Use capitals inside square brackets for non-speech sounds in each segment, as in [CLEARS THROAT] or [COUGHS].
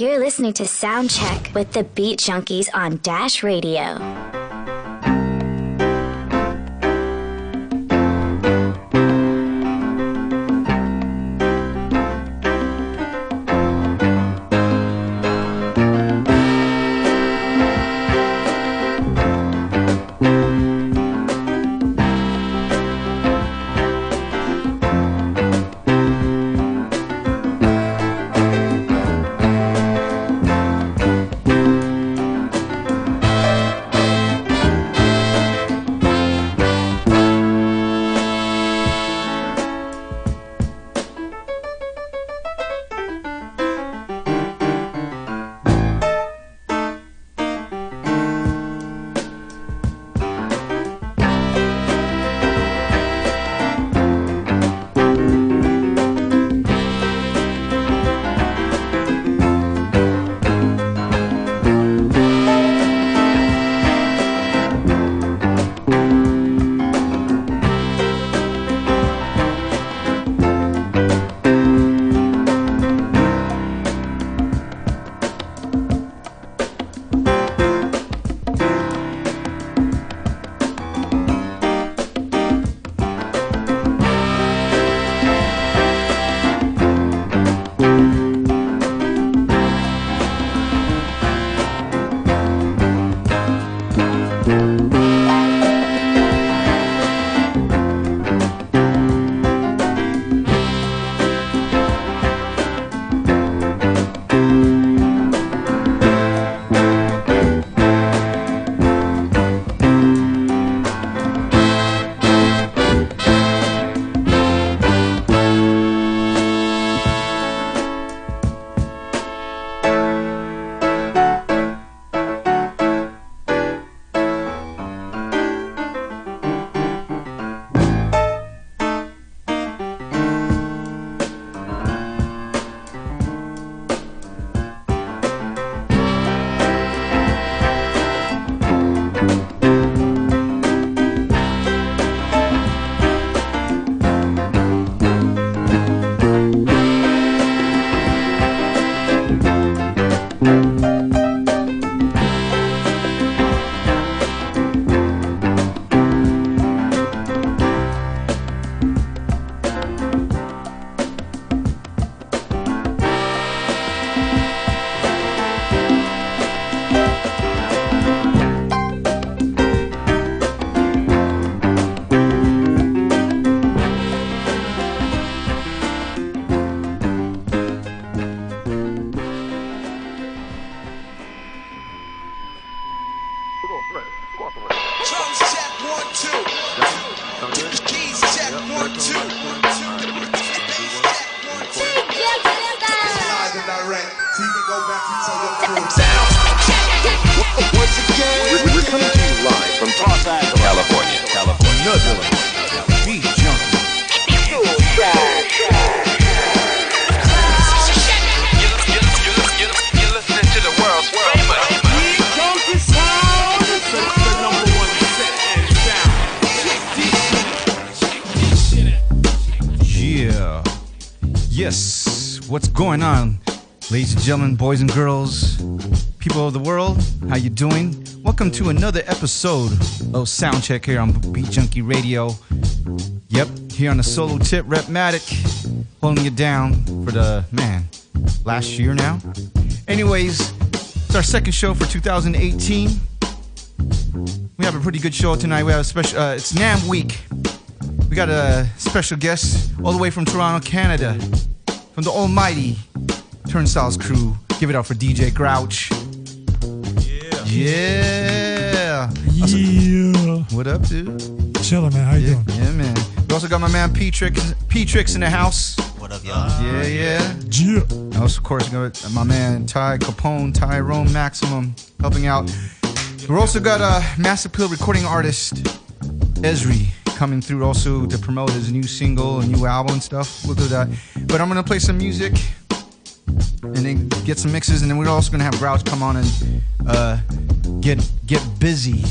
You're listening to Soundcheck with the Beat Junkies on Dash Radio. Boys and girls, people of the world? How you doing? Welcome to another episode of Soundcheck here on Beat Junkie Radio. Yep, here on the solo tip, Rhettmatic, holding it down for the man last year now. Anyways, it's our second show for 2018. We have a pretty good show tonight. We have a special. Uh, it's NAMM Week. We got a special guest all the way from Toronto, Canada, from the almighty Turnstylez crew. Give it up for DJ Grouch. Yeah. Yeah. Yeah. What up, dude? Chillin', man. How you Yeah, doing? yeah, man. We also got my man P-Trix, P-Trix in the house. What up, y'all? Yeah, yeah. Yeah. And also, of course, got my man Ty Capone, Tyrone Maximum helping out. We also got a Massive Pill recording artist, Ezri, coming through also to promote his new single, a new album and stuff. We'll do that. But I'm gonna play some music and then get some mixes, and then we're also gonna have Grouch come on and uh, get get busy.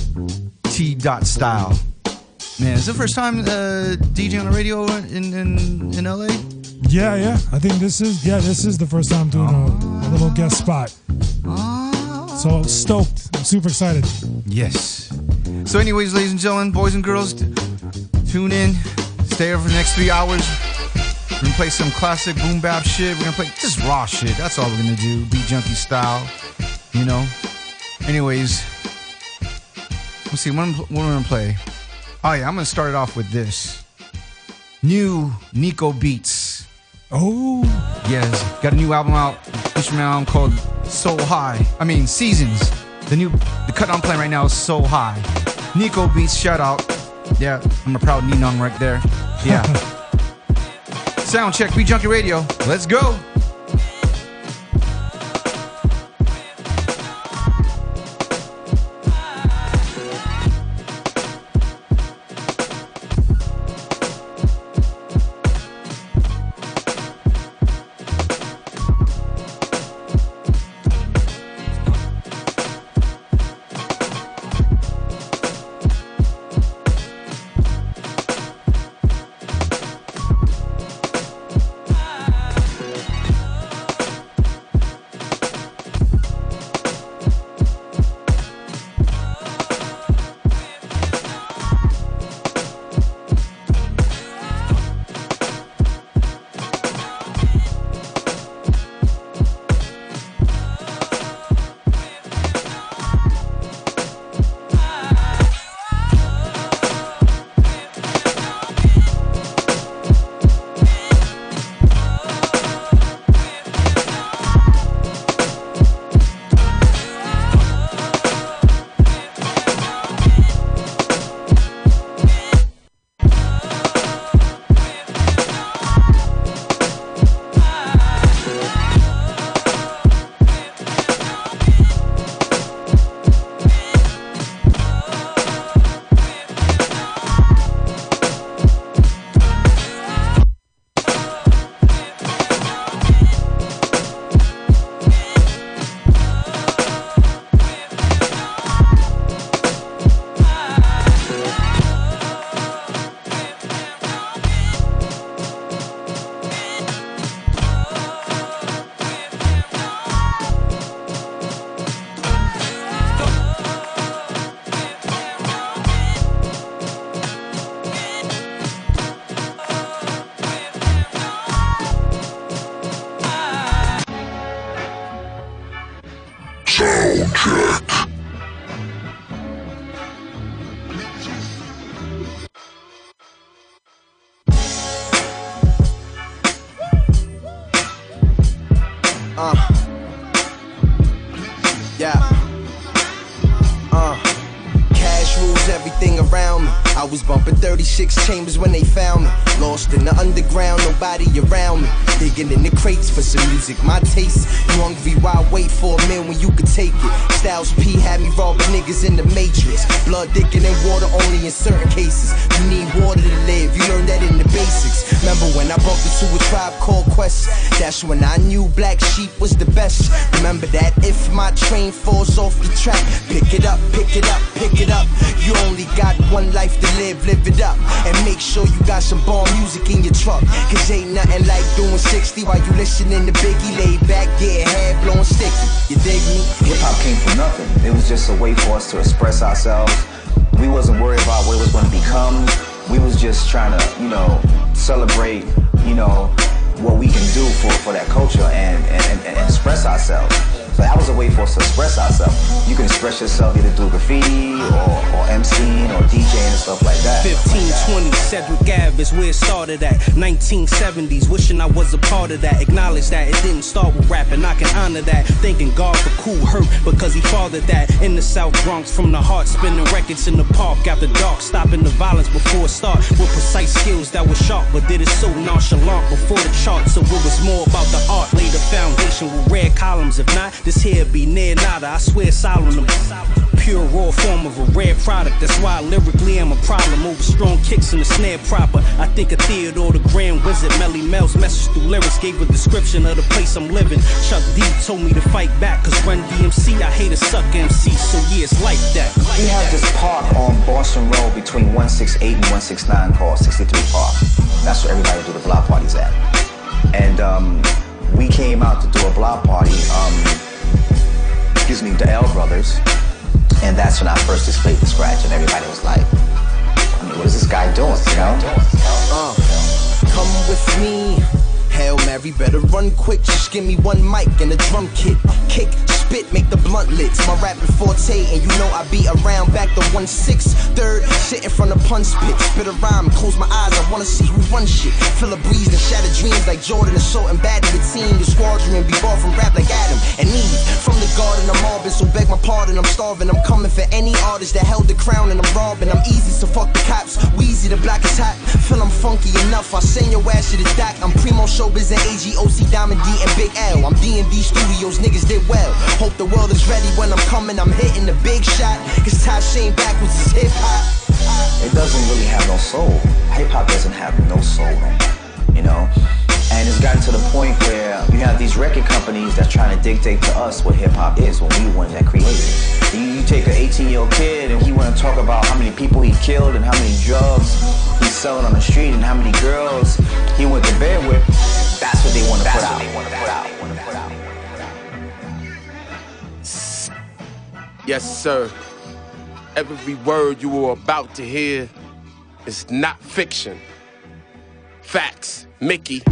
T dot style. Man, is it the first time uh, DJ on the radio in in, in LA? Yeah, yeah. I think this is yeah, this is the first time doing a, a little guest spot. So I'm stoked. I'm super excited. Yes. So, anyways, ladies and gentlemen, boys and girls, t- tune in. Stay over the next three hours. We're gonna play some classic boom bap shit. We're gonna play just raw shit. That's all we're gonna do. Beat junkie style. You know. Anyways, let's see. What am what I gonna play? Oh yeah, I'm gonna start it off with this. New Nico Beats. Oh, Yes, got a new album out, instrumental album called So High. I mean Seasons. The new the cut I'm playing right now is So High. Nico Beats, shout out. Yeah, I'm a proud Ninong right there. Yeah. [LAUGHS] Sound check, Beat Junkie Radio. Let's go. 36 chambers when they found me. Lost in the underground, nobody around me. Digging in the crates for some music, my taste. You hungry, why wait for a meal when you could take it? Styles P had me robbing niggas in the matrix. Blood thicker than water only in certain cases. You need water to live, you learned that in the basics. Remember when I bumped into a tribe called Quest? That's when I knew Black Sheep was the best. Remember that if my train falls off the track, pick it up, pick it up, pick it up. You only got one life to live, live it up. And make sure you got some bomb music in your truck. Cause ain't nothing like doing 60 while you listening to Biggie. Laid back, getting head blowing sticky. You dig me? Hip hop came from nothing. It was just a way for us to express ourselves. We wasn't worried about what it was going to become. We was just trying to, you know, celebrate, you know, what we can do for, for that culture and, and, and, express ourselves. So that was a way for us to express ourselves. You can express yourself either through graffiti or, or MCing or DJing and stuff like that. 1520 Sedgwick Ave is where it started at. 1970s, wishing I was a part of that. Acknowledge that it didn't start with rapping, I can honor that. Thanking God for Kool Herc because he fathered that. In the South Bronx, from the heart, spinning records in the park after dark, stopping the violence before it start. With precise skills that were sharp, but did it so nonchalant before the chart. So it was more about the art, laid the foundation with red columns. If not, this here be near nada. I swear solemn. Pure raw form of a rare product. That's why I lyrically I'm a problem. Over strong kicks and the snare proper. I think of Theodore the Grand Wizard. Melle Mel's message through lyrics gave a description of the place I'm living. Chuck D told me to fight back. Cause run DMC, I hate a suck MC. So yeah, it's like that. We have this park on Boston Road between 168 and 169 called 63 Park. That's where everybody do the block parties at. And um, we came out to do a block party. Um, me, the L Brothers, and that's when I first displayed the scratch, and everybody was like, I mean, what is this guy doing? You know? Uh, come with me. Hail Mary, better run quick. Just give me one mic and a drum kit. Kick, spit, make the blunt licks. My rapping forte, and you know I be around back to one six. Third, sit in front of punch pit. Spit a rhyme, close my eyes. I wanna see who run shit. Feel a breeze and shatter dreams like Jordan assaulting bad in the team. Your squadron be ball from rap like Adam and Eve. From the garden, I'm Marvin, so beg my pardon. I'm starving. I'm coming for any artist that held the crown and I'm robbing. I'm easy, so fuck the cops. Wheezy, the black is hot. Feel I'm funky enough. I'll send your ass to the dock. I'm Primo Showbiz and AGOC, Diamond D, and Big L. I'm D&D Studios, niggas did well. Hope the world is ready when I'm coming. I'm hitting the big shot. Cause Ty Shane backwards is hip hop. It doesn't really have no soul. Hip hop doesn't have no soul, you know. And it's gotten to the point where you have these record companies that's trying to dictate to us what hip hop is when we ones that created it. You, you take an 18 year old kid and he want to talk about how many people he killed and how many drugs he's selling on the street and how many girls he went to bed with. That's what they want to put out. Yes, sir. Every word you are about to hear is not fiction. Facts. Mickey. Remix!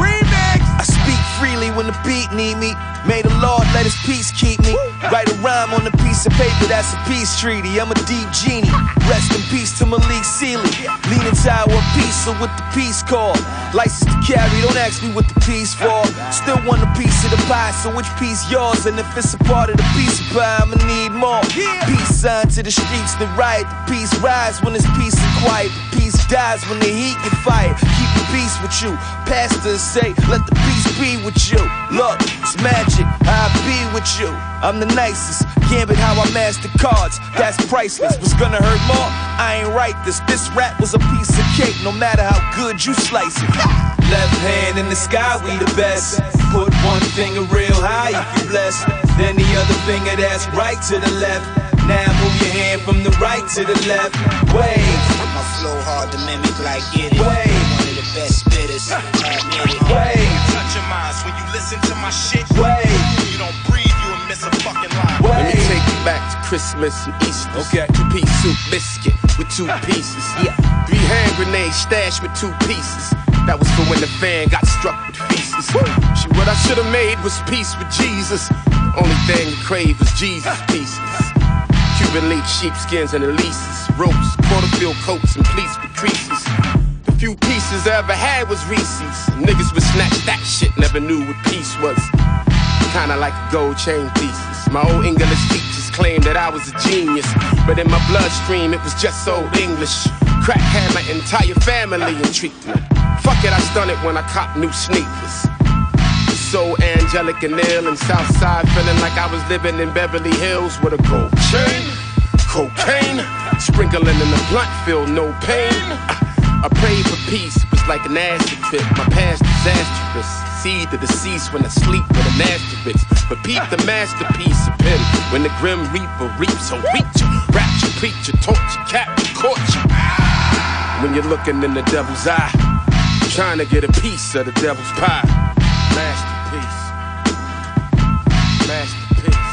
I speak freely when the beat need me. May the Lord let his peace keep me. Write a rhyme on a piece of paper, that's a peace treaty. I'm a deep genie. Rest in peace to Malik Sealy. Leaning tower piece so with the peace call. License to carry, don't ask me what the peace for. Still want a piece of the pie, so which piece yours? And if it's a part of the piece of pie, I'ma need more. Peace sign to the streets, the riot. The peace rise when it's peace and quiet. The peace dies when the heat get fired. Keep peace with you. Pastors say, let the peace be with you. Look, it's magic. I'll be with you. I'm the nicest. Gambit how I master cards. That's priceless. What's gonna hurt more? I ain't write this. This rap was a piece of cake, no matter how good you slice it. Left hand in the sky, we the best. Put one finger real high if you blessed. Then the other finger that's right to the left. Now move your hand from the right to the left. Wave. My flow hard to mimic like it. Wave. One of the best spitters. Admit it. Wave. Touch your minds when you listen to my shit. Wave. You don't breathe, you will miss a fucking line. Let me take you back to Christmas and Easter. Okay. Two piece soup biscuit with two [LAUGHS] pieces. Yeah. Three hand grenades stashed with two pieces. That was for when the fan got struck with feces. Shit, what I should have made was peace with Jesus. Only thing you crave was Jesus [LAUGHS] pieces. Cuban leaf sheepskins and Elises. Ropes, quarter-field coats, and pleats with creases. Few pieces I ever had was Reese's. Niggas would snatch that shit, never knew what peace was. Kinda like a gold chain pieces. My old English teachers claimed that I was a genius. But in my bloodstream, it was just old English. Crack had my entire family in treatment. Fuck it, I stun it when I cop new sneakers. So angelic and ill and Southside, feeling like I was living in Beverly Hills with a gold chain, cocaine, sprinkling in the blunt, feel no pain. I prayed for peace, it was like an acid trip. My past disastrous. See the deceased when I sleep with an asterisk. But peep the masterpiece of pen when the grim reaper reaps. So reach you, rapture, preacher, you, capture, you. When you're looking in the devil's eye, trying to get a piece of the devil's pie. Masterpiece. Masterpiece.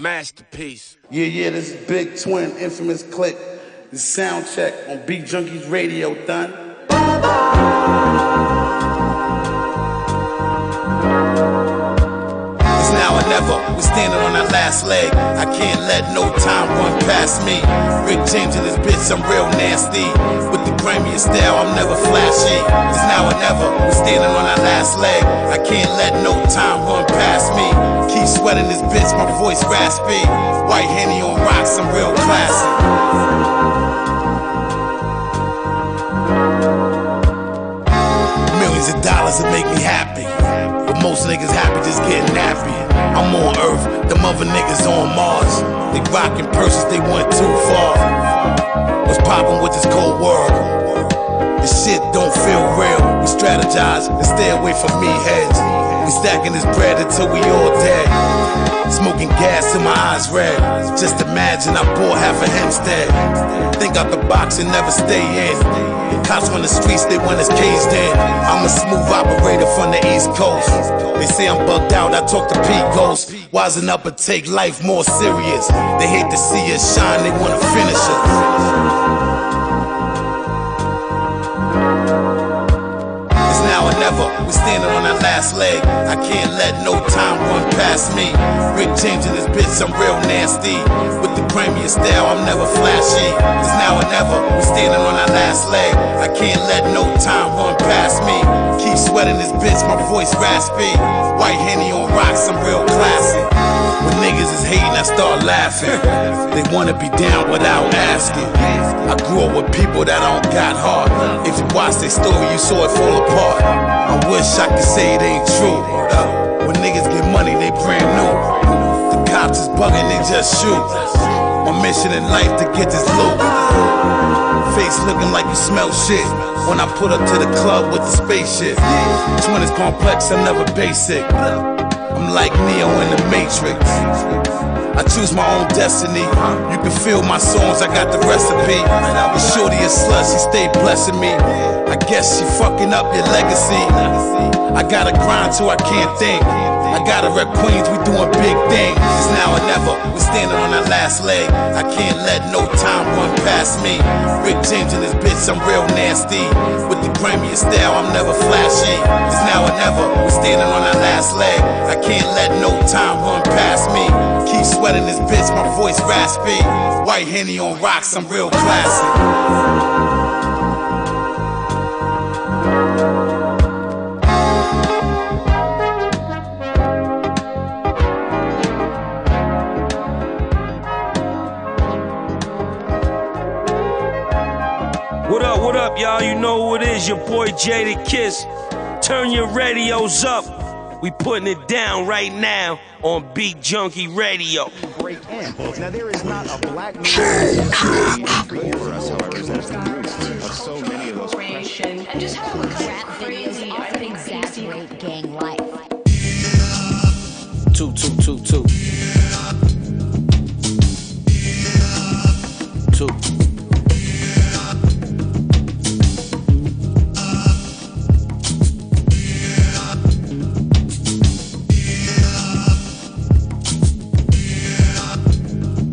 Masterpiece. Yeah, yeah, this is Big Twin, infamous click. The sound check on Beat Junkies Radio, done. It's now or never. We're standing on our last leg. I can't let no time run past me. Rick James and this bitch, I'm real nasty. With the grimiest style, I'm never flashy. It's now or never. We're standing on our last leg. I can't let no time run past me. Keep sweating this bitch, my voice raspy. White Henny on rocks, I'm real classy. That make me happy. But most niggas happy just getting nappy. I'm on Earth, the mother niggas on Mars. They rockin' purses, they went too far. What's poppin' with this cold world? This shit don't feel real. We strategize and stay away from me heads. We stacking this bread until we all dead. Smoking gas till my eyes red. Just imagine I bought half a Hempstead. Think out the box and never stay in. Cops on the streets, they want us caged in. I'm a smooth operator from the East Coast. They say I'm bugged out, I talk to Pete Ghost. Wisen up and take life more serious. They hate to see us shine, they wanna finish us. Now or never. We standing on our last leg. I can't let no time run past me. Rick James in this bitch, I'm real nasty. With the grimiest style, I'm never flashy. It's now or never. We're standing on our last leg. I can't let no time run past me. Keep sweating this bitch, my voice raspy. White Henny on rocks, I'm real classy. When niggas is hating, I start laughing. [LAUGHS] They wanna be down without asking. I grew up with people that don't got heart. If you watch their story, you saw it fall apart. I wish I could say it ain't true. When niggas get money, they brand new. The cops is bugging, they just shoot. My mission in life to get this loot. Face looking like you smell shit. When I put up to the club with the spaceship. Twin is complex, I'm never basic. I'm like Neo in the Matrix. I choose my own destiny. You can feel my songs, I got the recipe. The shorty is slut, she stay blessing me. I guess she fucking up your legacy. I gotta grind till I can't think. I gotta rep Queens, we doing big things. It's now or never, we standing on our last leg. I can't let no time run past me. Rick James in this bitch, I'm real nasty. With the grimiest style, I'm never flashy. It's now or never, we standing on our last leg. I can't let no time run past me. Keep sweating this bitch, my voice raspy. White Henny on rocks, I'm real classy. What up, what up, y'all? You know who it is, your boy Jadakiss. Turn your radios up. We putting it down right now on Beat Junkie Radio. break in. Now, there is not a black man for us, however, is that the roots of so many of those And just how rap videos often exaggerate gang life. Two, two, two, two. Two.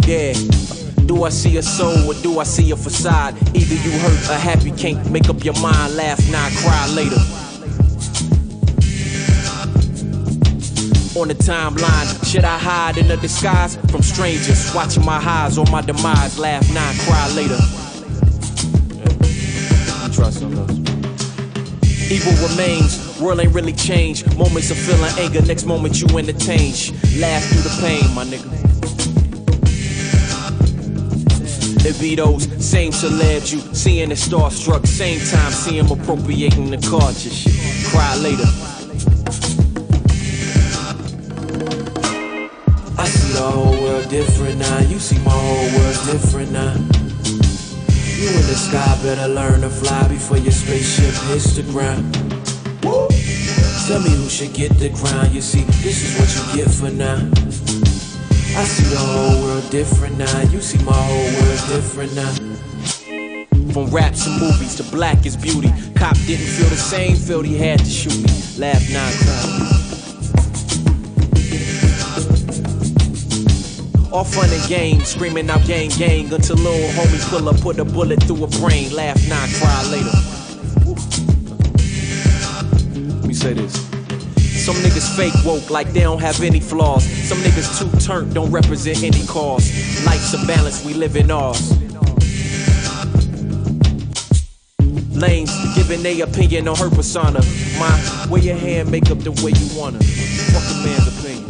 Yeah. Do I see a soul or do I see a facade? Either you hurt or happy, can't make up your mind. Laugh now, cry later. On the timeline, should I hide in a disguise from strangers? Watching my highs or my demise. Laugh now, cry later. Yeah. Trust on those. Evil remains, world ain't really changed. Moments of feeling anger, next moment you entertain. Laugh through the pain, my nigga. It be those same celebs you seeing it starstruck, same time see 'em appropriating the culture. Cry later. I see the whole world different now. You see my whole world different now. You in the sky better learn to fly before your spaceship hits the ground. Tell me who should get the crown. You see, this is what you get for now. I see the whole world different now. You see my whole world different now. From raps and movies to black is beauty. Cop didn't feel the same, felt he had to shoot me. Laugh, not cry. All fun and games, screaming out gang gang until little homie pull up, put a bullet through a brain. Laugh, not cry later. Let me say this. Some niggas fake woke like they don't have any flaws. Some niggas too turned don't represent any cause. Life's a balance, we live in ours. Lanes giving their opinion on her persona. My, wear your hair and make up the way you wanna. Fuck a man's opinion.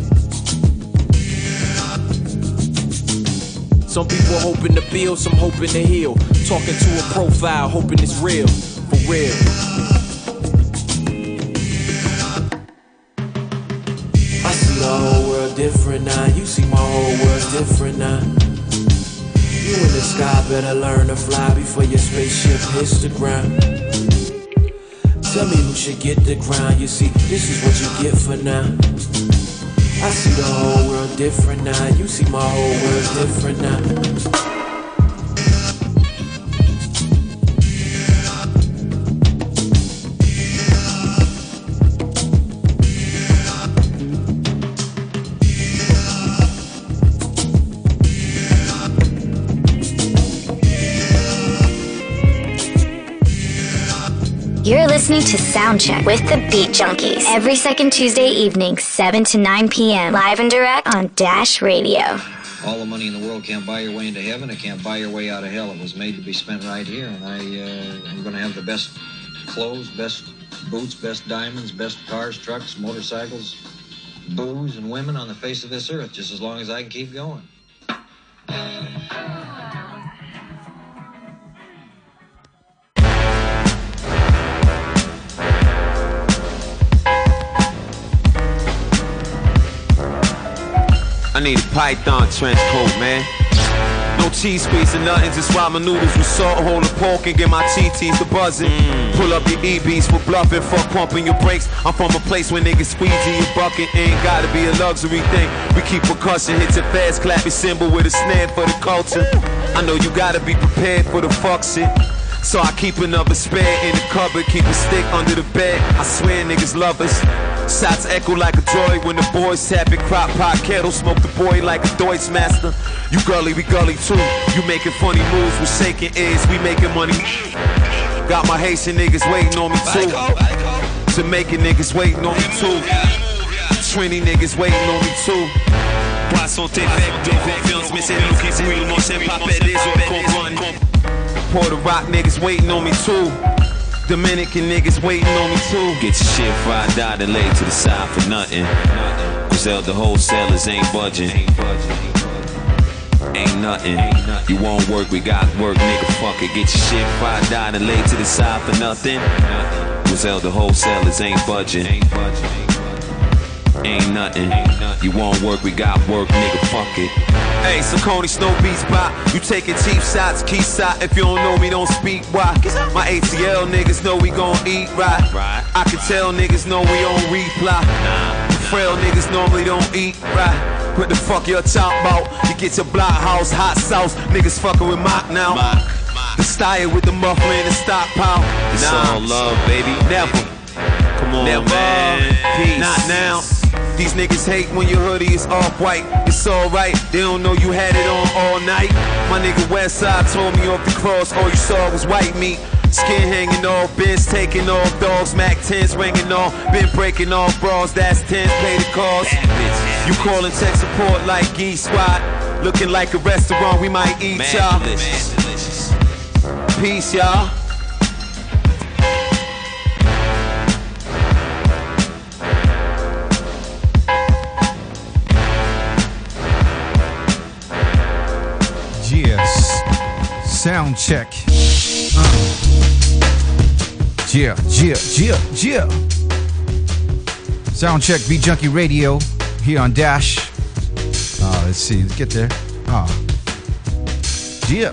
Some people hoping to build, some hoping to heal. Talking to a profile, hoping it's real. For real. Different now. You see my whole world different now. You in the sky better learn to fly before your spaceship hits the ground. Tell me who should get the crown. You see, this is what you get for now. I see the whole world different now. You see my whole world different now. Listening to Soundcheck with the Beat Junkies every second Tuesday evening, 7 to 9 p.m. Live and direct on Dash Radio. All the money in the world can't buy your way into heaven. It can't buy your way out of hell. It was made to be spent right here, and I, uh, I'm going to have the best clothes, best boots, best diamonds, best cars, trucks, motorcycles, booze, and women on the face of this earth, just as long as I can keep going. I need a python trench coat, man. No cheese space or nothing, just ramen noodles with salt, hold the pork and get my TTs to buzzing. Mm. Pull up your EBs for bluffing, fuck pumping your brakes. I'm from a place where niggas squeeze in your bucket, ain't gotta be a luxury thing. We keep percussion, hit your fast, clap your cymbal with a snare for the culture. I know you gotta be prepared for the fuck shit. So I keep another spare in the cupboard, keep a stick under the bed. I swear niggas love us. Shots echo like a droid when the boys tap it. Crop pot kettle, smoke the boy like a Deutsch master. You gully, we gully too. You making funny moves, we shaking ears, we making money. Got my Haitian niggas waiting on me too. Jamaican niggas waiting on me too. Trini niggas waiting on me too. Poisson confiance, mais c'est nous qui chef pas des autres. Puerto Rock niggas waiting on me too. Dominican niggas waiting on me too. Get your shit fried out and laid to the side for nothing. The wholesalers ain't budging. Ain't nothing. You won't work, we got work, nigga. Fuck it. Get your shit fried out and laid to the side for nothing. The wholesalers ain't budging. Ain't nothing. Ain't nothing You won't work, we got work, nigga. Fuck it. Hey, so Coney Snow Beats by. You taking cheap shots, key shot. If you don't know me, don't speak. Why? My ATL niggas know we gon' eat right. I can tell niggas know we on reply. Frail niggas normally don't eat right. What the fuck you talking about? You get your block house, hot sauce. Niggas fucking with Mock now. The style with the muffler and the stockpile. It's all love, baby. Never. Come on, Never. man. Peace. Not now. These niggas hate when your hoodie is off white. It's alright, they don't know you had it on all night. My nigga Westside told me off the cross, all you saw was white meat. Skin hanging off, bins taking off, dogs, Mac 10s ringing off, been breaking off bras, that's 10, pay the cost. You calling tech support like Geek Squad, looking like a restaurant, we might eat y'all. Peace, y'all. Sound check. Uh. Yeah, yeah, yeah, yeah. Sound check, Beat Junkie Radio here on Dash. Uh, let's see, let's get there. Ah. Yeah.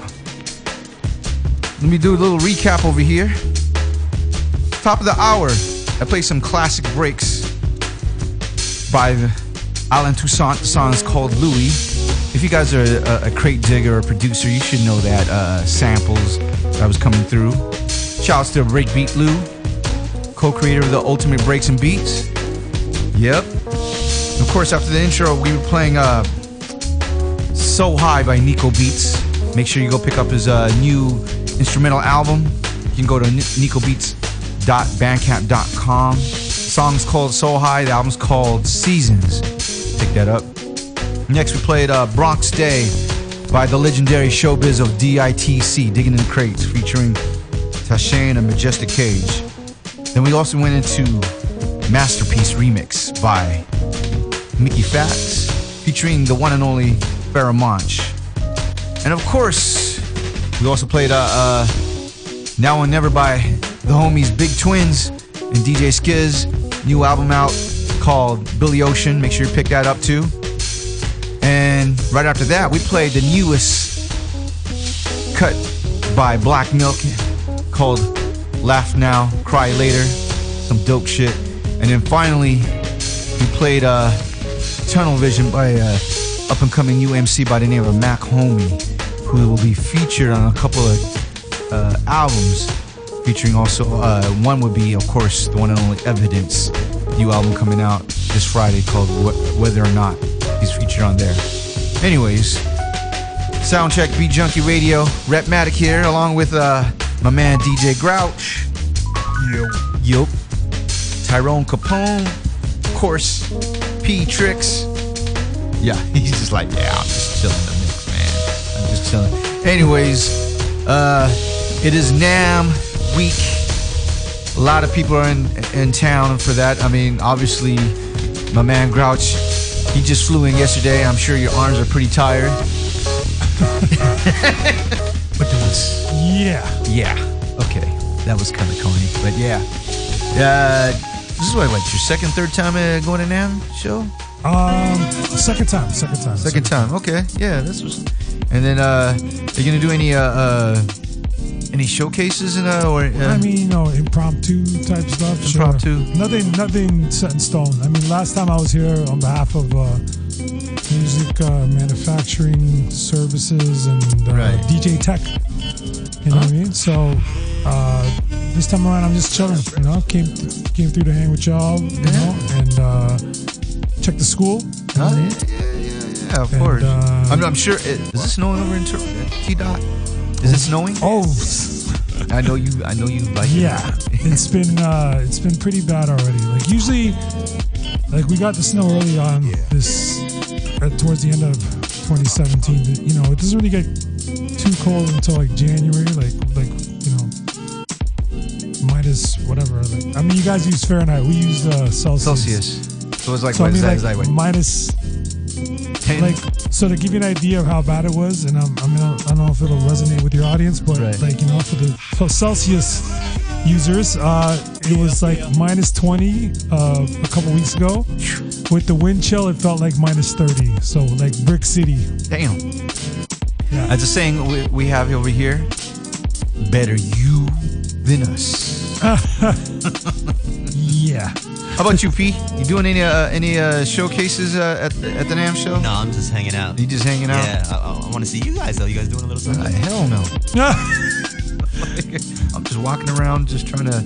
Let me do a little recap over here. Top of the hour, I play some classic breaks by Allen Toussaint. The song is called Louis. If you guys are a, a crate digger or producer, you should know that uh, samples that was coming through. Shouts to Breakbeat Lou, co-creator of the Ultimate Breaks and Beats. Yep. Of course, after the intro, we were playing uh, "So High" by Nico Beats. Make sure you go pick up his uh, new instrumental album. You can go to nicobeats.bandcamp.com. The song's called "So High." The album's called "Seasons." Pick that up. Next, we played uh, Bronx Day by the legendary showbiz of DITC, Digging in the Crates, featuring Tashain and Majestic Cage. Then we also went into Masterpiece Remix by Mickey Factz, featuring the one and only Pharoahe Monch. And of course, we also played uh, uh, Now and Never by the homies Big Twins and DJ Skizz. New album out called Billy Ocean. Make sure you pick that up too. And right after that, we played the newest cut by Black Milk called Laugh Now, Cry Later. some dope shit. And then finally, we played uh, Tunnel Vision by uh, up and coming UMC by the name of Mac Homie, who will be featured on a couple of uh, albums. Featuring also, uh, one would be, of course, the one and only Evidence, new album coming out this Friday called Weather or Not. He's featured on there. Anyways, Soundcheck Beat Junkie Radio, Rhettmatic here, along with uh, my man DJ Grouch. Yo. Yup. Tyrone Capone, of course, P Tricks. Yeah, [LAUGHS] he's just like, yeah, I'm just chilling in the mix, man. I'm just chilling. Anyways, uh, it is NAMM week. A lot of people are in in town for that. I mean, obviously, my man Grouch, he just flew in yesterday. I'm sure your arms are pretty tired. [LAUGHS] but it was Yeah. yeah. Okay, that was kind of corny, but yeah. Uh, this is what, like your second, third time uh, going to NAMM show? Um, second time, second time. Second time. Okay, yeah, this was. And then, uh, are you gonna do any uh, uh any showcases and uh, or? Uh, I mean, you know, impromptu type stuff. sure. Impromptu. Nothing, nothing set in stone. I mean, last time I was here on behalf of uh, music uh, manufacturing services and uh, Right. DJ Tech. You know what I mean? So uh, this time around, I'm just chilling. You know, came came through to hang with y'all. You know, and uh, check the school. what I mean? yeah, of And, course. uh, I'm, I'm sure. It, is it snowing over in T Dot? Is it snowing? Oh, I know you. I know you like it. yeah. it's been uh, it's been pretty bad already. Like usually, like we got the snow early on this uh, towards the end of 2017. You know, it doesn't really get too cold until like January. Like like you know, minus whatever. Like I mean, you guys use Fahrenheit. We use uh, Celsius. Celsius. So it's like so I mean, that? like, Is minus. Like so to give you an idea of how bad it was, and I'm, I mean I don't know if it'll resonate with your audience, but like you know for the for Celsius users, uh, it was like minus 20 uh, a couple weeks ago. With the wind chill, it felt like minus 30. So like Brick City. Damn. As a saying we, we have over here, better you than us. [LAUGHS] yeah. How about you, P? You doing any uh, any uh, showcases uh, at the, at the NAMM show? No, I'm just hanging out. You just hanging out? Yeah, I, I, want to see you guys though. You guys doing a little something? Uh, hell no. [LAUGHS] [LAUGHS] I'm just walking around, just trying to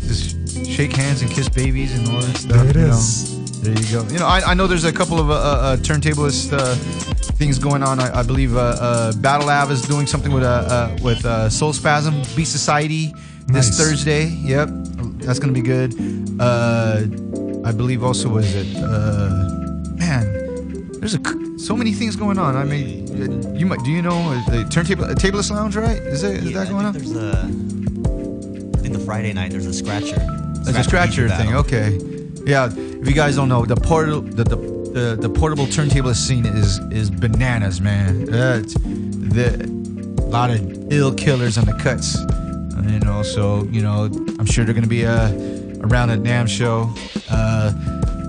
just shake hands and kiss babies and all that stuff. There it you know. There you go. You know, I, I know there's a couple of uh, uh, turntablist uh, things going on. I, I believe uh, uh, Battle Lab is doing something with uh, uh, with uh, Soul Spasm Beat Society this Thursday. Yep, that's gonna be good. Uh, I believe also was it uh, man. There's a c- so many things going on. I mean, uh, you might do you know uh, the turntable a tableless lounge right? Is that is Yeah, that going I on? think there's a. I think the Friday night there's a scratcher. It's a scratcher thing. battle. Okay. Yeah. If you guys don't know, the portable the the, the, the portable turntable scene is is bananas, man. Uh, it's the lot of ill killers on the cuts. Uh, also, you know, I'm sure they're gonna be uh, around at NAMM show. Uh,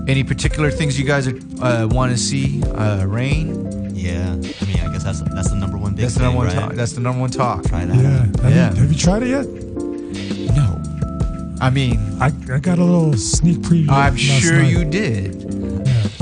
any particular things you guys uh, want to see? Uh, Rane. Yeah, I mean, I guess that's that's the number one big That's the thing, number one right? talk. That's the number one talk. Try that. Yeah. Have, Yeah. You, have you tried it yet? No. I mean, I, I got a little sneak preview. I'm last sure night. you did.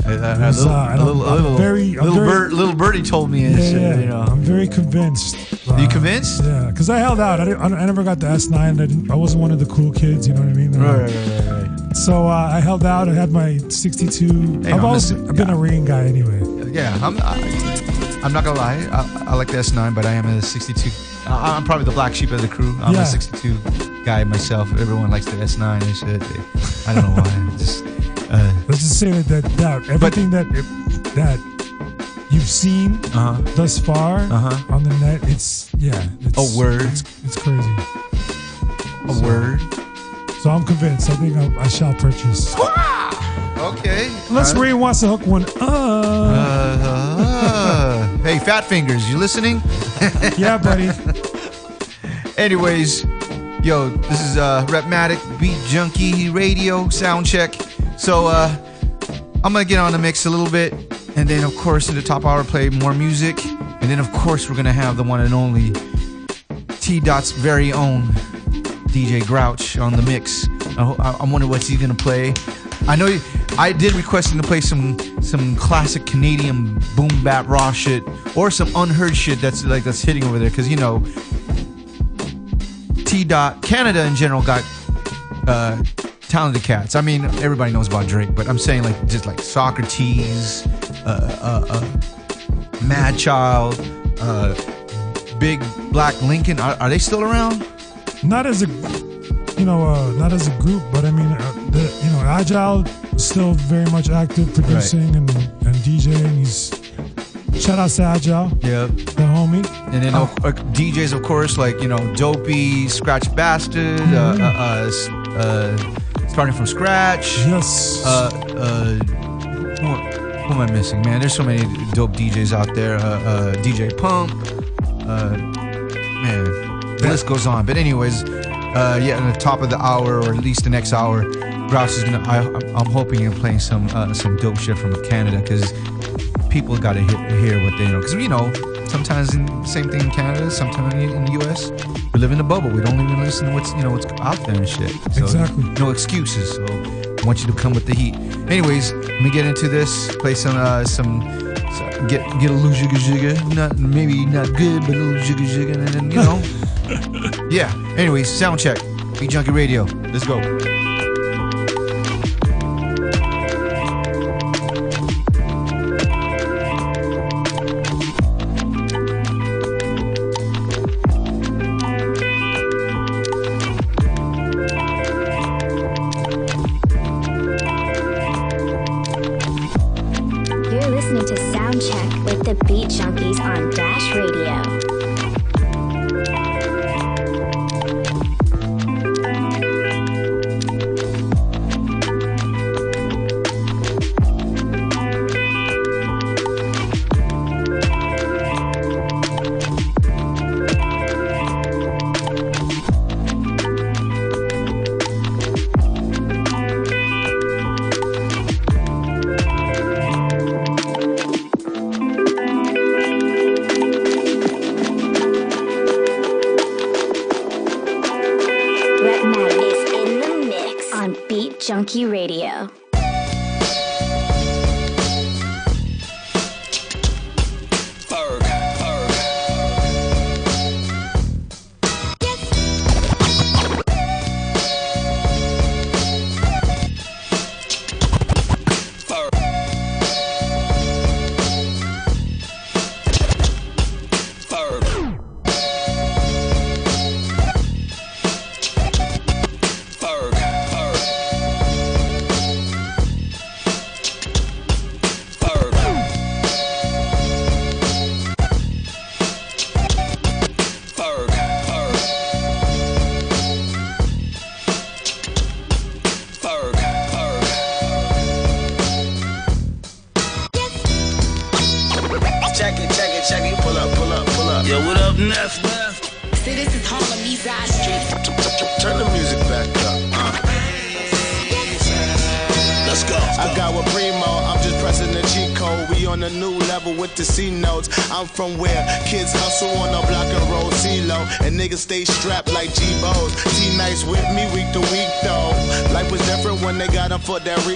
A, little, I a little, a I'm little, very- little, very- bird, little birdie told me, Yeah, yeah. you know. I'm very convinced. you Uh, convinced? Yeah, because I held out. I, didn't, I never got the S9. I, didn't, I wasn't one of the cool kids. You know what I mean? Uh, Right, right, right, right. So uh, I held out. I had my 62. Hey, I've I'm always listen- I've been a Rane guy anyway. Yeah, I'm, I, I'm not gonna lie. I, I like the S9, but I am a 62. I, I'm probably the black sheep of the crew. I'm Yeah. a 62 guy myself. Everyone likes the S9 and shit. I don't know why. Just, uh, Let's just say that that, that everything that that you've seen Uh-huh. thus far Uh-huh. on the net, it's yeah. It's, A word. It's, it's crazy. a word. So I'm convinced. I think I, I shall purchase. Okay. Unless Uh, Ray wants to hook one up. uh, hey, Fat Fingers, you listening? [LAUGHS] yeah, buddy. Anyways, yo, this is uh Rhettmatic Beat Junkie Radio Sound Check. So uh I'm gonna get on the mix a little bit, and then of course in the top hour play more music, and then of course we're gonna have the one and only T Dot's very own DJ Grouch on the mix. I'm wondering what's he gonna play. I know I did request him to play some some classic Canadian boom bap raw shit or some unheard shit that's like that's hitting over there because you know T dot Canada in general got uh, talented cats. I mean everybody knows about Drake, but I'm saying like just like Saukrates, uh, uh, uh, Mad Child, uh, Big Black Lincoln. Are, are they still around? Not as a, you know, uh, not as a group, but I mean, uh, the, you know, Agile still very much active producing and, and DJing. He's shout out to Agile, Yep. the homie. And then Oh. uh, DJs, of course, like you know, Dopey, Scratch Bastid, uh, uh, uh, uh, starting from scratch. Yes. Uh, uh, am I missing, man? There's so many dope DJs out there. Uh, uh, DJ Pump. Uh, man, the list goes on. But anyways, uh, yeah, at the top of the hour, or at least the next hour, Grouch is gonna. I, I'm hoping you're playing some uh, some dope shit from Canada because people got to hear, hear what they know. Because you know, sometimes in same thing in Canada, sometimes in the U.S. We live in a bubble. We don't even listen to what's you know what's out there and shit. So Exactly. No excuses. So I want you to come with the heat. Anyways, let me get into this. Play some uh, some. so- Get get a little jigga jigga, not maybe not good, but a little jigga jigga, and then you know, [LAUGHS] yeah. Anyways, sound check, Beat Junkie Radio. Let's go.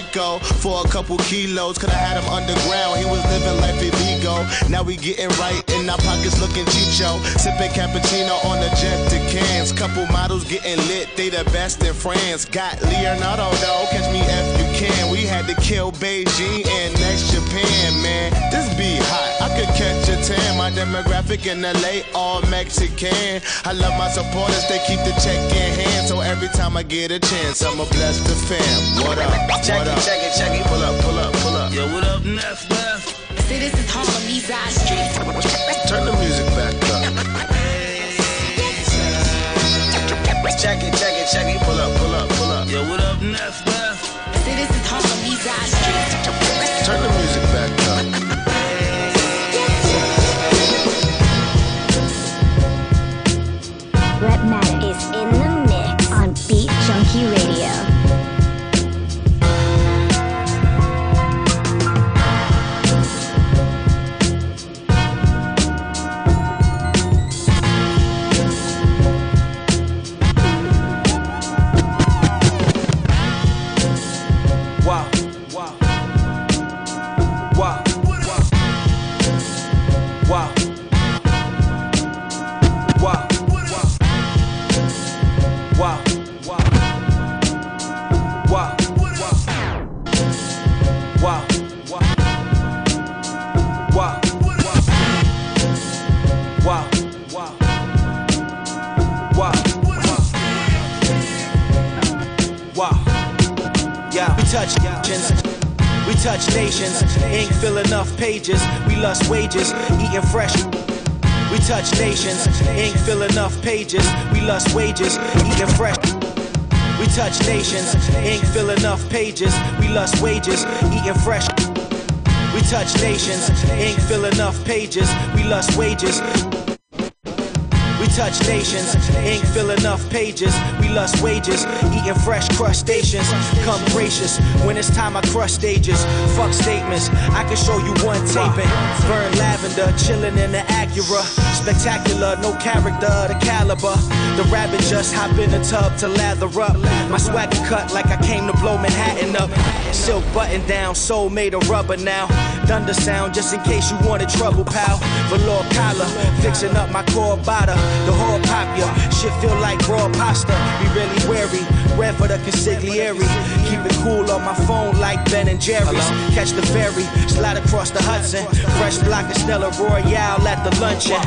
Rico. For a couple kilos, could I had him underground. He was living life illegal. Now we getting right in our pockets looking chicho. Sipping cappuccino on the jet to cans. Couple models getting lit, they the best in France. Got Leonardo though, catch me if you can. We had to kill Beijing and next Japan, man. This be hot, I could catch a tan. My demographic in LA, all Mexican. I love my supporters, they keep the check in hand. So every time I get a chance, I'ma bless the fam. What up? Check what it, check it, check it. Pull up, pull up, pull up. Yo, what up, Neff? Neff? See, this is Harlem East Side Street. Turn the music back up. Check it, check it, check it. Pull up, pull up, pull up. Yo, what up, Neff? Neff? See, this is Harlem East Side Street. Turn the music back up. Rhettmatic is in the mix on Beat Junkie Radio. We lust wages. Eating fresh. We touch nations. Ink fill enough pages. We lust wages. Eating fresh. We touch nations. Ink fill enough pages. We lust wages. Eating fresh. We touch nations. Ink fill enough pages. We lust wages. We touch nations, ink fill enough pages. Lust wages, eating fresh crustaceans. Come gracious, when it's time I crush stages. Fuck statements, I can show you one taping. Burn lavender, chilling in the Acura. Spectacular, no character, the caliber. The rabbit just hop in the tub to lather up. My swagger cut like I came to blow Manhattan up. Silk button down, soul made of rubber now. Thunder sound just in case you wanted trouble, pal. Velour collar, fixing up my core bada. The whole pop ya, shit feel like raw pasta. Be really wary, red for the consigliere. Keep it cool on my phone like Ben and Jerry's. Catch the ferry, slide across the Hudson. Fresh block of Stella Royale at the luncheon.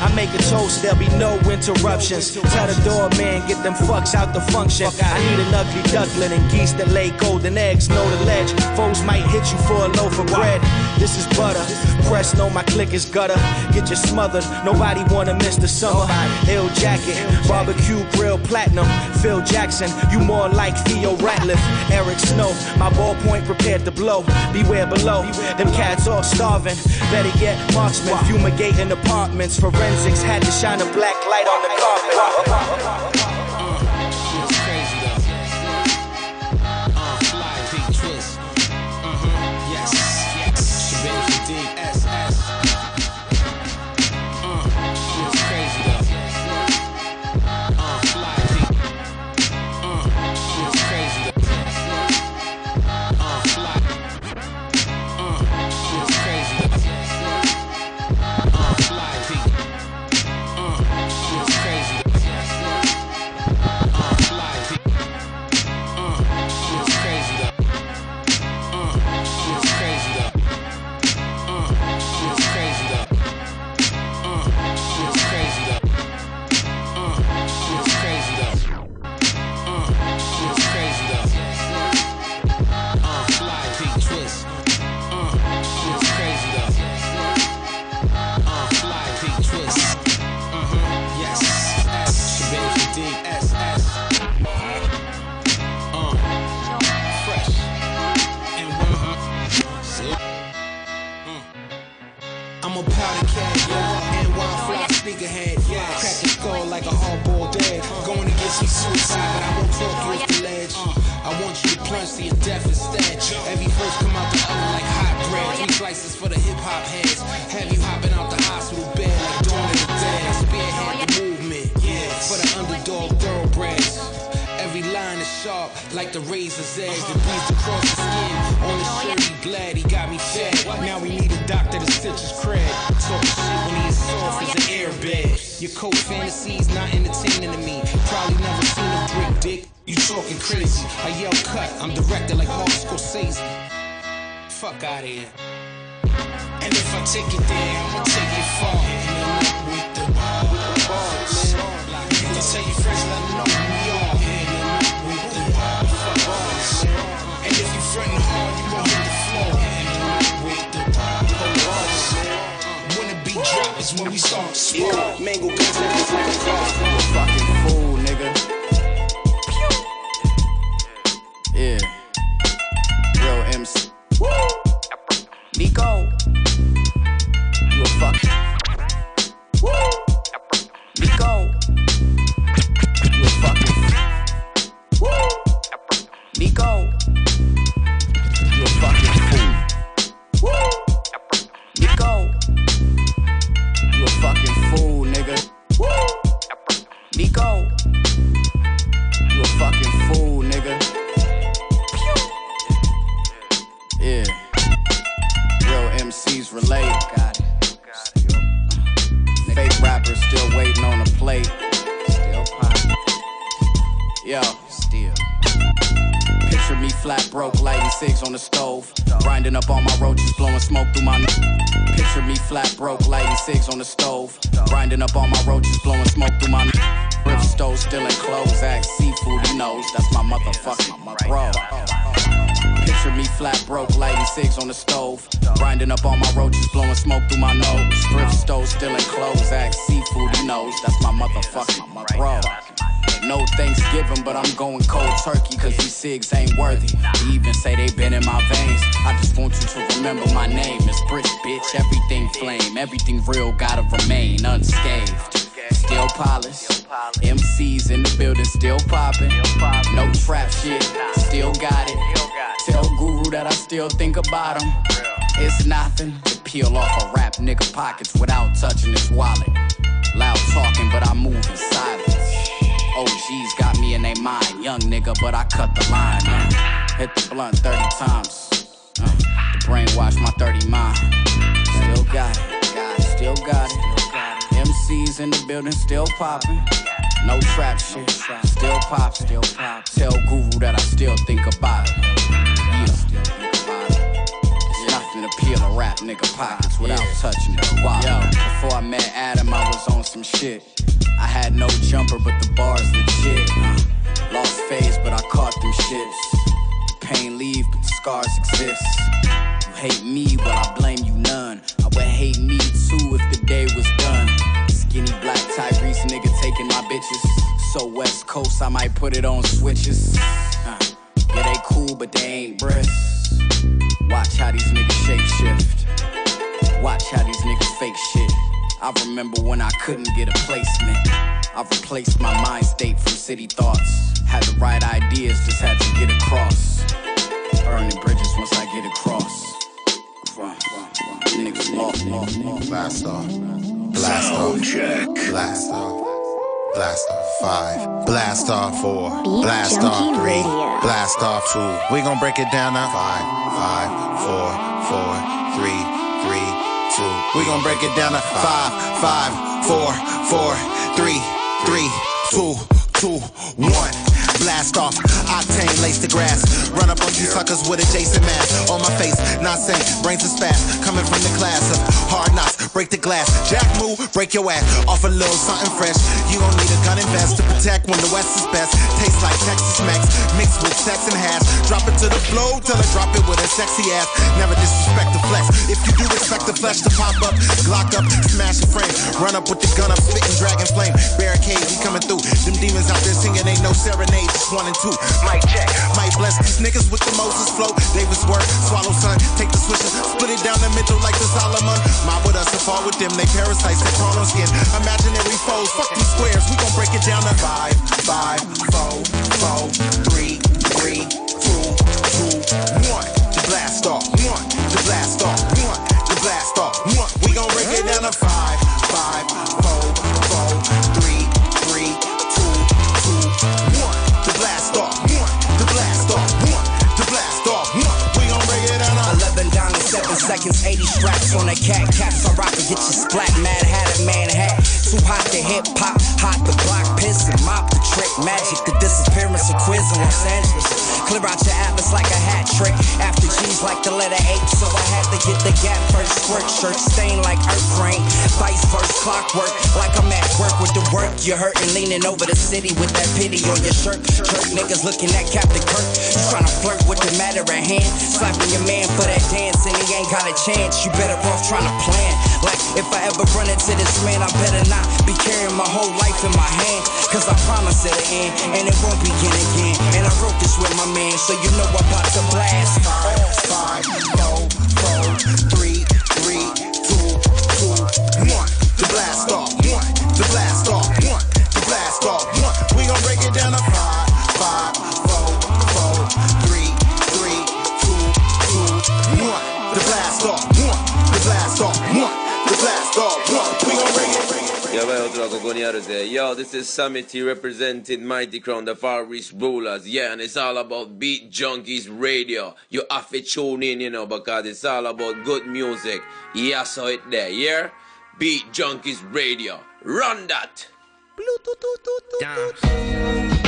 I make a toast, there'll be no interruptions. Tell the doorman, get them fucks out the function. I need an ugly duckling and geese that lay golden eggs. Know the ledge, foes might hit you for a loaf of bread. This is butter. Press know my click is gutter. Get you smothered. Nobody wanna miss the summer. Ill jacket, barbecue grill platinum. Phil Jackson, you more like Theo Ratliff. Eric Snow, my ballpoint prepared to blow. Beware below, them cats all starving. Better yet, marksman fumigating apartments. Forensics had to shine a black light on the carpet. Your death instead. Every verse come out the oven like hot bread. Three slices for the hip hop heads. Have you hopping out the hospital bed like Dawn of the Dead. Spearhead the movement. For the underdog thoroughbreds. Every line is sharp like the razor's edge that bleeds across the skin. On the shirt, he glad he got me fed. Now we need a doctor to stitch his cred. Talking shit when he is soft as an airbed. Your cold fantasies not entertaining to me. Probably never seen a brick dick. You talking crazy. I yell cut, I'm directed like Martin Scorsese. Fuck out of here. And if I take it there, I'ma take it far. With the bars. You can tell your friends, let them know we are. With the bars. And if you frontin' hard, you gon' hit the floor. With the bars. When the beat drop is when we start. Yeah, mango guns like a car. You fucking fool, MC. Nico. You a fucking. We gon' break it down now. Five, five, four, four, three, three, two. We gon' break it down to five, five, four, four, three, three, two, two, one. Blast off, octane, lace the grass. Run up on you suckers with a Jason mask on my face. Not saying brains is fast. Coming from the class of hard knocks, break the glass. Jack move, break your ass. Off a little something fresh. You gon' need a gun and vest to protect when the West is best. Like Texas Max, mixed with sex and hash. Drop it to the floor, tell her drop it with a sexy ass. Never disrespect the flex. If you do expect the flesh to pop up, Glock up, smash the frame. Run up with the gun up, spitting dragon flame. Barricade, we coming through. Them demons out there singing, ain't no serenade. One and two. Might check. Might bless these niggas with the Moses flow. Davis work, swallow son, take the swisher, split it down the middle like the Solomon. Mob with us and fall with them. They parasites that crawl on skin. Imaginary foes, fuck these squares. We gon' break it down to five, five, four, four, three, three, two, two, one. The blast off, one. The blast off, one. The blast off, one. We gon' break it down to five, seconds, 80 straps on a cat. Caps I rock to get you splat. Mad hat a man hat. Too hot to hip hop, hot to block, piss and mop the trick. Magic, the disappearance of quiz in Los Angeles. Clear out your atlas like a hat trick. After G's like the letter H, so I had to get the gap first. Squirt shirt stain like earth rain. Vice versa, clockwork, like I'm at work with the work. You hurting, leaning over the city with that pity on your shirt. Jerk niggas looking at Captain Kirk. Tryna flirt with the matter at hand. Slapping your man for that dance and he ain't got a chance. You better off trying to plan. Like if I ever run into this man, I better not be carrying my whole life in my hand. Cause I promise it'll end and it won't begin again. And I wrote this with my man, so you know I'm about to blast. Five, four, four, three, three, two, two, one. The blast off, one. The blast off, one. The blast off, Yo, this is Sami-T representing Mighty Crown, the Far East Rulers. Yeah, and it's all about Beat Junkies Radio. You have to tune in, you know, because it's all about good music. Yeah, so it there, yeah? Beat Junkies Radio. Run that!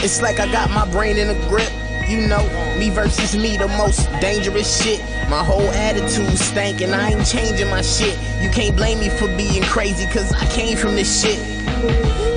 It's like I got my brain in a grip. You know, me versus me, the most dangerous shit. My whole attitude stank and I ain't changing my shit. You can't blame me for being crazy, cause I came from this shit.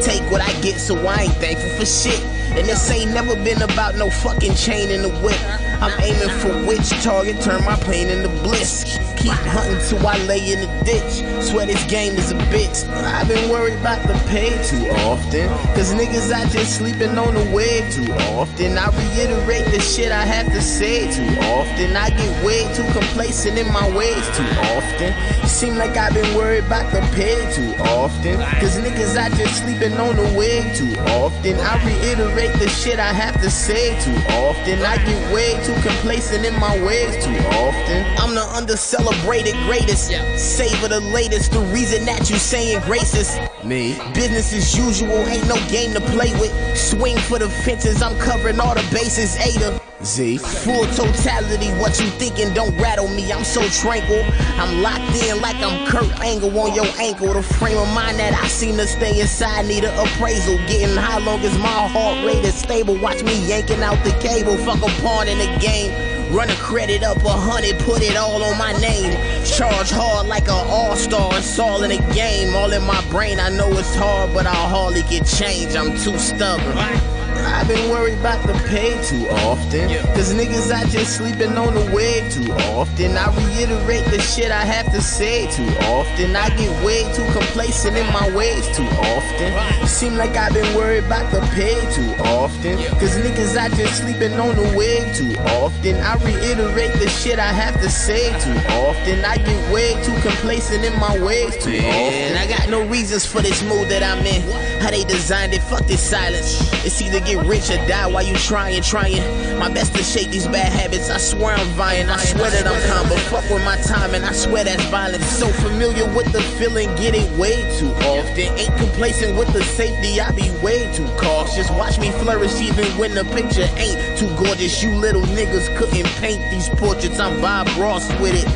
Take what I get, so I ain't thankful for shit. And this ain't never been about no fucking chain in the whip. I'm aiming for which target, turn my pain into bliss. Keep hunting till I lay in the ditch. Swear this game is a bitch. I've been worried about the pay too often. Cause niggas out there sleeping on the way too often. I reiterate the shit I have to say too often. I get way too complacent in my ways too often. Seem like I've been worried about the pay too often. Cause niggas out there sleeping on the way too often. I reiterate the shit I have to say too often. I get way too complacent in my ways too often. I'm the under celebrated greatest. Savor the latest. The reason that you saying graces. Me. Business as usual. Ain't no game to play with. Swing for the fences. I'm covering all the bases. A to Z. Full totality. What you thinking? Don't rattle me. I'm so tranquil. I'm locked in like I'm Kurt Angle on your ankle. The frame of mind that I seem to stay inside need an appraisal. Getting high long as my heart rate is stable. Watch me yanking out the cable. Fuck a pawn in the game. Run a credit up a hundred, put it all on my name. Charge hard like an all-star, it's all in the game. All in my brain, I know it's hard, but I'll hardly get change. I'm too stubborn. I've been worried about the pay too often. Cause niggas out just sleeping on the way too often. I reiterate the shit I have to say too often. I get way too complacent in my ways too often. Seem like I've been worried about the pay too often. Cause niggas out just sleeping on the way too often. I reiterate the shit I have to say too often. I get way too complacent in my ways too often. I got no reasons for this mood that I'm in. How they designed it, fuck this silence. It's either get rich or die while you trying, trying. My best to shake these bad habits. I swear I'm vying. I swear that I'm calm, but fuck with my time, and I swear that's violence. So familiar with the feeling, get it way too often. Ain't complacent with the safety, I be way too cautious. Watch me flourish even when the picture ain't too gorgeous. You little niggas couldn't paint these portraits. I'm Bob Ross with it.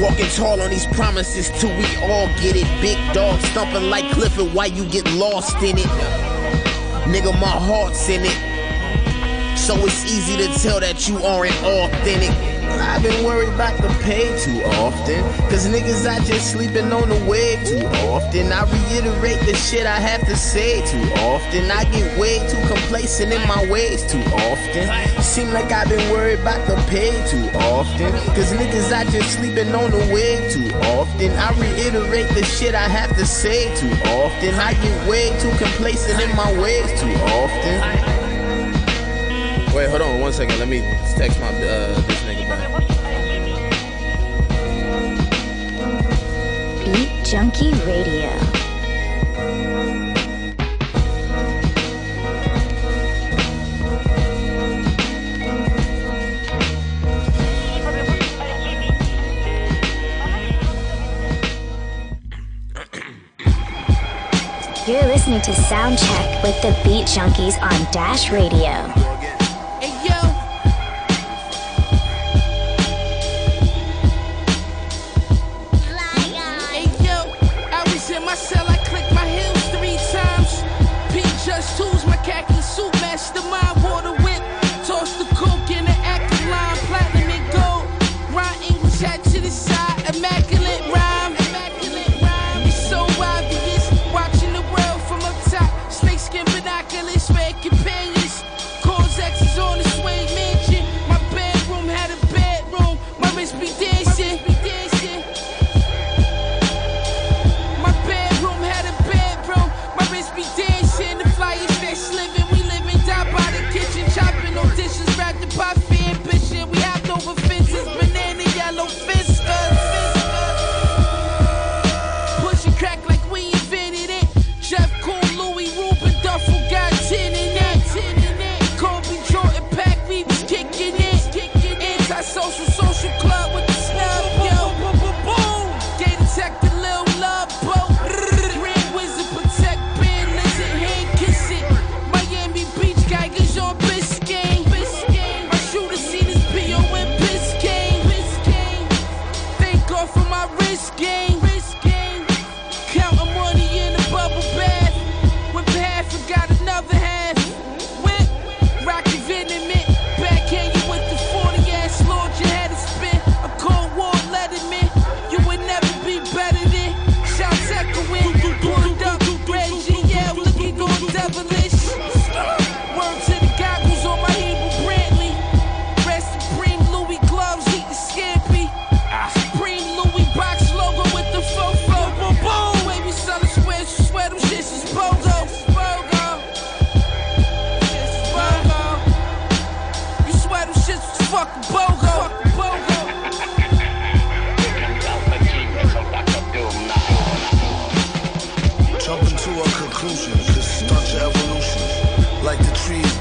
Walking tall on these promises till we all get it. Big dog stumping like Clifford, why you get lost in it? Nigga, my heart's in it. So it's easy to tell that you aren't authentic. I've been worried about the pay too often. Cause niggas out just sleeping on the way too often. I reiterate the shit I have to say too often. I get way too complacent in my ways too often. Seem like I've been worried about the pay too often. Cause niggas out just sleeping on the way too often. I reiterate the shit I have to say too often. I get way too complacent in my ways too often. Wait, hold on one second. Let me text my uh, Junkie Radio. You're listening to Soundcheck with the Beat Junkies on Dash Radio.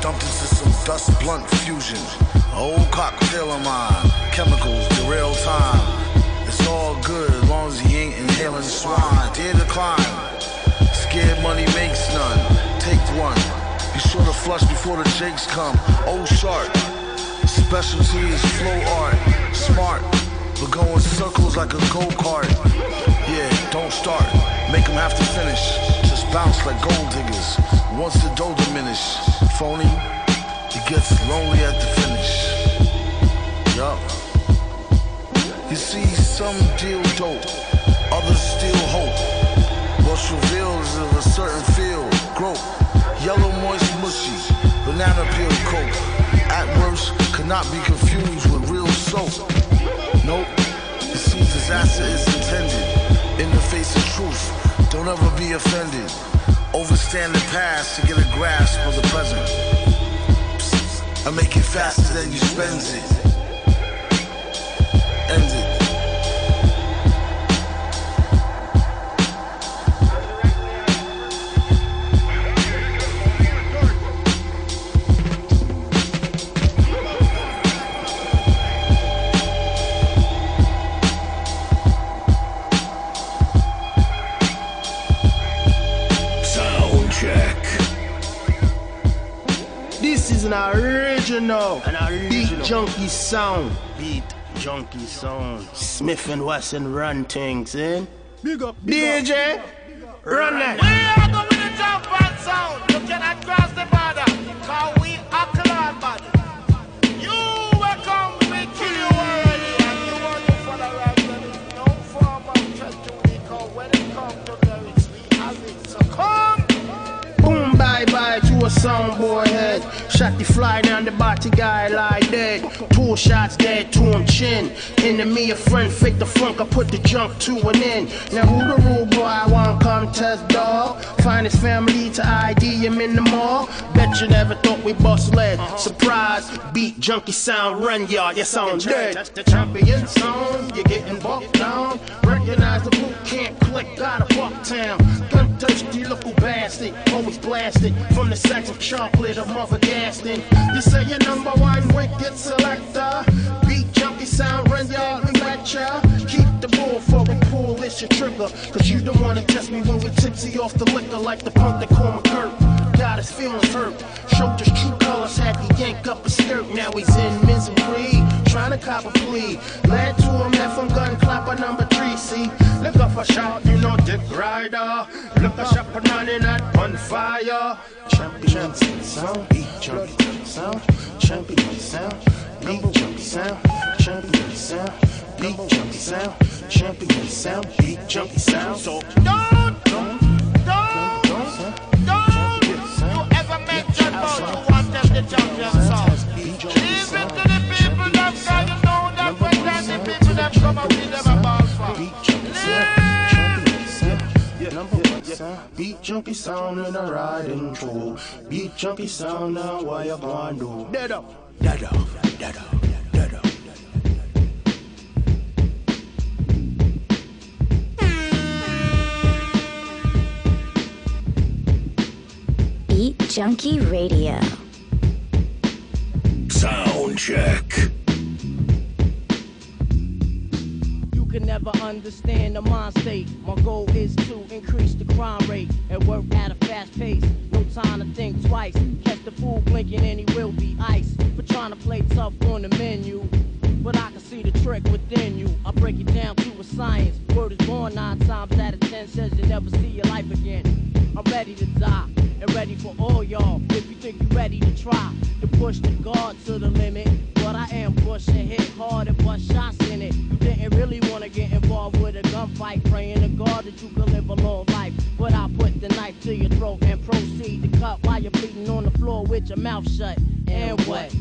Dumped into some dust blunt fusion. Old cocktail of mine, chemicals, the real time. It's all good as long as he ain't inhaling swine. Dear the climb, scared money makes none. Take one. Be sure to flush before the jakes come. Oh, sharp. Specialty is flow art. Smart, but go in circles like a go kart. Yeah, don't start. Make them have to finish. Just bounce like gold diggers. Once the dough diminish. Phony, it gets lonely at the finish. Yup. You see, some deal dope, others steal hope. What's revealed is of a certain field, growth. Yellow, moist, mushy, banana peel coke. At worst, cannot be confused with real soap. Nope, you see, disaster is intended. In the face of truth, don't ever be offended. Overstand the past to get a grasp of the present. I make it faster than you spend it. An original, an original beat junkie sound. Beat junkie sound. Smith and Wesson run things, eh? Big up, DJ, run that. We are jump and sound. You cannot cross a soundboy head. Shot the fly down the body guy like dead. Two shots dead to him chin. Enemy a friend, fake the funk, I put the junk to an end. Now who the rule boy I want contest dog? Find his family to ID him in the mall. Bet you never thought we bust lead. Surprise, beat junkie sound run yard, yes I'm dead. That's the champion song, you're getting bucked down. Recognize the boot camp click out of Bucktown. Gun thirsty local bastard, always blasted from the sacks of chocolate of Mother Gaston. You say you're number one wicked selector. Beat junkie sound run yard, we ya. Keep the bull for we pull this your trigger. Cause you don't wanna test me when we tipsy off the liquor like the punk that call McGurk. Got his feelings hurt. Showed his true colors, had to yank up a skirt. Now he's in misery, trying to cop a plea. Led to him, left from gun clapper number three. See, look up a shot, you know, Dick Rider. Look a shot, running at on fire. Champion sound, beat junkie sound, champion sound, beat junkie sound, champion sound, beat junkie sound, champion sound, beat junkie sound. So Don't, don't, don't, don't don't you ever mention about who want them the champion sound. The people that come up with them a ball for. Beat junkie sound in a riding through. Beat junkie sound now, what you gonna do? Dead up, dead up, dead up, dead up. Beat Junkie Radio. Sound check. Can never understand the mind state. My goal is to increase the crime rate and work at a fast pace. No time to think twice. Catch the fool blinking and he will be ice. For trying to play tough on the menu. But I can see the trick within you. I break it down to a science. Word is born nine times out of ten says you never see your life again. I'm ready to die and ready for all y'all. If you think you're ready to try to push the guard to the limit, but I am pushing hit hard and bust shots in it. You didn't really want to get involved with a gunfight, praying to God that you could live a long life. But I put the knife to your throat and proceed to cut while you're bleeding on the floor with your mouth shut. And what?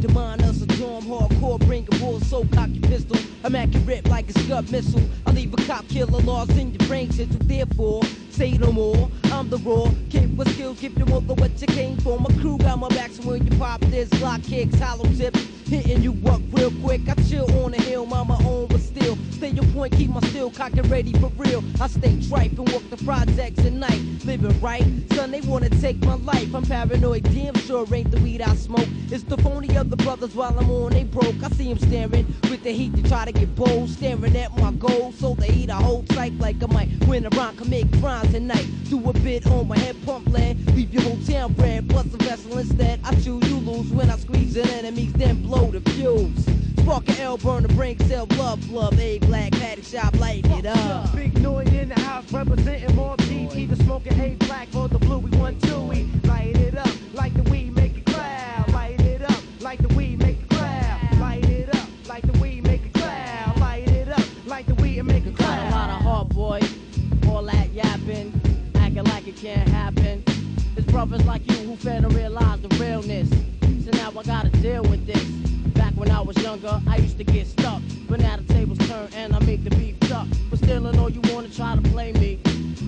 The mind of a dorm hardcore, bring a bull, so cock your pistol. I'm accurate like a scud missile. I leave a cop killer lost in your brain. Therefore, say no more. I'm the raw kid with skills, give you more than what you came for. My crew got my back, so when you pop this, block kicks, hollow tips, hitting you up real quick. I chill on the hill, mind my own, but still stay your point, keep my steel cock and ready for real. I stay tripe and walk the projects at night, living right. Son, they wanna take my life. I'm paranoid, damn sure ain't the weed I smoke. It's the phony of the brothers while I'm on, they broke. I see 'em staring with the heat to try to get bold, staring at my goals. So they eat a whole type like I might win a can make crimes tonight. Do a bit on my head pump lead, leave your whole town red. Plus a vessel instead. I chew, you lose when I squeeze in enemies, then blow the fuse. Spark an L, burn the brain cell, love, love, a black patty shop, light it up. Big noise in the house representing more PG. The smoking A black for the blue. We want two. We light it up like the can't happen. It's brothers like you who fail to realize the realness. So now I gotta deal with this. Back when I was younger, I used to get stuck. But now the tables turn and I make the beef duck. But still, I know you wanna try to play me.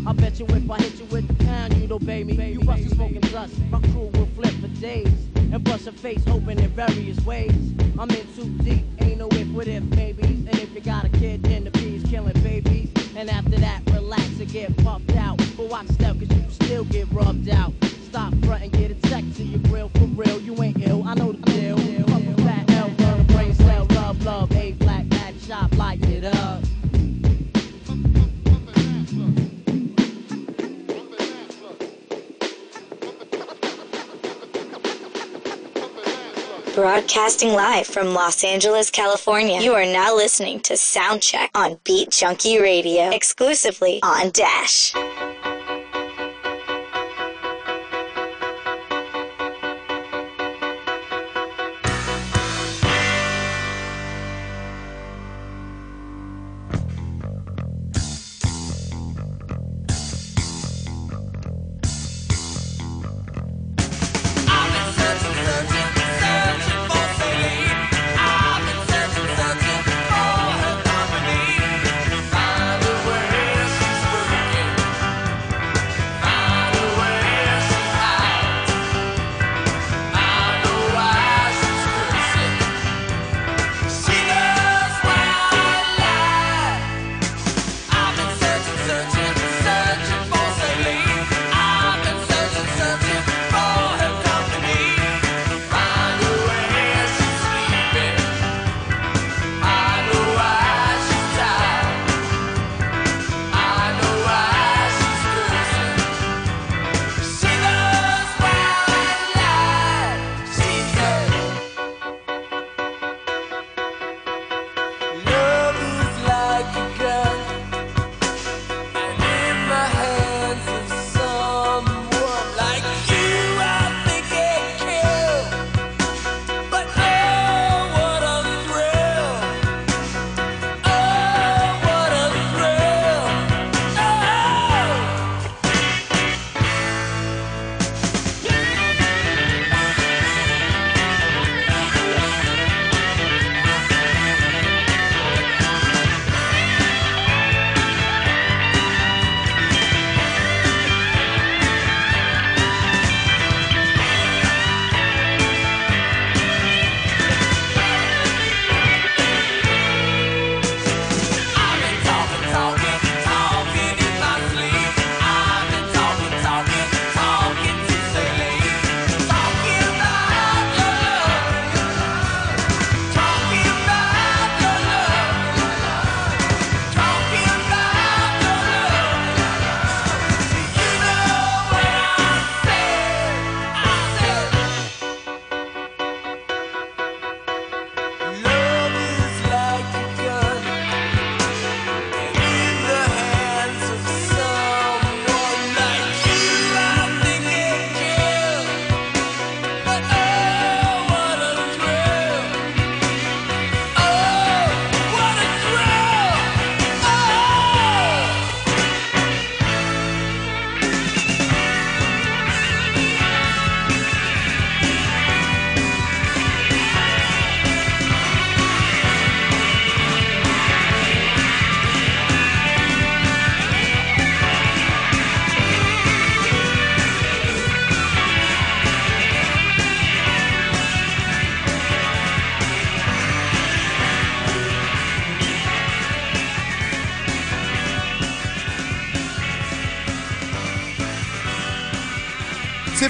I bet you if I hit you with the pound, you'd obey me. You bust a smoking dust, my crew will flip for days. And bust a face open in various ways. I'm in too deep, ain't no if with if maybes. And if you got a kid, then the get rubbed out. Stop front and get a to for real. You ain't ill, I know the deal. Fat L, brain cell, love, love, A black, shop, light it up. Broadcasting live from Los Angeles, California. You are now listening to Soundcheck on Beat Junkie Radio, exclusively on Dash.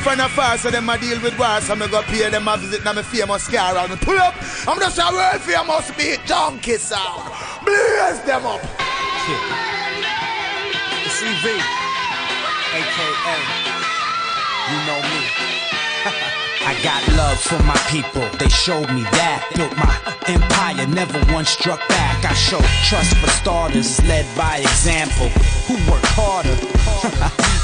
For no far, so them a deal with war, so me go pay them a visit now me famous car and me pull up. I'm just a world famous beat junkie sound. Blaze them up. It's EV, aka you know me. [LAUGHS] I got love for my people, they showed me that. Built my empire, never once struck back. I show trust for starters, led by example. Who worked harder?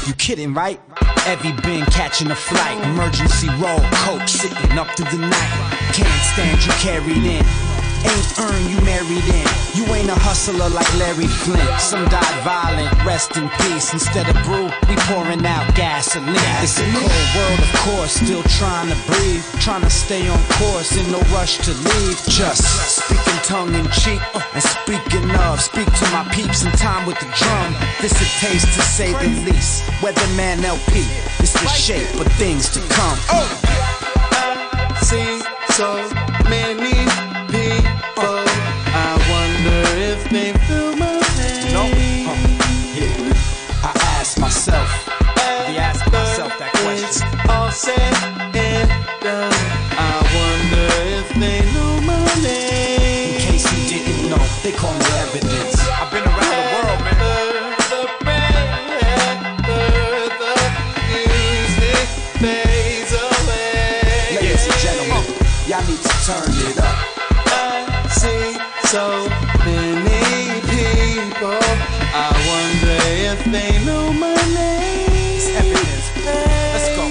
[LAUGHS] you kidding, right? Evie been catching a flight, emergency roll, coke sitting up through the night. Can't stand you carried in. Ain't earned, you married in. You ain't a hustler like Larry Flynt. Some died violent, rest in peace. Instead of brew, we pouring out gasoline. It's a cold world, of course, still trying to breathe. Trying to stay on course, in no rush to leave. Just speaking tongue in cheek. Uh, and speaking of, speak to my peeps in time with the drum. This a taste to say the least. Weatherman LP, it's the shape of things to come. Oh! See so many they feel my pain. No. Yeah. I ask myself. Be asking myself that question. All said and done. I wonder if they know my name. In case you didn't know, they call me evidence. I've been around the world, man. Fades away. Ladies and gentlemen, y'all need to turn it up. If they know my name. It's evidence. Let's go.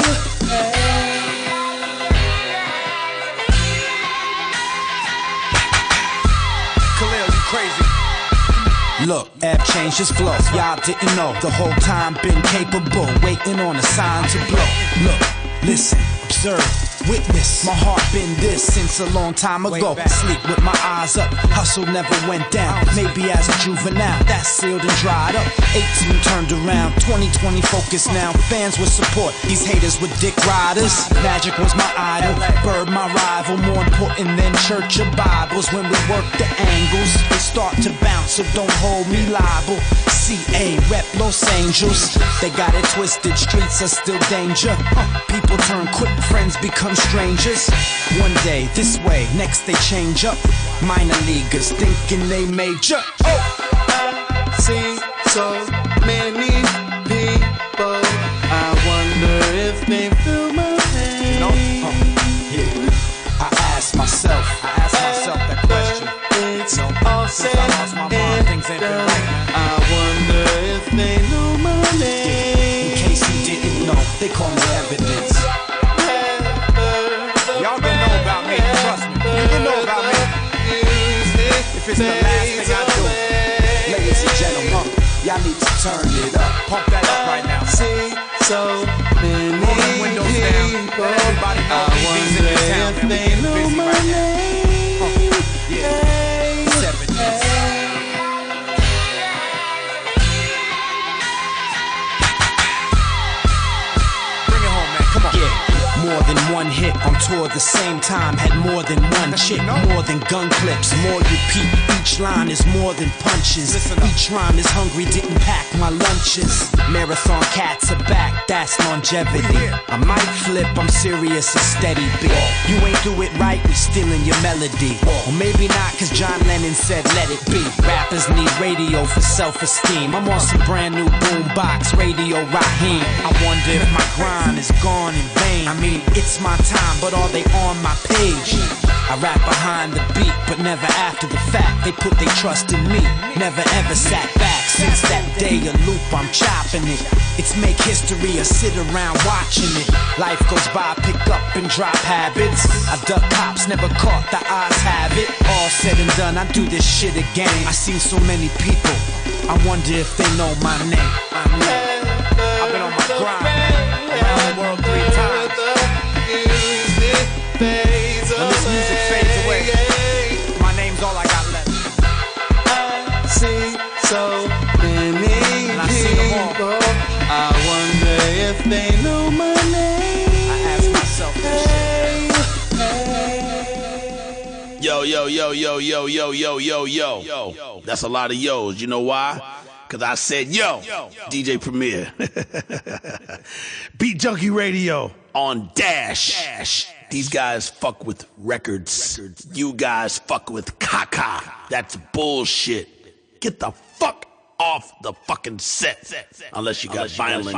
Khalil, you crazy. Look, Ab changed his flow. Y'all didn't know the whole time been capable, waiting on a sign to blow. Look, listen, observe, witness. My heart been this since a long time ago. Sleep with my eyes up, hustle never went down. Maybe as a juvenile, that's sealed and dried up. 18 turned around, 2020 focused now. Fans with support, these haters with dick riders. Magic was my idol, Bird my rival. More important than church or Bibles. When we work the angles, they start to bounce, so don't hold me liable. CA rep Los Angeles, they got it twisted. Streets are still danger. Uh, people turn quick, friends become strangers. One day this way, next they change up. Minor leaguers thinking they major. I see so many people. I wonder if they feel my pain. No, uh, yeah. I ask myself, I ask myself that question. It's No, all since said I lost my mom, things ain't been right, man. I wonder if they know my name. In case you didn't know, they call me evidence. If the last thing I do. Ladies and gentlemen, y'all need to turn it up. Pump that up right now. See so many Roll them windows down. people. Let everybody know I BB's in wonder the town, if man. We they getting know busy my right now. Than one hit on tour at the same time. Had more than one chick, more than gun clips. More you peep, each line is more than punches. Each rhyme is hungry, didn't pack my lunches. Marathon cats are back, that's longevity. I might flip, I'm serious, a steady beat. You ain't do it right, we stealing your melody. Or maybe not, cause John Lennon said let it be. Rappers need radio for self-esteem. I'm on some brand new boombox, radio Raheem. I wonder if my grind is gone in vain. I mean, it's my time, but are they on my page? I rap behind the beat, but never after the fact. They put their trust in me, never ever sat back. Since that day, a loop, I'm chopping it. It's make history or sit around watching it. Life goes by, pick up and drop habits. I duck cops, never caught, the eyes have it. All said and done, I do this shit again. I seen so many people, I wonder if they know my name. I've been on my grind, yo, yo, yo, yo, yo, yo, yo, yo. That's a lot of yo's. You know why? Because I said, yo, DJ Premier. [LAUGHS] Beat Junkie Radio on Dash. These guys fuck with records. You guys fuck with caca. That's bullshit. Get the fuck off the fucking set. Unless you got violent.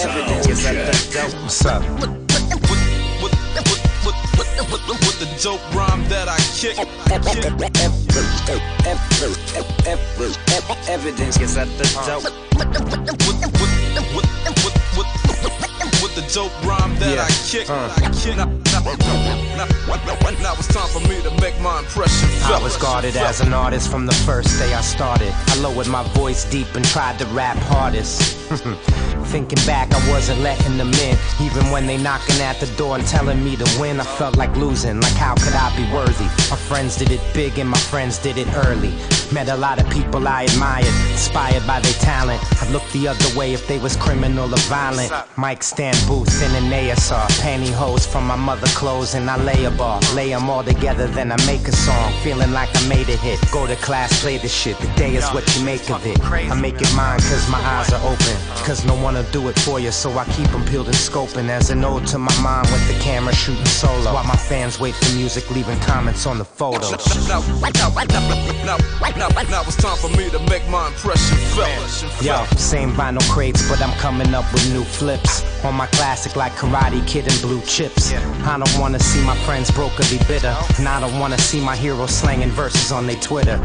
Everything is at the dope. What's up? With the dope rhyme that I kick. Evidence is at the dope. Dope rhyme that Yeah. I kick. Uh. I kick. Now, now, now, now it's time for me to make my impression I was guarded as an artist from the first day I started. I lowered my voice deep and tried to rap hardest. [LAUGHS] Thinking back, I wasn't letting them in. Even when they knocking at the door and telling me to win, I felt like losing. Like how could I be worthy? My friends did it big and my friends did it early. Met a lot of people I admired, inspired by their talent. I'd look the other way if they was criminal or violent. Mike stand booth in an ASR, pantyhose from my mother clothes and I lay a bar. Lay 'em all together, then I make a song. Feeling like I made a hit. Go to class, play the shit. The day is what you make of it. I make it mine cause my eyes are open. Cause no one will do it for you, so I keep 'em peeled and scoping. As an ode to my mom with the camera shooting solo. While my fans wait for music, leaving comments on the photos. Now, now, now, now, it's time for me to make my impression. Yo, same vinyl crates, but I'm coming up with new flips. On my classic like Karate Kid and Blue Chips. I don't wanna see my friends broke or be bitter. And I don't wanna see my heroes slanging verses on their Twitter.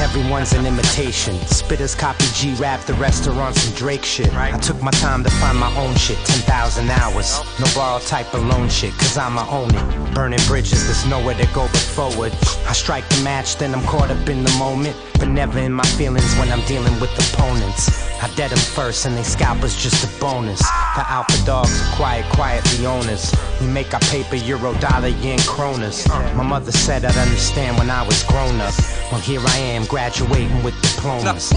Everyone's an imitation. Spitters copy G rap, the restaurants and Drake shit. I took my time to find my own shit, 10,000 hours. No borrow type of loan shit, cause I'ma own it. Burning bridges, there's nowhere to go but forward. I strike the match, then I'm caught up in the moment. But never in my feelings when I'm dealing with opponents. I dead them first and they scalp scalpers just a bonus. The alpha dogs are quiet, quiet the owners. We make our paper euro, dollar, yen, kronas. My mother said I'd understand when I was grown up. Well, here I am graduating with diplomas.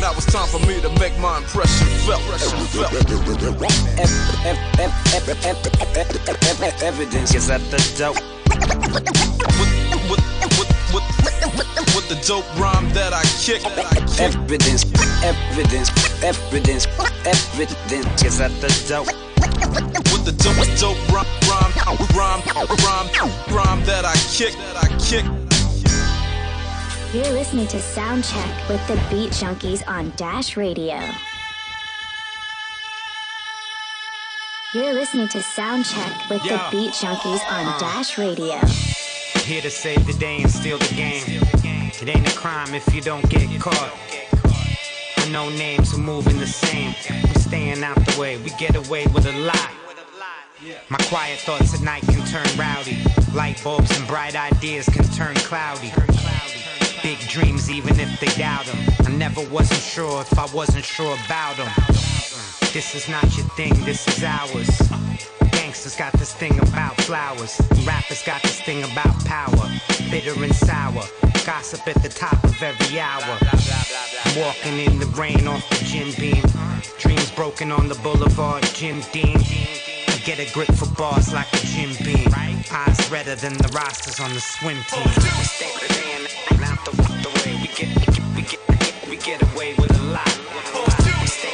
Now it's time for me to make my impression felt. Evidence is at the dope. With the dope rhyme that I kick. Evidence, evidence, evidence, evidence is at the dope. With the dope, dope rhyme, rhyme, rhyme, rhyme, rhyme that I kick. That I kick. You're listening to Soundcheck with the Beat Junkies on Dash Radio. You're listening to Soundcheck with the Beat Junkies on Dash Radio. Here to save the day and steal the game. It ain't a crime if you don't get caught. I know names are moving the same. We staying out the way, we get away with a lot. My quiet thoughts at night can turn rowdy. Light bulbs and bright ideas can turn cloudy. Big dreams, even if they doubt them. I never wasn't sure if I wasn't sure about them. This is not your thing, this is ours. Gangsters got this thing about flowers. Rappers got this thing about power. Bitter and sour. Gossip at the top of every hour. Walking in the rain off the gym beam. Dreams broken on the boulevard, Jim Dean. I get a grip for bars like a Jim Beam. Eyes redder than the rosters on the swim team. We stay out the, the way we get, we get, we get, we get away with a lot. Stay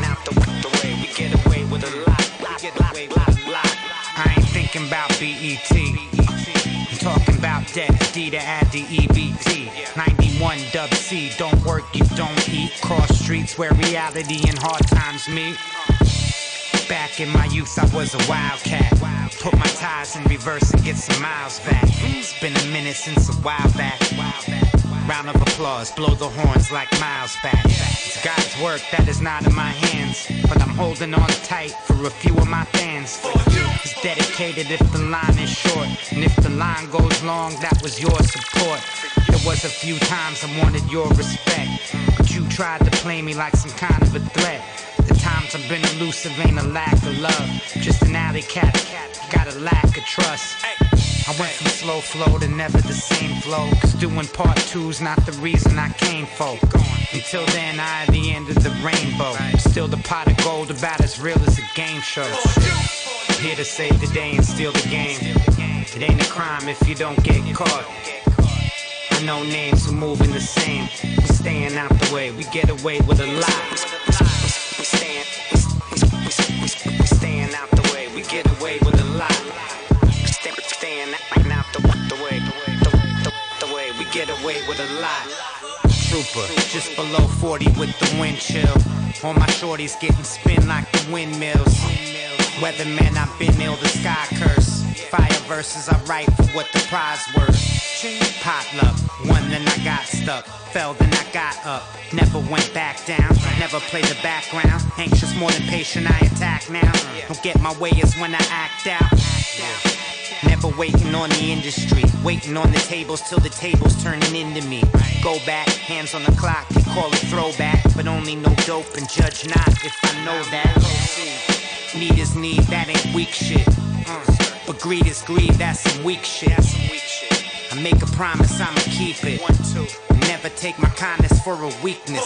out the, the way we get away with a lot. We get away with a lot. I ain't thinking about BET. About death, D to add the EBT. 91 dub C, don't work, you don't eat. Cross streets where reality and hard times meet. Back in my youth, I was a wildcat. Put my tires in reverse and get some miles back. It's been a minute since a while back. Round of applause, blow the horns like miles back. It's God's work that is not in my hands, but I'm holding on tight for a few of my fans. It's dedicated if the line is short, and if the line goes long, that was your support. There was a few times I wanted your respect, but you tried to play me like some kind of a threat. The times I've been elusive ain't a lack of love, just an alley cat. Got a lack of trust. I went from slow flow to never the same flow. Cause doing part two's not the reason I came for. Until then, I at the end of the rainbow. Still the pot of gold about as real as a game show. Here to save the day and steal the game. It ain't a crime if you don't get caught. I know names who moving the same. We're staying out the way, we get away with a lot. We staying, away with a lot. Trooper, just below 40 with the wind chill. All my shorties getting spin like the windmills. Weatherman, I've been ill, the sky curse. Fire verses, I write for what the prize worth. Potluck, one then I got stuck. Fell then I got up. Never went back down. Never played the background. Anxious more than patient, I attack now. Don't get my way is when I act out. Never waiting on the industry, waiting on the tables till the tables turning into me. Go back, hands on the clock, they call it throwback, but only no dope and judge not if I know that. Need is need, that ain't weak shit. Uh, But greed is greed, that's some weak shit. I make a promise, I'ma keep it. Never take my kindness for a weakness.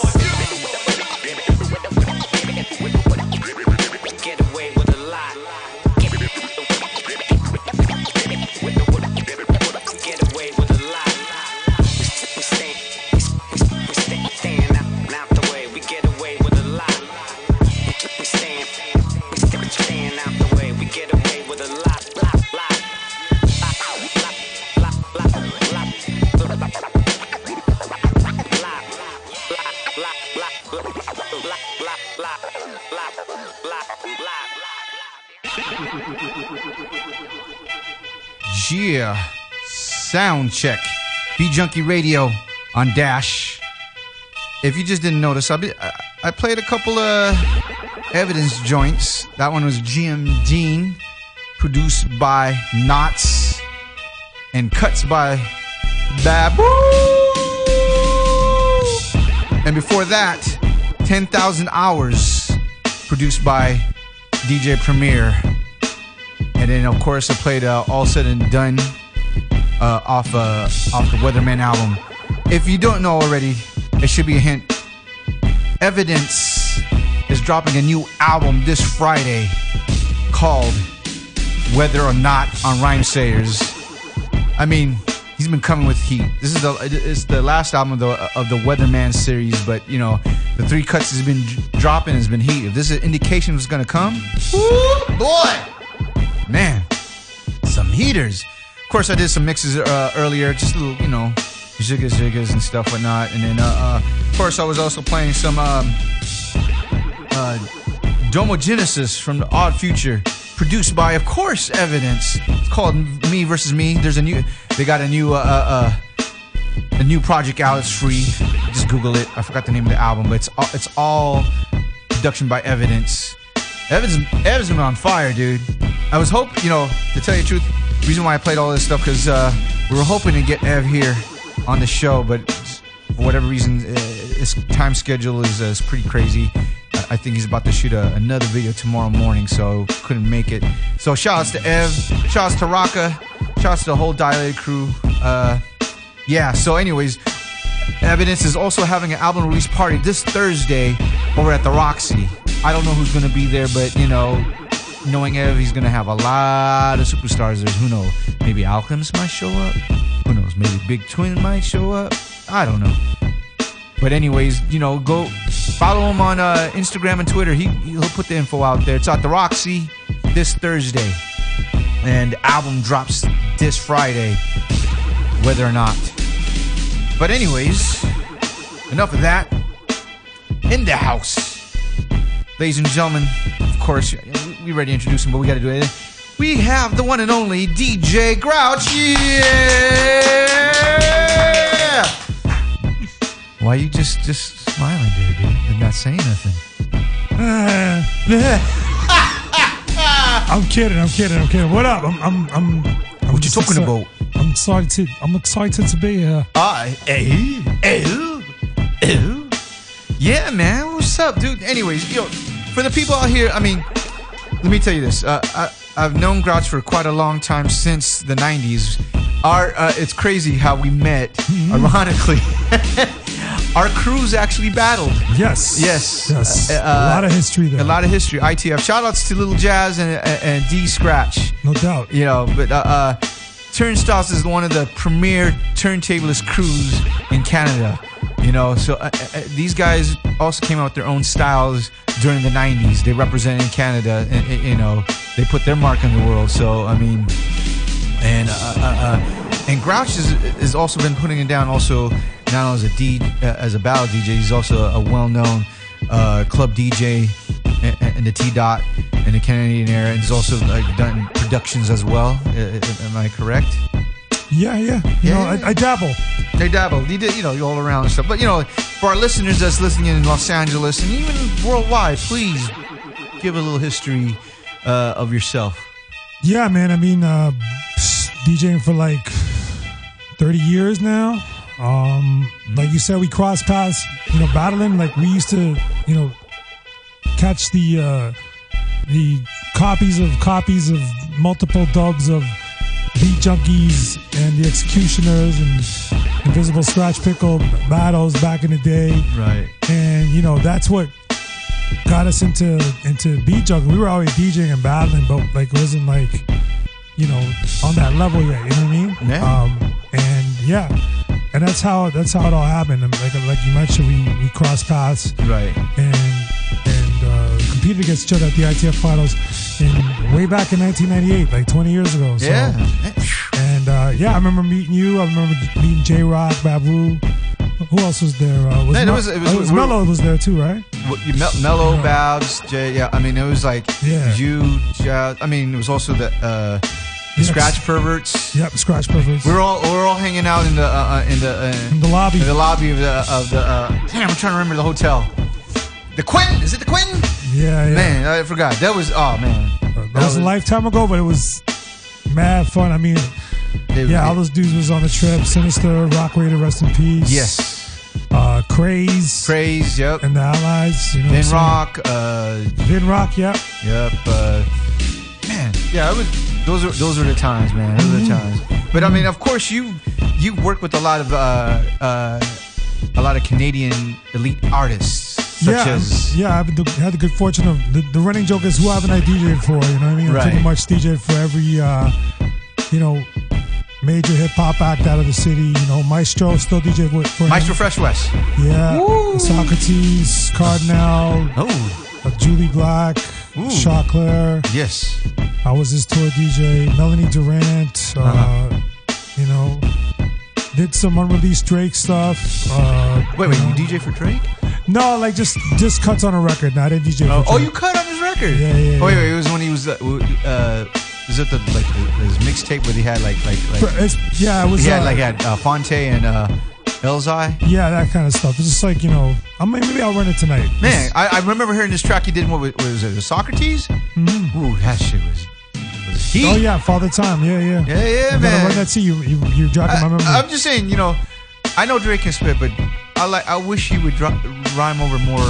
Yeah. Sound check. B Junkie Radio on Dash. If you just didn't notice, I, I, I played a couple of evidence joints. That one was Jim Dean, produced by Nottz, and cuts by Babu. And before that, 10,000 Hours, produced by DJ Premier. And then, of course, I played uh, All Said and Done uh, off, uh, off the Weatherman album. If you don't know already, it should be a hint. Evidence is dropping a new album this Friday called Weather or Not on Rhymesayers. I mean, he's been coming with heat. This is the it's the last album of the of the Weatherman series, but you know, the three cuts has been dropping has been heat. If this is an indication of what's gonna come, boy, man, some heaters. Of course, I did some mixes uh, earlier, just a little, you know, ziggas, ziggas, and stuff, whatnot. And then, uh, uh, of course, I was also playing some um, uh, Domo Genesis from the Odd Future, produced by, of course, Evidence. It's called Me versus Me. There's a new, they got a new, uh, uh, a new project out. It's free. Just Google it. I forgot the name of the album, but it's all, it's all production by Evidence. Evidence, Evidence been on fire, dude. I was hoping, you know, to tell you the truth, the reason why I played all this stuff because uh, we were hoping to get Ev here on the show, but for whatever reason, uh, his time schedule is, uh, is pretty crazy. I think he's about to shoot a, another video tomorrow morning, so couldn't make it. So shouts to Ev, shouts to Rakaa, shouts to the whole Dilated crew. Uh, yeah. So, anyways, Evidence is also having an album release party this Thursday over at the Roxy. I don't know who's gonna be there, but you know, knowing Ev, he's gonna have a lot of superstars there. Who knows? Maybe Alchemist might show up. Who knows? Maybe Big Twin might show up. I don't know. But anyways, you know, go follow him on uh, Instagram and Twitter. He he'll put the info out there. It's at the Roxy this Thursday, and album drops this Friday, Weather or Not. But anyways, enough of that. In the house, ladies and gentlemen. Of course, we ready to introduce him, but we got to do it. We have the one and only DJ Grouch. Yeah. Why you just just smiling there, dude, and not saying nothing? [SIGHS] I'm kidding. I'm kidding. I'm kidding. What up? I'm. I'm. I'm. I'm what you talking about? I'm excited. I'm excited to be here. Ah, hey, hey, hey. Yeah, man. What's up, dude? Anyways, yo, for the people out here, I mean, let me tell you this. Uh, I, I've known Grouch for quite a long time since the '90s. Our, uh, it's crazy how we met. Ironically, [LAUGHS] our crews actually battled. Yes. Yes. Yes. Uh, a lot of history there. A lot of history. ITF. Shout outs to Little Jazz and, and, and D Scratch. No doubt. You know, but uh, uh, Turnstylez is one of the premier turntablist crews in Canada. You know, so uh, uh, these guys also came out with their own styles during the '90s. They represented Canada, and, and, you know, they put their mark on the world. So I mean, and uh, uh, uh, and Grouch is has also been putting it down. Also, not only as a D uh, as a battle DJ, he's also a well-known uh, club DJ in, the T dot in the Canadian era, and he's also like done productions as well. Am I correct? Yeah, yeah. You know, I, I dabble. I dabble. They did, you know, all around and stuff. But you know, for our listeners that's listening in Los Angeles and even worldwide, please give a little history uh, of yourself. Yeah, man. I mean, uh, DJing for like 30 years now. Um, like you said, we cross paths, you know, battling. Like we used to, you know, catch the uh, the copies of copies of multiple dubs of Beat Junkies and the Executioners and Invisible Scratch Pickle battles back in the day. Right. And you know, that's what got us into into beat junkie. We were always DJing and battling, but like it wasn't like you know on that level yet. You know what I mean? Yeah. Um, and yeah, and that's how that's how it all happened. Like like you mentioned, we we crossed paths. Right. And and competed against each other at the ITF finals in way back in 1998, like 20 years ago. So, Yeah. And uh, yeah, I remember meeting you. I remember meeting J.Rocc, Babu. Who else was there? Uh, was Mel- was- it was- oh, was Mello was there too, right? What, you Mel- Mellow, Babs, Jay. Yeah, I mean, it was like Yeah. you, Jazz. I mean, it was also the uh, the Yes. Scratch Perverts. Yep, Scratch Perverts. We're all we were all hanging out in the uh, uh, in the uh, In the lobby. in the lobby of the of the. Uh, damn, I'm trying to remember the hotel. The Quinn is it the Quinn? Yeah, yeah. Man, I forgot. That was oh man. That was a lifetime ago, but it was mad fun. I mean, yeah, all those dudes was on the trip. Sinister, Roc Raida, rest in peace. Yes. Uh, Craze. Craze, yep. And the Allies. You know Vinroc. Uh? Vinroc, yep. Yep. Uh, man, yeah, it was. Those are those are the times, man. Those are the times. But I mean, of course, you you work with a lot of uh, uh, a lot of Canadian elite artists, such yeah, as yeah, I've been the, had the good fortune of the, the running joke is who haven't I DJed for? You know what I mean? I pretty much DJed for every, uh, you know, major hip hop act out of the city. You know, Maestro still DJ with for him. Maestro Fresh Wes. Yeah, Saukrates, Kardinal, oh, uh, Jully Black, Choclair. Yes, I was his tour DJ. Melanie Durrant. Uh, Uh-huh. You know, did some unreleased Drake stuff. Uh, Wait, wait, know. you DJ for Drake? No, like just just cuts on a record. Not I didn't DJ. Oh, oh, you cut on his record? Yeah, yeah. Oh, wait, wait, it was when he was uh, uh was it the like his mixtape where he had like like like it's- yeah, it was. he had uh, like had uh, Phonte and uh, Elzhi. Yeah, that kind of stuff. It's just like you know, I mean, maybe I'll run it tonight. Man, I, I remember hearing this track he did. What was, what was it? Saukrates? Mhm. Ooh, that shit was. was heat. Oh yeah, Father Time. Yeah, yeah. Yeah, yeah, I gotta man. Run that. See you. You you're jogging my memory. I, am just saying, you know, I know Drake can spit, but I like. I wish he would rhyme over more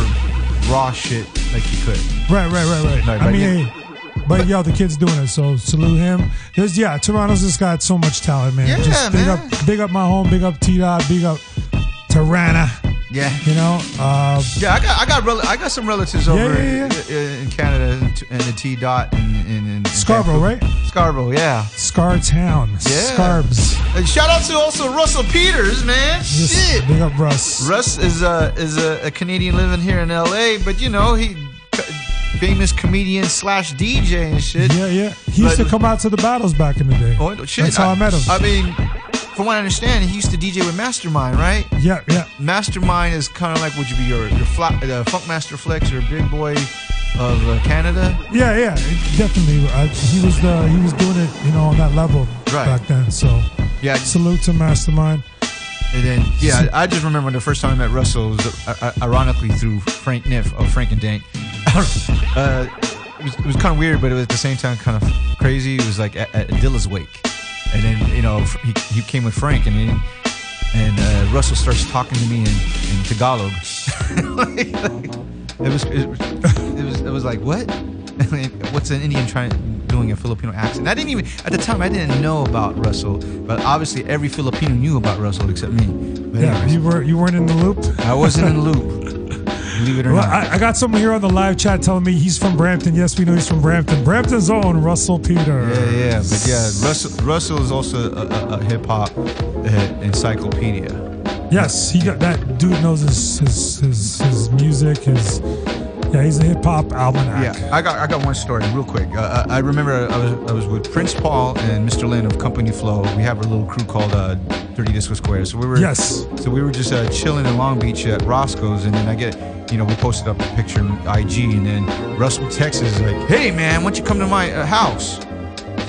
raw shit like he could. right, right, right, right. I mean, yeah. hey, but yo, the kid's doing it, so salute him. There's yeah, Toronto's just got so much talent, man. Yeah, just big man. up, big up my home, big up T Dot, big up Tirana. Yeah. You know, uh, Yeah, I got I got rel- I got some relatives Yeah, over yeah, In, in Canada in the T dot and, in Scarborough, right? Scarborough, yeah. Scar Town, Yeah. Scarbs. And shout out to also Russell Peters, man. Just Shit. big up Russ. Russ is a is a, a Canadian living here in L.A., but you know he famous comedian slash DJ and shit. Yeah, yeah. He used But- to come out to the battles back in the day. Oh shit! That's how I, met him. I mean, from what I understand, he used to DJ with Mastermind, right? yeah, yeah. Mastermind is kind of like would you be your your fla- uh, Funkmaster Flex or Big Boy of uh, Canada? Yeah, yeah, definitely. I, he was the he was doing it, you know, on that level Right. back then. So Yeah. salute to Mastermind. And then, yeah, I just remember the first time I met Russell was uh, uh, ironically through Frank Nitt of Frank and Dank. [LAUGHS] uh, it was, it was kind of weird, but it was at the same time kind of crazy. It was like at, at Dilla's wake, and then you know he, he came with Frank, and then and uh, Russell starts talking to me in, in Tagalog. [LAUGHS] Like, it was it was it was, it was like what? [LAUGHS] What's an Indian trying doing a Filipino accent? I didn't even at the time I didn't know about Russell, but obviously every Filipino knew about Russell except me. But Yeah, anyways. you were you weren't in the loop. I wasn't in the loop. [LAUGHS] believe it or Well, not. I, I got someone here on the live chat telling me he's from Brampton. Yes, we know he's from Brampton. Brampton's own Russell Peter. Yeah, yeah, but yeah, Russell, Russell is also a, a, a hip hop uh, encyclopedia. Yes, he got that dude knows his his his, his music. His yeah, he's a hip hop almanac. Yeah, I got I got one story real quick. Uh, I I remember I was I was with Prince Paul and Mr. Len of Company Flow. We have a little crew called uh, Dirty Disco Square. So we were Yes. So we were just uh, chilling in Long Beach at Roscoe's, and then I get you know we posted up a picture in IG, and then Russell Texas is like, "Hey man, why don't you come to my uh, house?"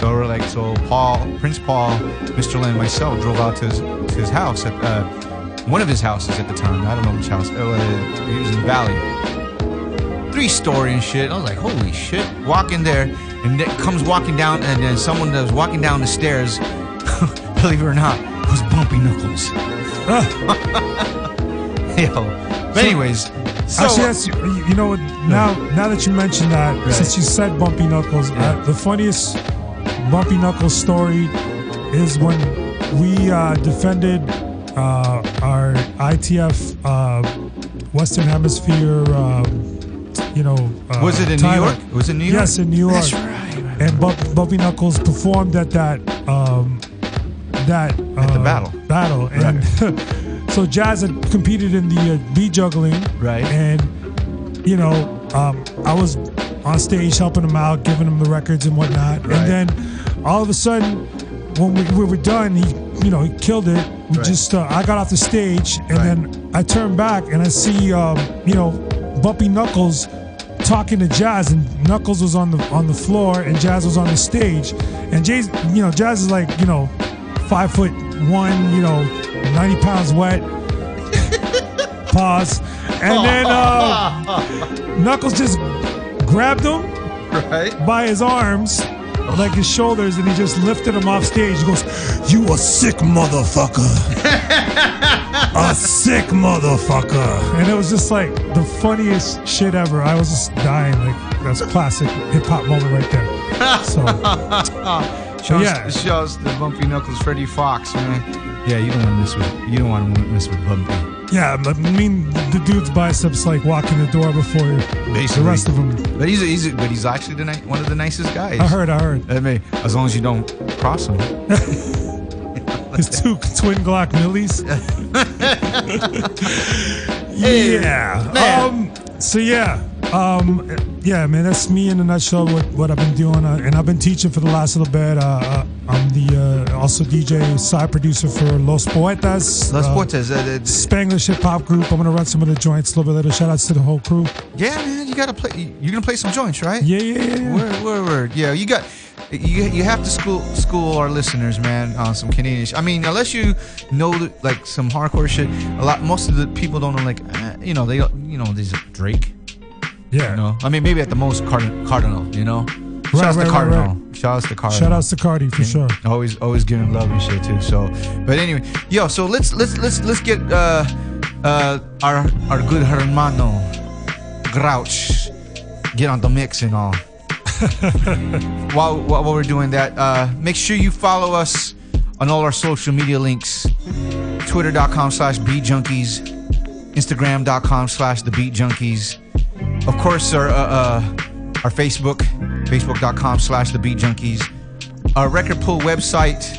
So we're like, so Paul, Prince Paul, Mr. Len, myself drove out to his, to his house at uh, one of his houses at the time. I don't know which house. Oh, uh, he was in the valley three story and shit. I was like, holy shit. Walk in there, and then comes walking down, and then someone that was walking down the stairs, [LAUGHS] believe it or not, was Bumpy Knuckles. [LAUGHS] Yo. But anyways, so Actually, that's, you know what? Now, now that you mentioned that, since you said Bumpy Knuckles, uh, the funniest Bumpy Knuckles story is when we uh, defended uh, our ITF uh, Western Hemisphere. Um, you know, uh, Was it in New. York? Was it New York? Yes, in New York. That's right. And Bump, Bumpy Knuckles performed at that um, that At the uh, battle. battle, and [LAUGHS] so Jazz had competed in the uh, beat juggling, right? And you know, um, I was on stage helping him out, giving him the records and whatnot, Right. and then all of a sudden, when we, we were done, he you know he killed it. We Right. just uh, I got off the stage, and then I turned back and I see um, you know Bumpy Knuckles talking to Jazz, and Knuckles was on the on the floor, and Jazz was on the stage, and Jay's you know Jazz is like you know five foot one, you know ninety pounds wet. [LAUGHS] Pause, and then uh, [LAUGHS] Knuckles just grabbed him by his arms. Like his shoulders, and he just lifted him off stage. He goes, "You a sick motherfucker, a sick motherfucker," and it was just like the funniest shit ever. I was just dying. Like that's a classic hip hop moment right there. So [LAUGHS] Shouts, yeah. shouts the Bumpy Knuckles, Freddie Foxxx, man. Yeah, you don't want to mess with you don't want to mess with Bumpy. Yeah, I mean the dude's biceps like walking the door before you. Basically. The rest of them, But he's he's but he's actually the ni- one of the nicest guys. I heard, I heard. I mean, as long as you don't cross him. [LAUGHS] His two twin Glock millies. [LAUGHS] yeah. Um. So yeah. Um. Yeah, man. That's me in a nutshell. What, what I've been doing, uh, and I've been teaching for the last little bit. Uh, uh, I'm the uh, also DJ side producer for Los Poetas. Los uh, Poetas, uh, the- Spanglish hip hop group. I'm gonna run some of the joints a little bit later. Shout outs to the whole crew. Yeah, man, you gotta play. You're gonna play some joints, right? Yeah, yeah, yeah. yeah. Word, word, word. Yeah, you got. You, you have to school school our listeners, man, on some Canadian. sh- I mean, unless you know like some hardcore shit, a lot. Most of the people don't know like, uh, you know, they you know, these Drake. Yeah. You know, I mean, maybe at the most Card- Kardinal. You know. Right, Shout out right, to right, Kardinal. right. Shout out to Kardinal. Shout outs to Cardi for sure. Always, always giving love and shit too. So, but anyway, yo, so let's let's let's let's get uh uh our our good hermano Grouch get on the mix and all. [LAUGHS] while, while we're doing that, uh, make sure you follow us on all our social media links: twitter.com slash beatjunkies, instagram.com slash the beat junkies. Of course, our uh, uh, our Facebook, facebook.com slash the beat junkies. Our record pool website,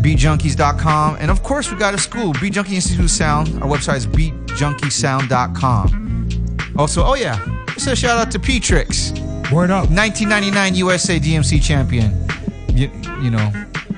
beatjunkies.com. And of course, we got a school, Beat Junkie Institute Sound. Our website is beatjunkiesound.com. Also, oh yeah, let's a shout out to P-Trix. Word up. 1999 USA DMC champion. You, you know,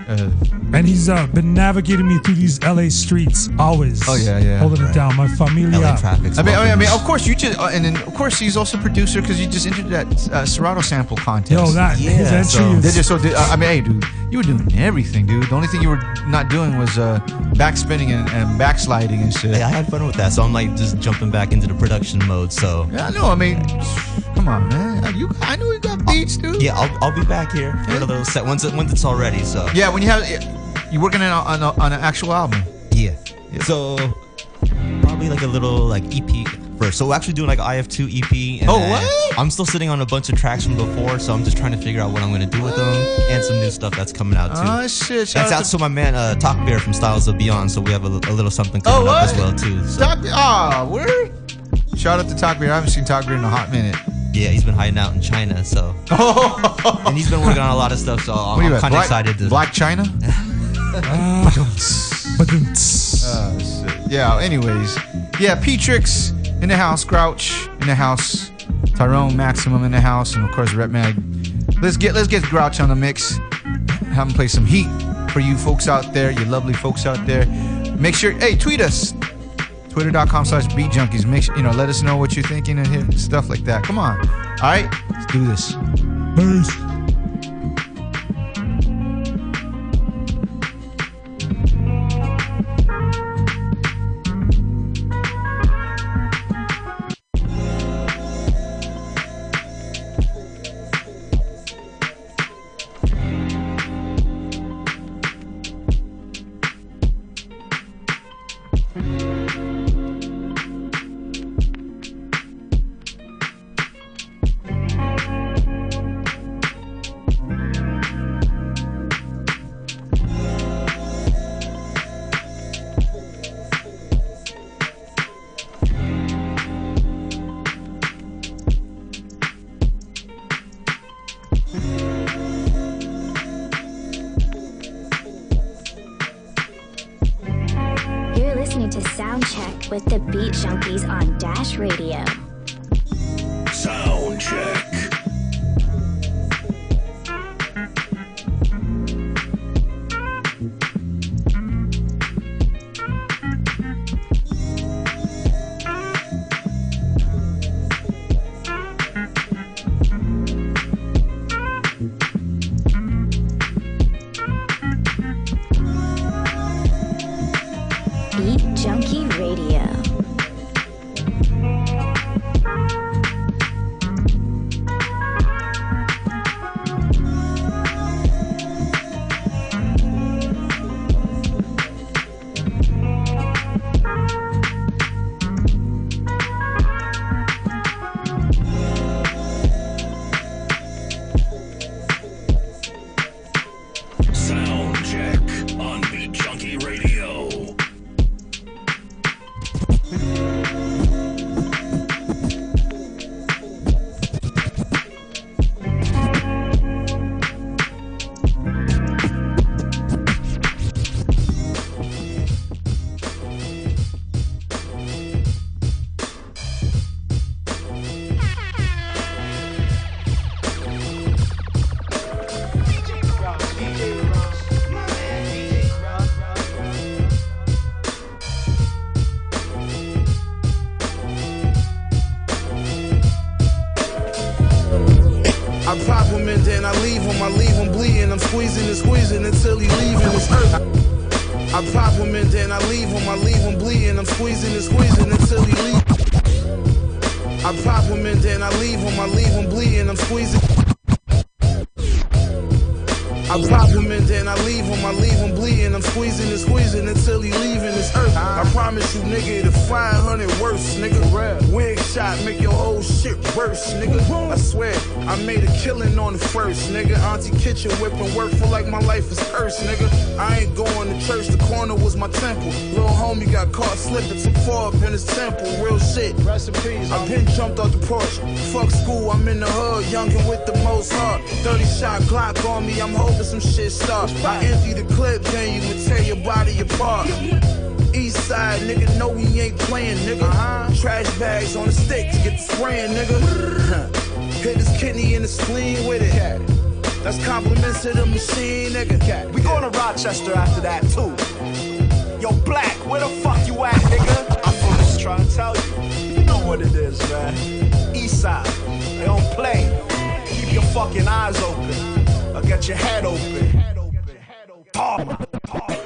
uh, And he's uh, been navigating me through these LA streets always. Oh, yeah, yeah. Holding it down. My familia. I mean, I mean, of course, you just, uh, and then of course, he's also producer because you just entered that uh, Serato sample contest. Yo, that- his Yeah, entry so- is- They just- so did- uh, I mean, hey, dude, you were doing everything, dude. The only thing you were not doing was uh, backspinning and, and backsliding and shit. Hey, I had fun with that, so I'm like just jumping back into the production mode. So Yeah, I know. I mean, come on, man. You, I know you got beats, dude. yeah, I'll, I'll be back here for a little set once once it's all ready. So Yeah, when you have, you working on, a- on, a- on an actual album. Yeah. So probably like a little like EP first. So we're actually doing like IF2 EP. And Oh, what? I'm still sitting on a bunch of tracks from before, so I'm just trying to figure out what I'm gonna do with them and some new stuff that's coming out too. Oh, shit. That's out to my man uh, Talk Bear from Styles of Beyond. So we have a, a little something Oh, coming up as well too. So. Stop. Ah, word. Shout Shout out to Takbir. I haven't seen Takbir in a hot minute. Yeah, he's been hiding out in China, so. [LAUGHS] and he's been working on a lot of stuff, so What are you I'm kind of excited to. Black China? [LAUGHS] Oh, shit. yeah, anyways. Yeah, P-Trix in the house, Grouch in the house, Tyrone Maximum in the house, and of course Rhettmatic. Let's get let's get Grouch on the mix. Have him play some heat for you folks out there, you lovely folks out there. Make sure, hey, tweet us. Twitter.com slash beat junkies. Make sure, you know, let us know what you're thinking and stuff like that. Come on. All right, let's do this. Peace. Bleeding. I'm squeezing nigga. [LAUGHS] Hit his kidney in the spleen with it. That's compliments to the machine, nigga. We going to Rochester after that too. Yo, Black, where the fuck you at, nigga? I'm just trying to tell you. You know what it is, man. East side, they don't play. Keep your fucking eyes open. Or get your head open. Talk. lyrics.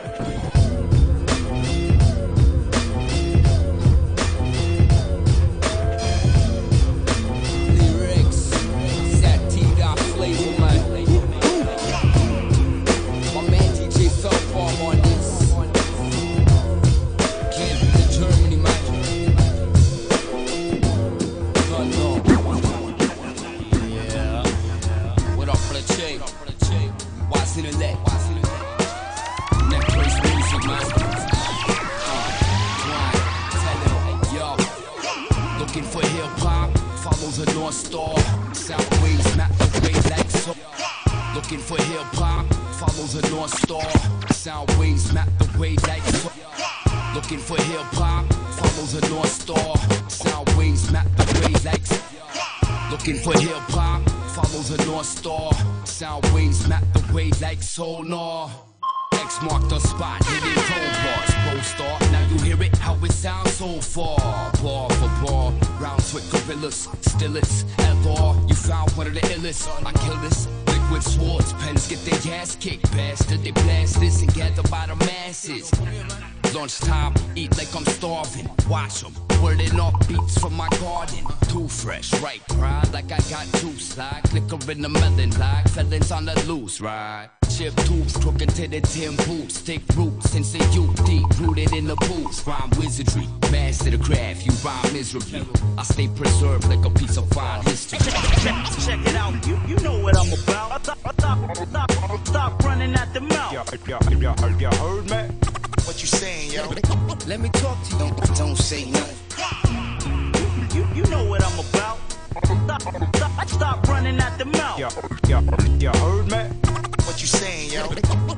a north star. Southways map the way like so. Looking for hip hop follows a north star. Southways map the way like so. Looking for hip hop follows a north star. Southways map the way like so. Looking for hip hop follows a north star. Southways map the way like sonar. X mark the spot, hitting cold bars. Both star, now you hear it how it sounds so far. Bar for bar with gorillas, still it's ever. You found one of the illest. I kill this. Liquid swords, pens get their ass kicked. Bastard, they blast this and gather by the masses. Lunchtime, eat like I'm starving. Watch them, wording off beats from my garden. Too fresh, right? Pride like I got juice, like liquor in the melon, like felons on the loose, right? Chip tubes, crooked to the tin boots, take roots since they you deep, rooted in the boots. Rhyme wizardry, master the craft, you rhyme miserably. I stay preserved like a piece of fine history. Check it out, you, you know what I'm about. Stop, stop, stop, stop running at the mouth. Y'all, y'all, y'all, y'all heard me? What you saying, yo? Let me talk to you. Don't, don't say nothing. You, you know what I'm about. Stop, stop, stop running at the mouth. Y'all, y'all, y'all heard me? What you saying, yo?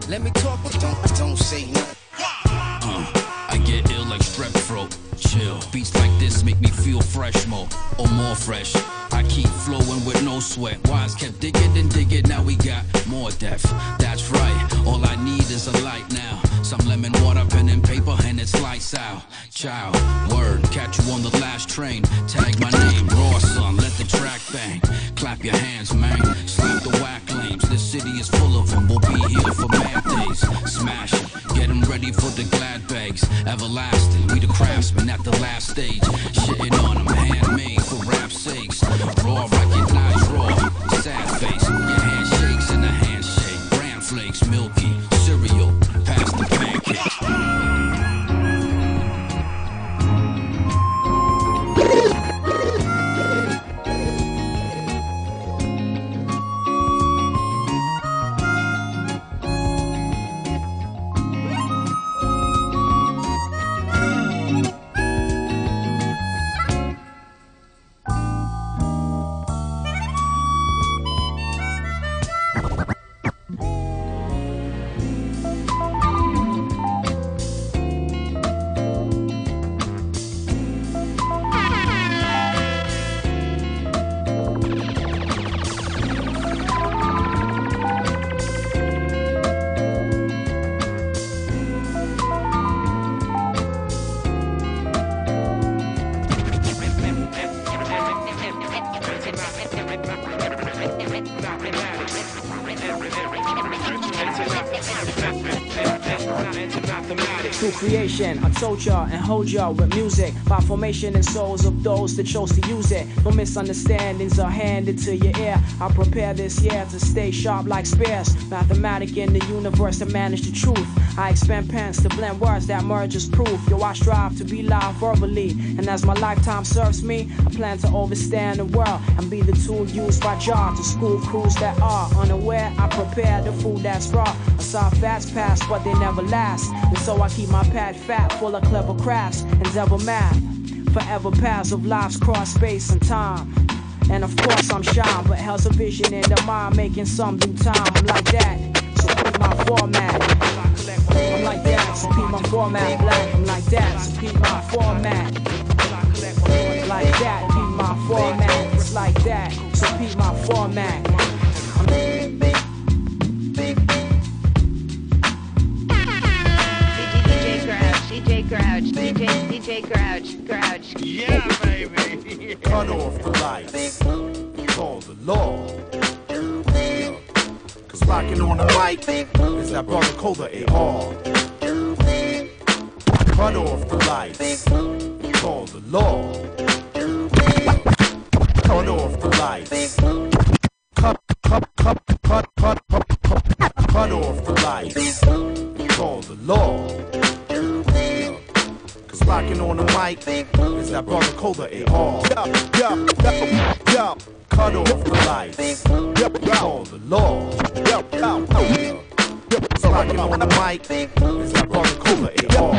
Let me talk to you. Don't, don't say nothing. Uh, I get ill like strep throat. Chill. Beats like this make me feel fresh more or more fresh. I keep flowing with no sweat. Wise kept digging and digging. Now we got more depth. That's right. All I need is a light now. Some lemon water, pen and paper, and it's lights out. Child, word, catch you on the last train. Tag my name, raw son. Let the track bang. Clap your hands, man. Slap the whack lanes. This city is full of them. We'll be here for mad days. Smash it. Get 'em ready for the glad bags. Everlasting. We the craftsmen at the last stage. Shitting on 'em. Handmade for rap's sakes. Raw, recognize raw. Sad face. Y'all and hold y'all with music by formation and souls of those that chose to use it. No misunderstandings are handed to your ear. I prepare this year to stay sharp like spears. Mathematic in the universe to manage the truth. I expand pens to blend words that merge as proof. Yo, I strive to be loud verbally, and as my lifetime serves me, I plan to overstand the world and be the tool used by Jah to school crews that are unaware. I prepare the food that's raw. I saw fast pass, but they never last, and so I keep my pad fat, full of clever crafts and devil math. Forever paths of lives cross space and time. And of course I'm shy, but hell's a vision in the mind, making some due time. I'm like that, so keep my format. I'm like that, so keep my format black. I'm like that, so keep my format. Like that, keep my format. It's like that, so keep my format. DJ, DJ Grouch, Grouch. Yeah, baby. [LAUGHS] Cut off the lights. Call the law. Cause rocking on the mic is that brother Cola AR. Cut off the lights. Call the law. Cut off the lights. Cut, cut, cut, cut, cut, cut, cut, cut off the lights. Call the law. Cause rocking on the mic think, is that brother Cola AR. Yo, yo, yo, yo. Cut off the lights. Call the law. Cause rocking on the mic is that brother Cola AR.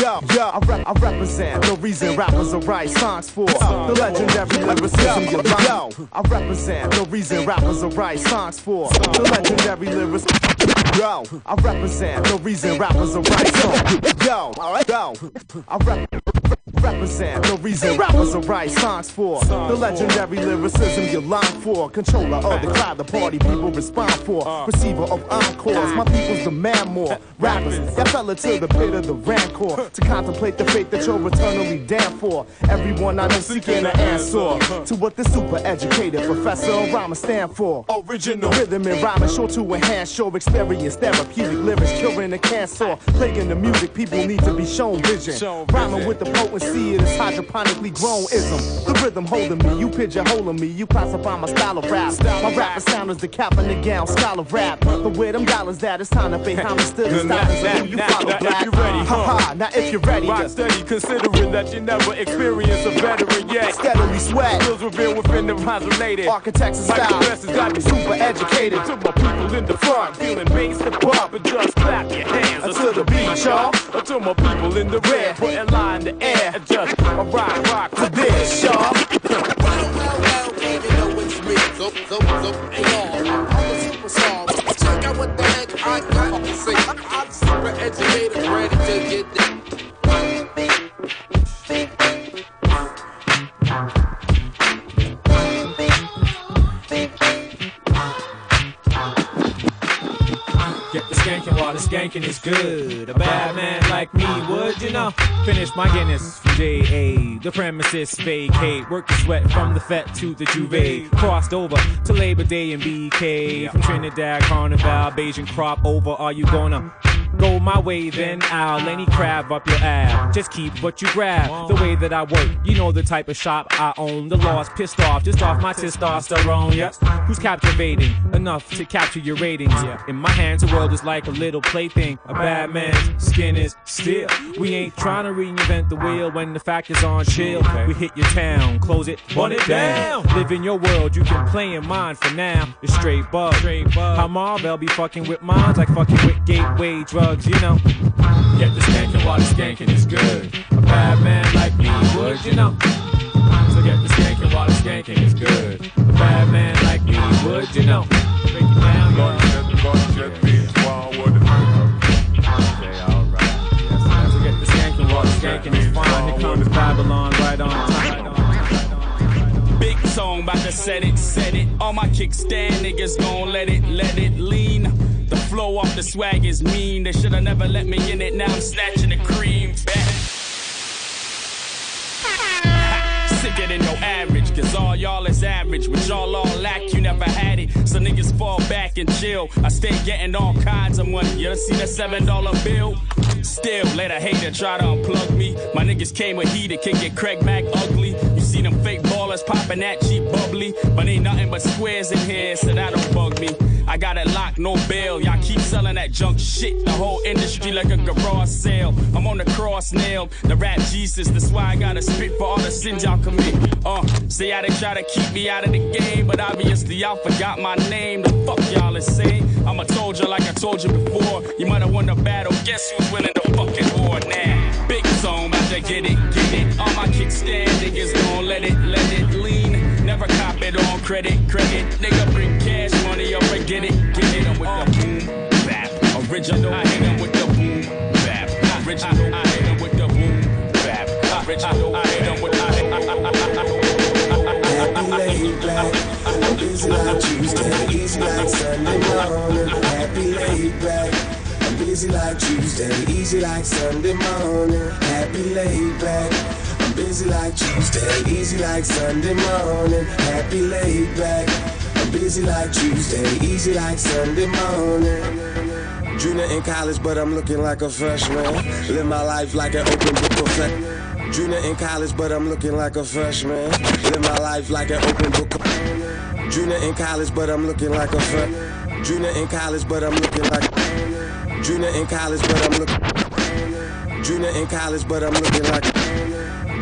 yo, yo, I, rep, I represent the reason rappers are write songs for the legendary lyricism you like. Yo, I represent the reason rappers are write songs for the legendary lyricism. Yo, I represent the reason rappers are write songs. Yo, yo, I rep. Represent the reason rappers are write songs for the legendary lyricism you long for. Controller of the crowd, the party people respond for. Receiver of encores, my people's demand more. Rappers that fell into the pit of the rancor to contemplate the fate that you're eternally damned for. Everyone I know seeking an answer to what the super educated professor of rhyme stand for. Original rhythm and rhyme is sure to enhance your experience. Therapeutic lyrics curing the cancer. Playing the music, people need to be shown vision. Rhyming with the potency of this hydroponically grown ism. The rhythm holding me, you pigeonholing me, you classify my style of rap. My rapper sound is the cap in the gown, style of rap. But where them dollars that it's time to pay homage to the Now, styles now, of who you follow now, black. if you ready, Ha huh? ha, now if you're ready, Rock steady, considering that you never experienced a veteran yet. Steadily sweat. Skills revealed within the rhymes related. Architects and style, the styles. rest has got me super educated. To my people in the front, feeling bass to pop and just clap your hands Until the beat, y'all. Until my people in the rear, putting line in the air and just a rock, rock to this, y'all. Check out what the heck I got to say. I'm super educated, ready to get skanking is good. A bad man like me would, you know. Finish my Guinness JA. The premises vacate. Work the sweat from the Fet to the Juve. Crossed over to Labor Day and BK. From Trinidad, Carnival, Bajan crop over. Are you gonna? Go my way, then I'll any crab up your ab. Just keep what you grab. The way that I work, you know the type of shop I own. The law's pissed off, just off my testosterone. Yes, who's captivating enough to capture your ratings? In my hands, the world is like a little plaything. A bad man's skin is steel. We ain't trying to reinvent the wheel when the fact is on chill. We hit your town, close it, burn it down. Live in your world, you can play in mine for now. It's straight bug. How Marvel be fucking with mines like fucking with gateway drugs, you know. Get the skanking while the skanking is good. A bad man like me would, you know. So get the skanking while the skanking is good. A bad man like me would, you know. Break it down. The skanking while the skanking is fine. Here comes Babylon right on time. Big song, about to set it, set it. All my kickstand niggas gon' let it, let it lean. The flow off the swag is mean. They shoulda never let me in it. Now I'm snatching the cream back. Sicker than no average, cause all y'all is average. What y'all all lack, you never had it. So niggas fall back and chill. I stay getting all kinds of money. You ever see that seven dollar bill? Still, let a hater try to unplug me. My niggas came with heat, it can get Craig Mack ugly. You see them fake ballers popping that cheap bubbly. But ain't nothing but squares in here, so that don't bug me. I got it locked, no bail. Y'all keep selling that junk shit. The whole industry like a garage sale. I'm on the cross nail, the rap Jesus. That's why I gotta spit for all the sins y'all commit. Uh, say how they try to keep me out of the game, but obviously y'all forgot my name. The fuck y'all is saying? I'ma told you like I told you before. You might have won the battle. Guess who's winning the fucking war now? Big song, about to get it, get it. All my kickstand niggas gon' let it, let it lean. Never cop it on credit, credit. Nigga bring cash money up and get it, get it. With the boom, bap. Original, I hit 'em with the boom, bap. Original, I hit 'em with the boom, bap. Original, I hit 'em with Happy back. I'm busy like Tuesday, easy like Sunday morning. Happy laid back. I'm busy like Tuesday, easy like Sunday morning. Happy laid back. Busy like Tuesday, easy like Sunday morning. Happy laid back. I'm busy like Tuesday, easy like Sunday morning. Junior in college, but I'm looking like a freshman. Live my life like an open book perfect. Junior in college, but I'm looking like a freshman. Live my life like an open book. Junior in college, but I'm looking like a fre- Junior in college, but I'm looking like. Junior in college, but I'm looking. Like Junior in college, but I'm looking like.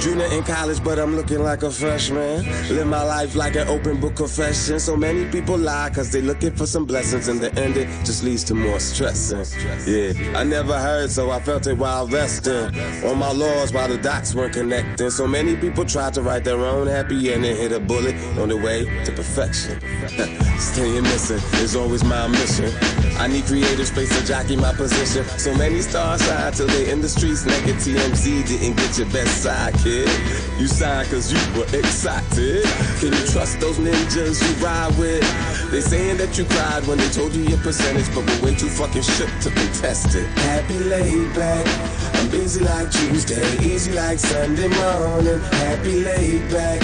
Junior in college, but I'm looking like a freshman. Live my life like an open book confession. So many people lie cause they looking for some blessings. In the end, it just leads to more stressing. Yeah, I never heard, so I felt it while resting. On my laws while the dots weren't connecting. So many people tried to write their own happy ending, hit a bullet on the way to perfection. [LAUGHS] Staying missing is always my mission. I need creative space to jockey my position. So many stars sign till they in the streets. Naked TMZ didn't get your best side. You signed cause you were excited. Can you trust those ninjas you ride with? They saying that you cried when they told you your percentage, but we're way too fucking shook to contest it. Happy laid back. I'm busy like Tuesday, easy like Sunday morning. Happy laid back.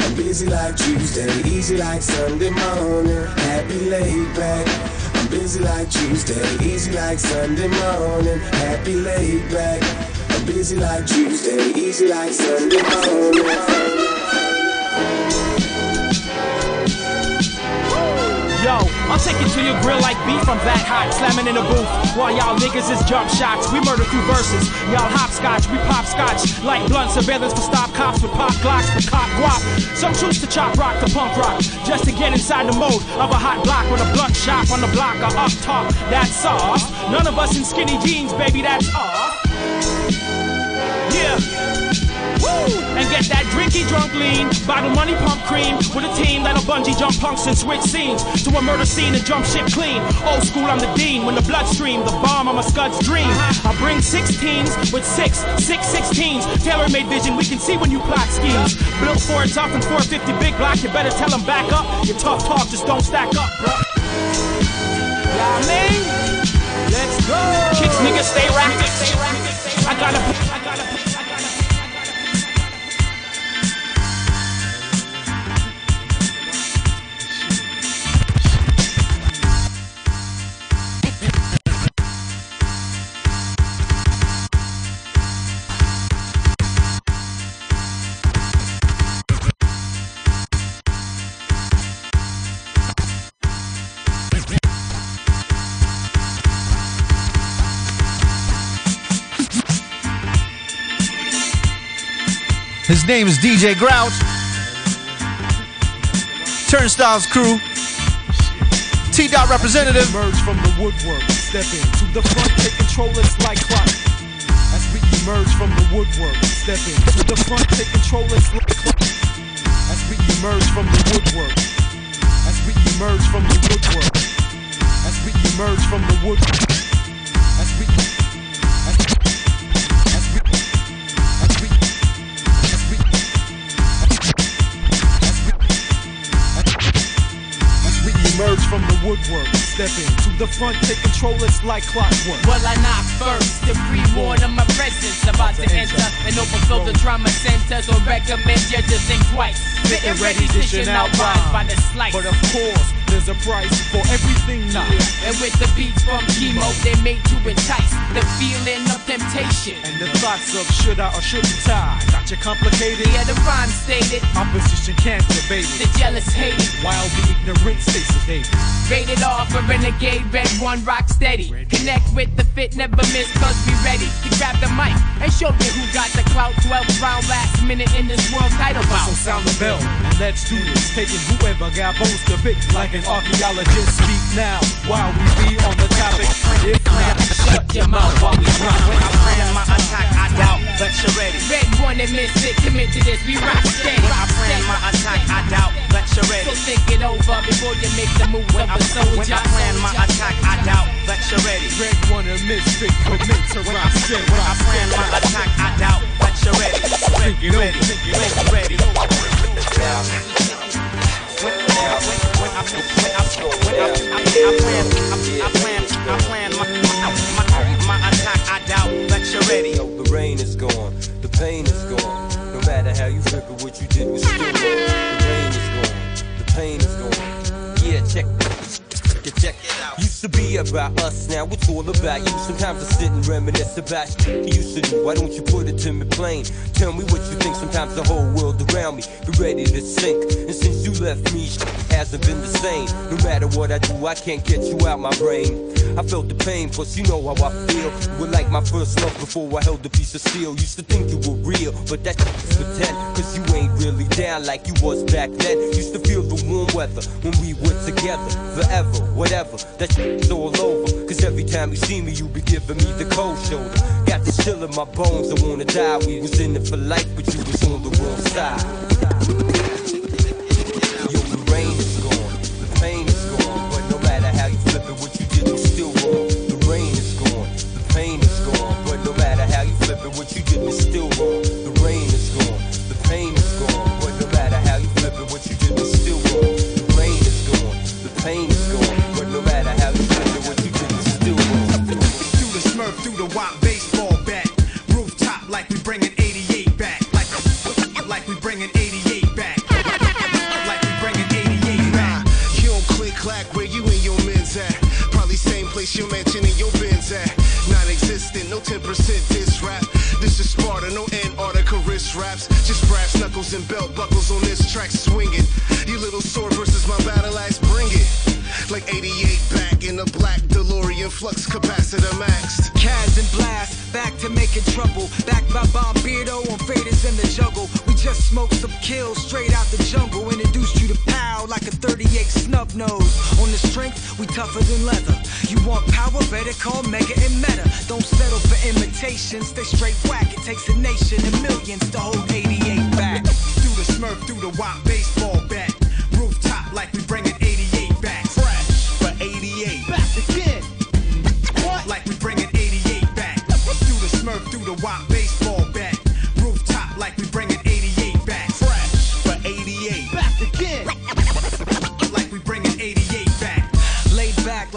I'm busy like Tuesday, easy like Sunday morning. Happy laid back. I'm busy like Tuesday, easy like Sunday morning. Happy laid back. Busy like Tuesday, easy like Sunday. Yo, I'll take it to your grill like beef. I'm that hot, slamming in the booth. While y'all niggas is jump shots, we murder through verses. Y'all hopscotch, we pop scotch. Like blunt surveillance for stop cops with pop glocks for cop guap. Some choose to chop rock to punk rock, just to get inside the mode of a hot block with a blunt shop on the block or up top. That's off. None of us in skinny jeans, baby, that's off. Yeah. Woo! And get that drinky drunk lean, bottle money pump cream with a team that'll bungee jump punks and switch scenes to a murder scene and jump shit clean. Old school, I'm the dean. When the bloodstream, the bomb, I'm a scud's dream. I bring 16s with six, six 16s. Tailor made vision, we can see when you plot schemes. Built for it, tough and 450 big block. You better tell them back up. Your tough talk just don't stack up, bro. Yeah, I mean, let's go. Kicks niggas stay rapping. I gotta. I gotta. Name is DJ Grouch. Turnstylez crew. T Dot representative. Emerge from the woodwork, step into the front, take control, it's like clock. As we emerge from the woodwork, step into the front, take control, it's like clock. As we emerge from the woodwork, as we emerge from the woodwork, as we emerge from the woodwork, as we, emerge from the woodwork, step into the front, take control, it's like clockwork. Well, I knock first to pre-warn of my presence about to enter and overfill the trauma center. So recommend you to think twice. Getting ready, dishing out rhymes by the slice. But of course, there's a price for everything now. And with the beats from chemo, they made to entice the feeling of temptation. And the thoughts of should I or shouldn't I? Got you complicated. Yeah, the rhyme stated. Opposition can't debate it. The jealous hate. While the ignorant stay sedated. Rated R for renegade, red one rock steady. Connect with the fit, never miss, cause we ready to grab the mic and show you who got the clout. 12th round, last minute in this world title bout. So sound the bell and let's do this. Taking whoever got bones to pick like an archaeologist. Speak now while we be on the topic. If not, shut your mouth while we run. When I plan my attack, I doubt that you're ready. Red one and miss it, commit to this, we rock steady. When I plan my attack, I doubt that you're ready. So think it over before you make the move of a soldier. When I plan my attack, I doubt that you're ready. Red one and misfit, commit to rock steady. when I plan my attack, I doubt that you're ready. Think it Ready, over. ready, ready. When when- when when when ready. Yeah, check it out. Used to be about us, now it's all about you. Sometimes I sit and reminisce about you used to do. Why don't you put it to me plain? Tell me what you think. Sometimes the whole world around me be ready to sink. And since you left me, hasn't been the same. No matter what I do, I can't get you out my brain. I felt the pain, plus you know how I feel. You were like my first love before I held a piece of steel. Used to think you were real, but that shit's pretend. Cause you ain't really down like you was back then. Used to feel the warm weather when we were together. Forever, whatever, that shit's all over. Cause every time you see me, you be giving me the cold shoulder. Got the chill in my bones, I wanna die. We was in it for life, but you was on the wrong side. Yo, the rain is gone, the pain is gone. But no matter how you flip it, what you did was still wrong. The rain is gone, the pain is gone. But no matter how you flip it, what you did was still wrong. You mentioning your bins at. Non existent, no 10% this rap. This is Sparta, no Antarctica wrist raps. Just brass knuckles and belt buckles on this track swinging. Flux capacitor maxed. Kaz and Blast, back to making trouble. Backed by Bombeardo on Faders in the jungle. We just smoked some kills straight out the jungle. Introduced you to pow like a 38 snub nose. On the strength, we tougher than leather. You want power, better call Mega and Meta. Don't settle for imitations, stay straight whack. It takes a nation and millions to hold 88 back. Through the smurf, through the wop baseball bat. Rooftop like we bringing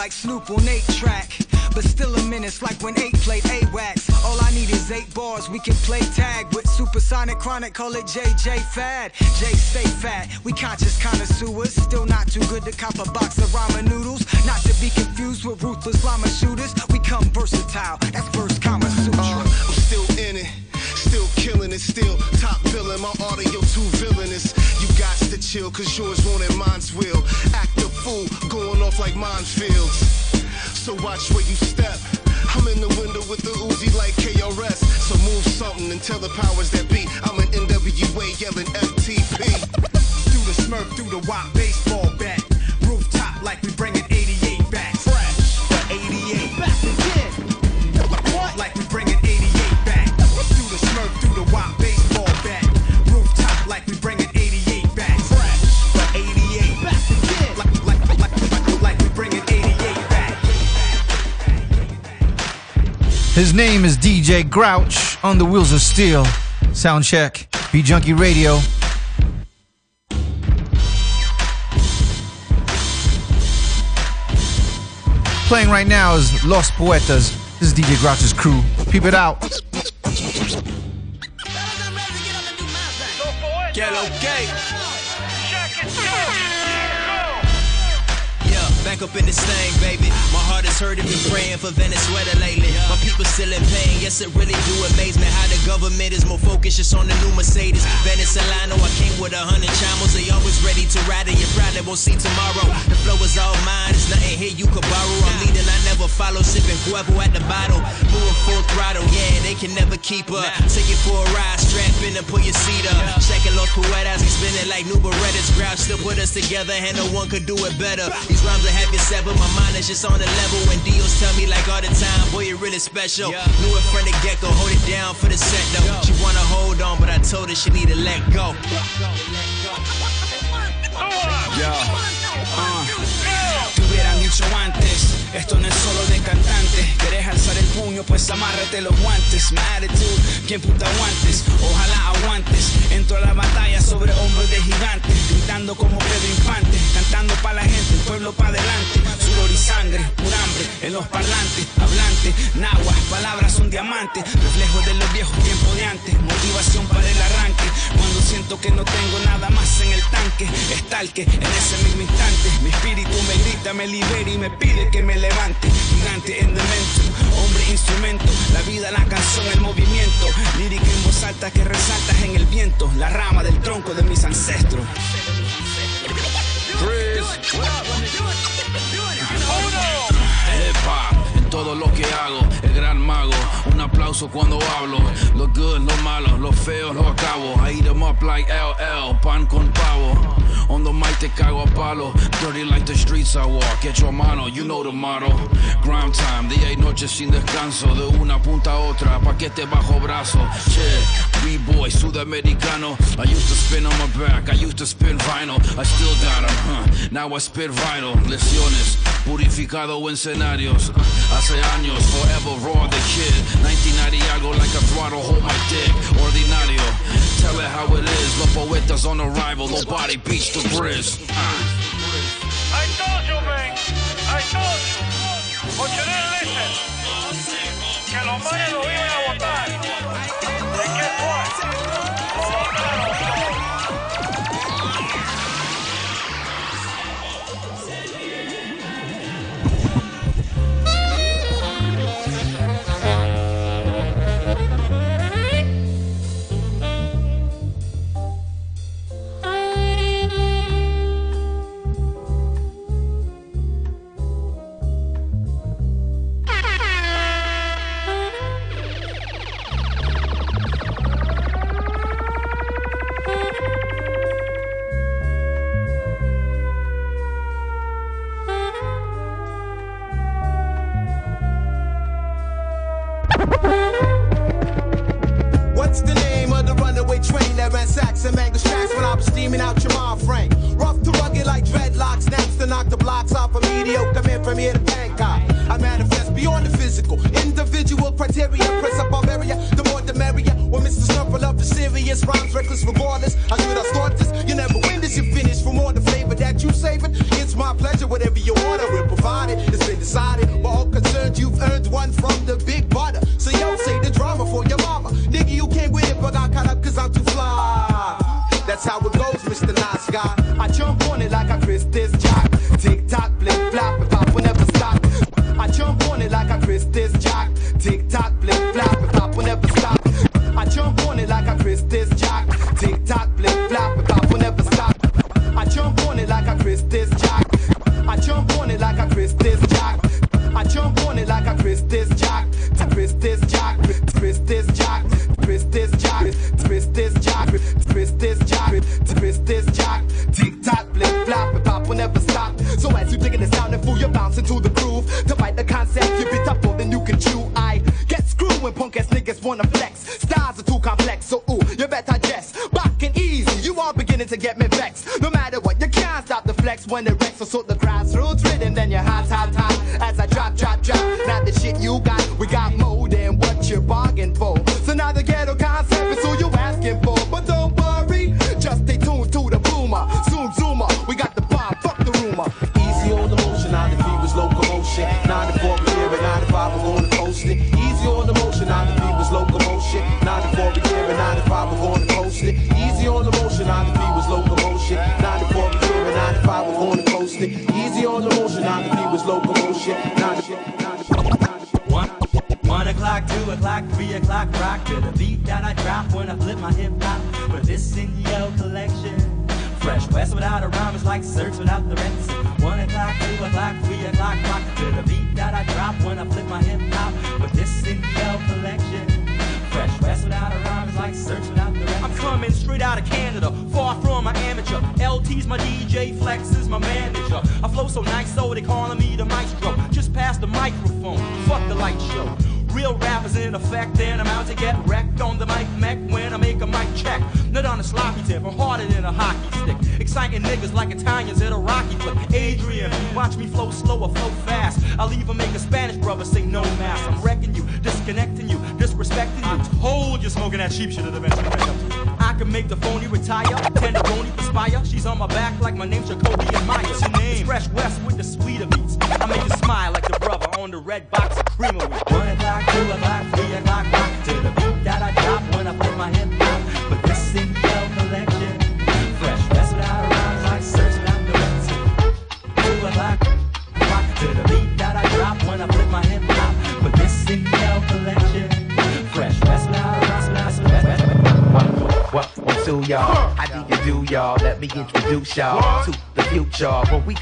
like Snoop on 8 track. But still a menace like when 8 played A-Wax. All I need is 8 bars, we can play tag with supersonic chronic, call it JJ Fad. J stay fat, we conscious connoisseurs. Still not too good to cop a box of ramen noodles. Not to be confused with ruthless llama shooters. We come versatile, that's first Kama Sutra. Uh, I'm still in it, still killing it, still top billing. My audio too villainous. You got to chill, cause yours won't and mine's will. Act a fool, going off like minefields. So watch where you step. I'm in the window with the Uzi like KRS. So move something and tell the powers that be. I'm an NWA yelling FTP. Through the smurf, through the wop baseball bat. Rooftop like we bringing His name is DJ Grouch on the Wheels of Steel. Sound check. Beat Junkie Radio. Playing right now is Los Poetas. This is DJ Grouch's crew. Peep it out. Que lo que? Yeah, back up in this thing, baby. Heart is hurting, been praying for Venezuela lately. My people still in pain, yes, it really do amaze me how the government is more focused just on the new Mercedes. Venezuelano, I came with a hundred chamos, they always ready to ride it. You probably won't see tomorrow. The flow is all mine, it's nothing here you could borrow. I'm leading, I never follow, sipping Cuervo at the bottle. Moving full throttle, yeah, they can never keep up. Take it for a ride, strap in and put your seat up. Shaking los poetas, we spinning like new Berettas. Grouch still put us together, and no one could do it better. These rhymes are happy but my mind is just on the level. When Dios tell me like all the time, boy, you're really special. Knew it from the get go, hold it down for the set though. She wanna hold on, but I told her she need to let go. Yo, uh. Te hubieran dicho antes, esto no es solo de cantante. Querés alzar el puño, pues amárrate los guantes. My attitude, quien puta aguantes, ojalá aguantes. Entro a la batalla sobre hombros de gigantes, gritando como Pedro Infante, cantando pa' la gente, el pueblo pa' adelante. Sudor y sangre, pura hambre, en los parlantes, hablante, nahuas, palabras son diamantes, reflejos de los viejos tiempos de antes, motivación para el arranque. Cuando siento que no tengo nada más en el tanque, estalque en ese mismo instante. Mi espíritu me grita, me libera y me pide que me levante. Gigante en hombre instrumento, la vida, la canción, el movimiento. Lírica en voz alta que resaltas en el viento, la rama del tronco de mis ancestros. En todo lo que hago, el gran mago. Aplauso cuando hablo. Lo good, lo malo, lo feo, lo acabo. I eat 'em up like LL, pan con pavo. On the mic te cago a palo. Dirty like the streets I walk. Hecho a mano, you know the motto. Grime time, día y noche sin descanso. De una punta a otra, paquete bajo brazo. Che, B-boy, sudamericano. I used to spin on my back, I used to spin vinyl. I still got 'em, huh? Now I spit vital. Lesiones, purificado en escenarios. Hace años, forever raw the kid. 1990 algo like a throttle, hold my dick. Ordinario, tell it how it is. Los poetas on arrival, nobody beats the Grizz. I told you, man. I told you. But you didn't listen. Que los manes lo iban a votar. And mangled tracks when I was steaming out your mind frame? Rough to rugged like dreadlocks, snaps to knock the blocks off of mediocre men from here to Bangkok. I manifest beyond the physical, individual criteria, press up our area, the more the merrier. When Mr. Of the serious rhymes reckless regardless. I should have thought this. You never win this, you finish for more the flavor that you savor. It's my pleasure, whatever you order, it. It's been decided. We're all concerned, you've earned one from the big butter.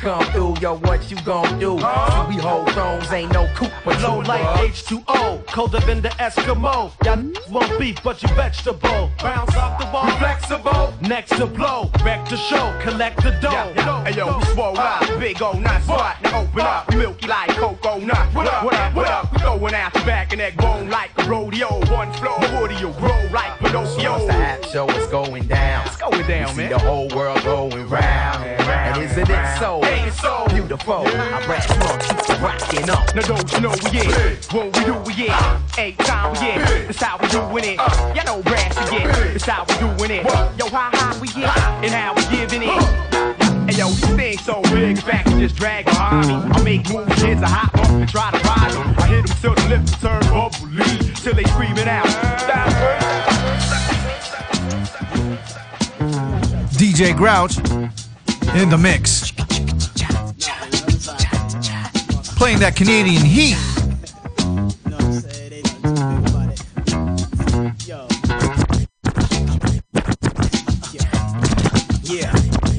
Come through, yo, what you gon' do? See, we hold thrones, ain't no coop but Low like H2O, colder than the Eskimo. Y'all won't beef, but you vegetable. Bounce off the wall, flexible. Next to blow, wreck the show, collect the dough. Hey yo, we swole uh, up, big old nut spot. Now open up, uh, we milky like cocoa nut. What up, what up, what up? We throwing out the back and that bone like a rodeo. One floor, woody will grow like Pinocchio. Once the app show is going down. It's going down, man. See the whole world going round. And isn't it so? Ain't so? Beautiful. I rap smart, keep rocking up. Now don't you know we in? When we do we in? Eight time we in. That's how we doing it. Uh. Y'all know brass again. That's how we doing it. Yo, how high we get uh. and how we giving it. Uh. Hey yo, these things so big, in fact, you just drag behind me. I make moves, hits, I hop up and try to ride them. I hit them till the lips turn bubbly, till they screaming out. DJ Grouch in the mix. Playing that Canadian heat. Yeah.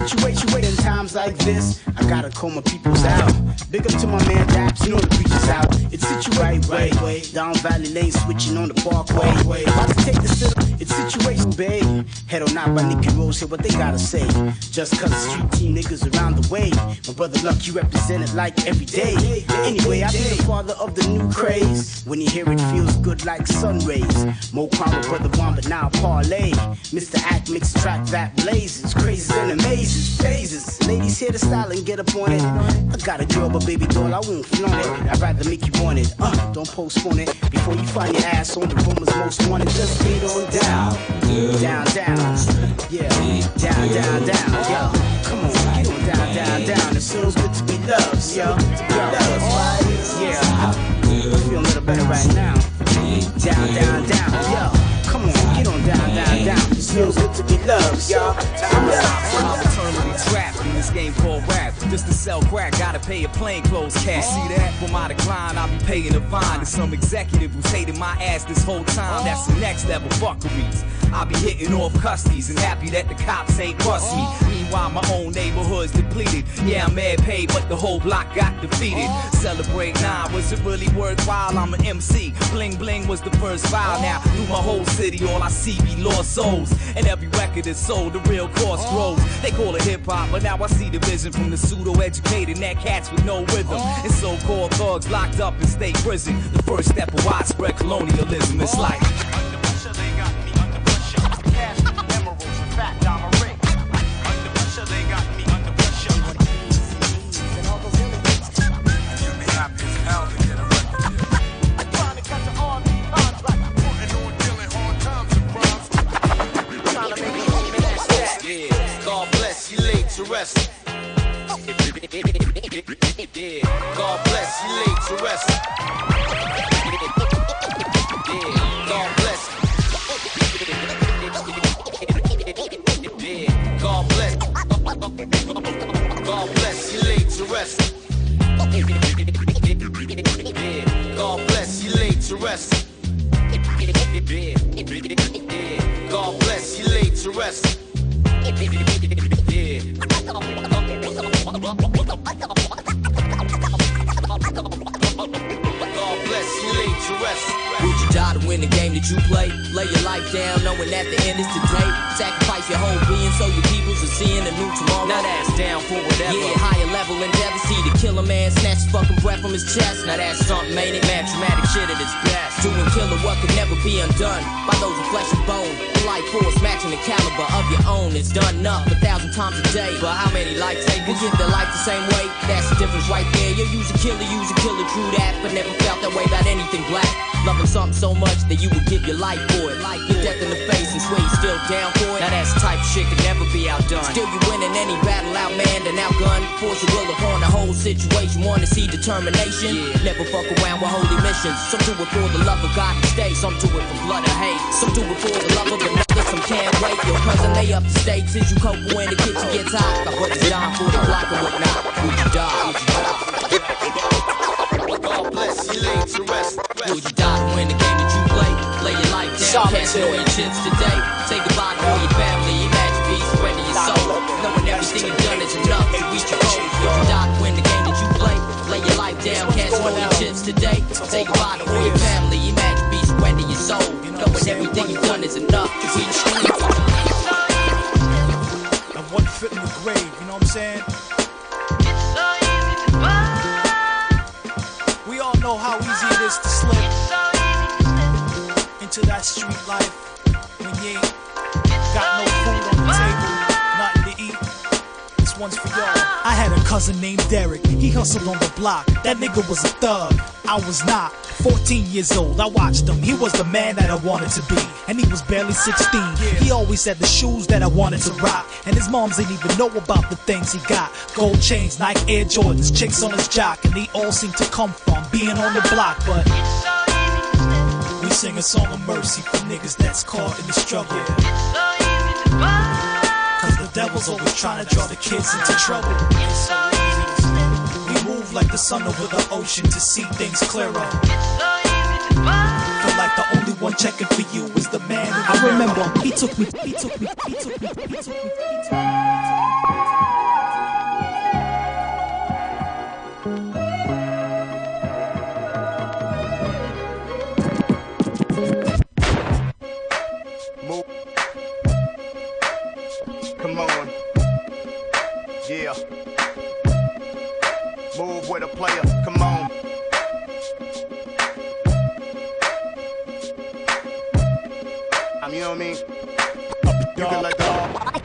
She wait, she wait in times like this. I gotta call my peoples out. Big up to my man Daps, you know the preacher's out. It's situated right way. Down Valley Lane, switching on the parkway. About to take the, it's situation, babe. Head on out by Nicky Rose, hear what they gotta say. Just cause street team niggas around the way. My brother Luck, you represent it like every day. Anyway, I be the father of the new craze. When you hear it, feels good like sun rays. Mo Kwame, brother Juan, but now parlay. Mr. Act mix track that blazes. Crazy and amazes, phases. Ladies, hear the style and get up on it. I got a girl, but baby doll, I won't flaunt it. I'd rather make you want it. Uh, don't postpone it. Before you find your ass on the rumors most wanted, just get on down. Down, down. Yeah. Down, down, down. Yo. Come on, get on down, down, down. It feels good to be loved, yo. Yo. Yeah. I feel a little better right now. Down, down, down. Yo. Come on, get on down, down, down. It feels good to be loved, yo. I'm eternally trapped this game called rap. Just to sell crack, gotta pay a plain clothes cash. See that? For my decline, I'll be paying a fine to some executive who's hating my ass this whole time. That's the next level fuckeries. I'll be hitting off custies and happy that the cops ain't bust me. Meanwhile, my own neighborhood's depleted. Yeah, I'm mad paid, but the whole block got defeated. Celebrate now, was it really worthwhile? I'm an MC. Bling bling was the first file. Now, through my whole city, all I see be lost souls. And every record is sold, the real cost grows. They call it hip hop, but now I see the vision from the pseudo educated net cats with no rhythm. Oh. And so called thugs locked up in state prison. The first step of widespread colonialism. It's oh. like. Yeah, that you play? Lay your life down knowing that the end is today. Sacrifice your whole being so your peoples are seeing a new tomorrow. Now that's down for whatever. Yeah, higher level endeavor. See the killer man snatch his fucking breath from his chest. Now that's something, ain't it? Man, traumatic shit at its best. Doing killer what could never be undone by those of flesh and bone. The life force matching the caliber of your own. It's done up a thousand times a day. But how many life takers give their life the same way? That's the difference right there. You use a killer, use a killer, true that. But never felt that way about anything black. Loving something so much that you would give your life for it. Look death in the face and swear you still down for it. Now that's the type of shit could never be outdone. Still you winning any battle outmanned and outgunned. Force your will upon the whole situation. Wanna see determination. Never fuck around with holy missions. Some do it for the love of God and stay. Some do it for blood or hate. Some do it for the love of another. Some can't wait. Your cousin lay up the stakes as you cope when the kitchen gets hot. My brother's dying for the block and whatnot. Would you die? Would you die? rest. Will you die when the game that you play? Lay your life down, cast all your chips today. Take a bottle for your family, imagine peace, spread to your soul. Knowing everything you've done is enough to reach your goal. Will you die when the game that you play? Lay your life down, cast all your chips today. Take a bottle for your family, imagine peace, spread to your soul. Knowing everything you've done is enough to reach your goals. Now one foot in the grave, you know what I'm saying? Know how easy it is to slip into that street life. When you ain't got no one's for y'all. I had a cousin named Derek. He hustled on the block. That nigga was a thug. I was not. 14 years old, I watched him. He was the man that I wanted to be. And he was barely 16. He always had the shoes that I wanted to rock. And his moms didn't even know about the things he got. Gold chains, Nike Air Jordans, chicks on his jock. And they all seem to come from being on the block. But we sing a song of mercy for niggas that's caught in the struggle. Devil's always trying to draw the kids into trouble. We move like the sun over the ocean to see things clearer. Feel like the only one checking for you is the man. I remember he took me, he took me, he took me, he took me, he took me.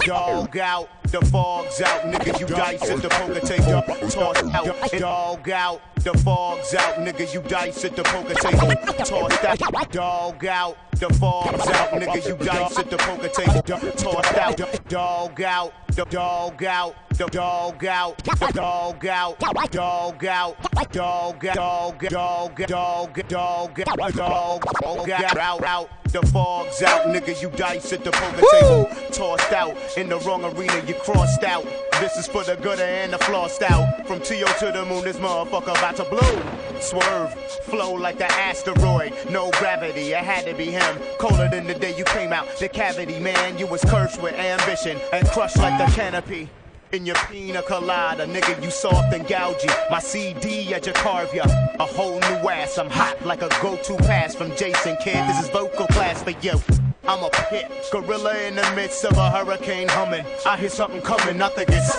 Dog out, the fog's out, nigga. You dice at the poker table, toss out, dog out. The fog's out, nigga. You dice at the poker table, toss out, dog out. The fog's out, nigga. You dice at the poker table, toss out, dog out. The dog out, the dog out, the dog out, dog out, dog, dog, dog, dog, dog, dog, dog, out, out. The fog's out, nigga. You dice at the poker table, tossed out in the wrong arena. You crossed out. This is for the gooder and the flossed out. From T.O. to the moon, this motherfucker about to blow. Swerve, flow like the asteroid. No gravity, it had to be him. Colder than the day you came out. The cavity, man, you was cursed with ambition and crushed like the canopy. In your pina colada, nigga, you soft and gougy. My CD at your carve ya. A whole new ass, I'm hot like a go-to pass from Jason Kidd. This is vocal class for you. I'm a pit gorilla in the midst of a hurricane humming. I hear something coming, I think it's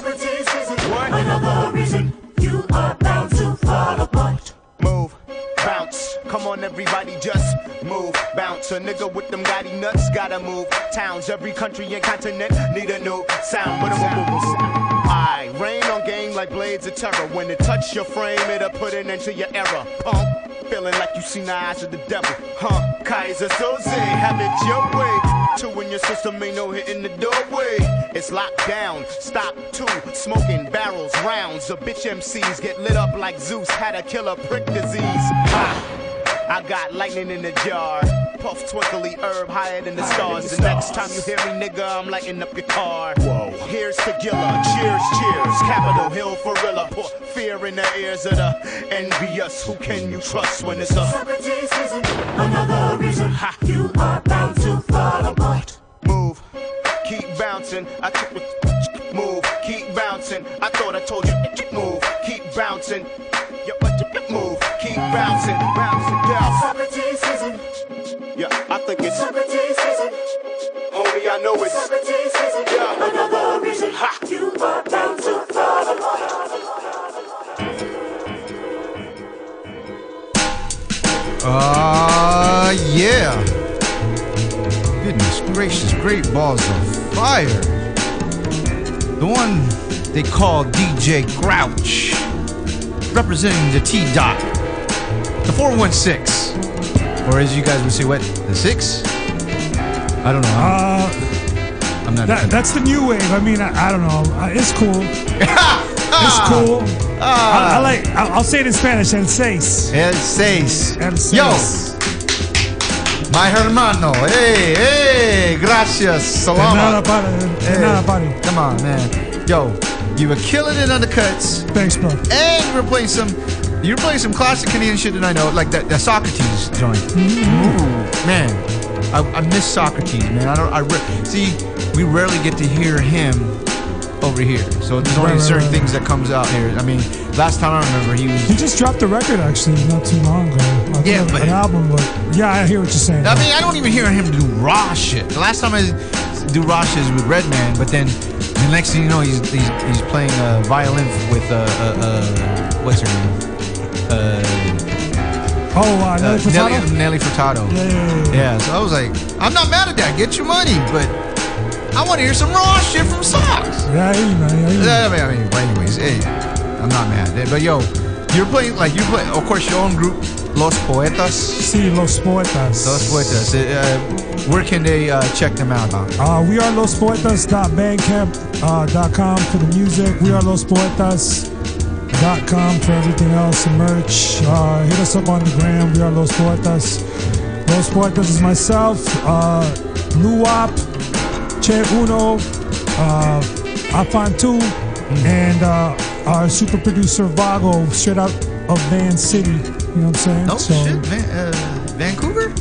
what? Another reason you are bound to fall apart. Move, bounce. Come on, everybody, just move, bounce. A nigga with them gaudy nuts gotta move. Towns, every country and continent need a new sound. But I rain on game like blades of terror. When it touch your frame, it'll put an end to your error. Pump. Feeling like you seen the eyes of the devil, huh? Keyser Soze, have it your way. Two in your system, ain't no hitting the doorway. It's locked down, stop two, smoking barrels, rounds. The bitch MCs get lit up like Zeus had a killer prick disease. Ha! I got lightning in the jar. Puff twinkly herb higher than the stars. The next time you hear me, nigga, I'm lighting up your car. Whoa. Here's to Gilla. Cheers, cheers. Capitol Hill for real. Put fear in the ears of the envious. Who can you trust when it's a Saukrates season? Another reason ha. you are bound to fall apart. Move, keep bouncing. I took the move, keep bouncing. I thought I told you move, keep bouncing. Yo, move, keep bouncing, bouncing down. Saukrates season. Yeah, I think it's Saukrates season. Homie, I know it's Saukrates season. Yeah, another reason ha. you are bound to fall apart. Uh, yeah. Goodness gracious, great balls of fire. The one they call DJ Grouch, representing the T Dot, the 416, or as you guys would say, what, the six? I don't know. Uh, I'm not. that, that's the new wave. I mean, I, I don't know. Uh, it's cool. [LAUGHS] it's cool. I, I like. I'll, I'll say it in Spanish. El seis. El seis. El seis. Yo, my hermano. Hey, hey, gracias. De nada, Salamat. para, de Hey. Come on, man. Yo, you were killing it on the cuts. Thanks, bro. And replace some. You playing some classic Canadian shit that I know, like that, that Saukrates joint. Ooh, man, I, I miss Saukrates, man. I don't. I re- see. We rarely get to hear him over here, so there's only Right, right, certain right. things that comes out here. I mean, last time I remember, he was. He just dropped a record actually not too long ago. I think Yeah, an album, but yeah, I hear what you're saying. I mean, I don't even hear him do raw shit. The last time I do raw shit is with Redman, but then the next thing you know, he's he's, he's playing uh, violin with uh, uh, uh, what's her name? Uh, oh, uh, Nelly Furtado? Nelly, Nelly Furtado. Yeah, yeah, yeah. Yeah, so I was like, I'm not mad at that. Get your money, but I want to hear some raw shit from Socks. Yeah, I hear you, man. I hear you. I mean, I mean, but anyways, hey, I'm not mad. But yo, you're playing like you play, of course, your own group, Los Poetas. Sí, Los Poetas. Los Poetas. Uh, where can they uh, check them out? Uh, we are lospoetas.bandcamp.com for the music. We are lospoetas.com for everything else, the merch. Uh, hit us up on the gram. We are Los Poetas. Los Poetas is myself, uh, Luwap, Che Uno, uh, Afantu, and uh, our super producer Vago, straight out of Van City. You know what I'm saying? Oh shit, man. Uh,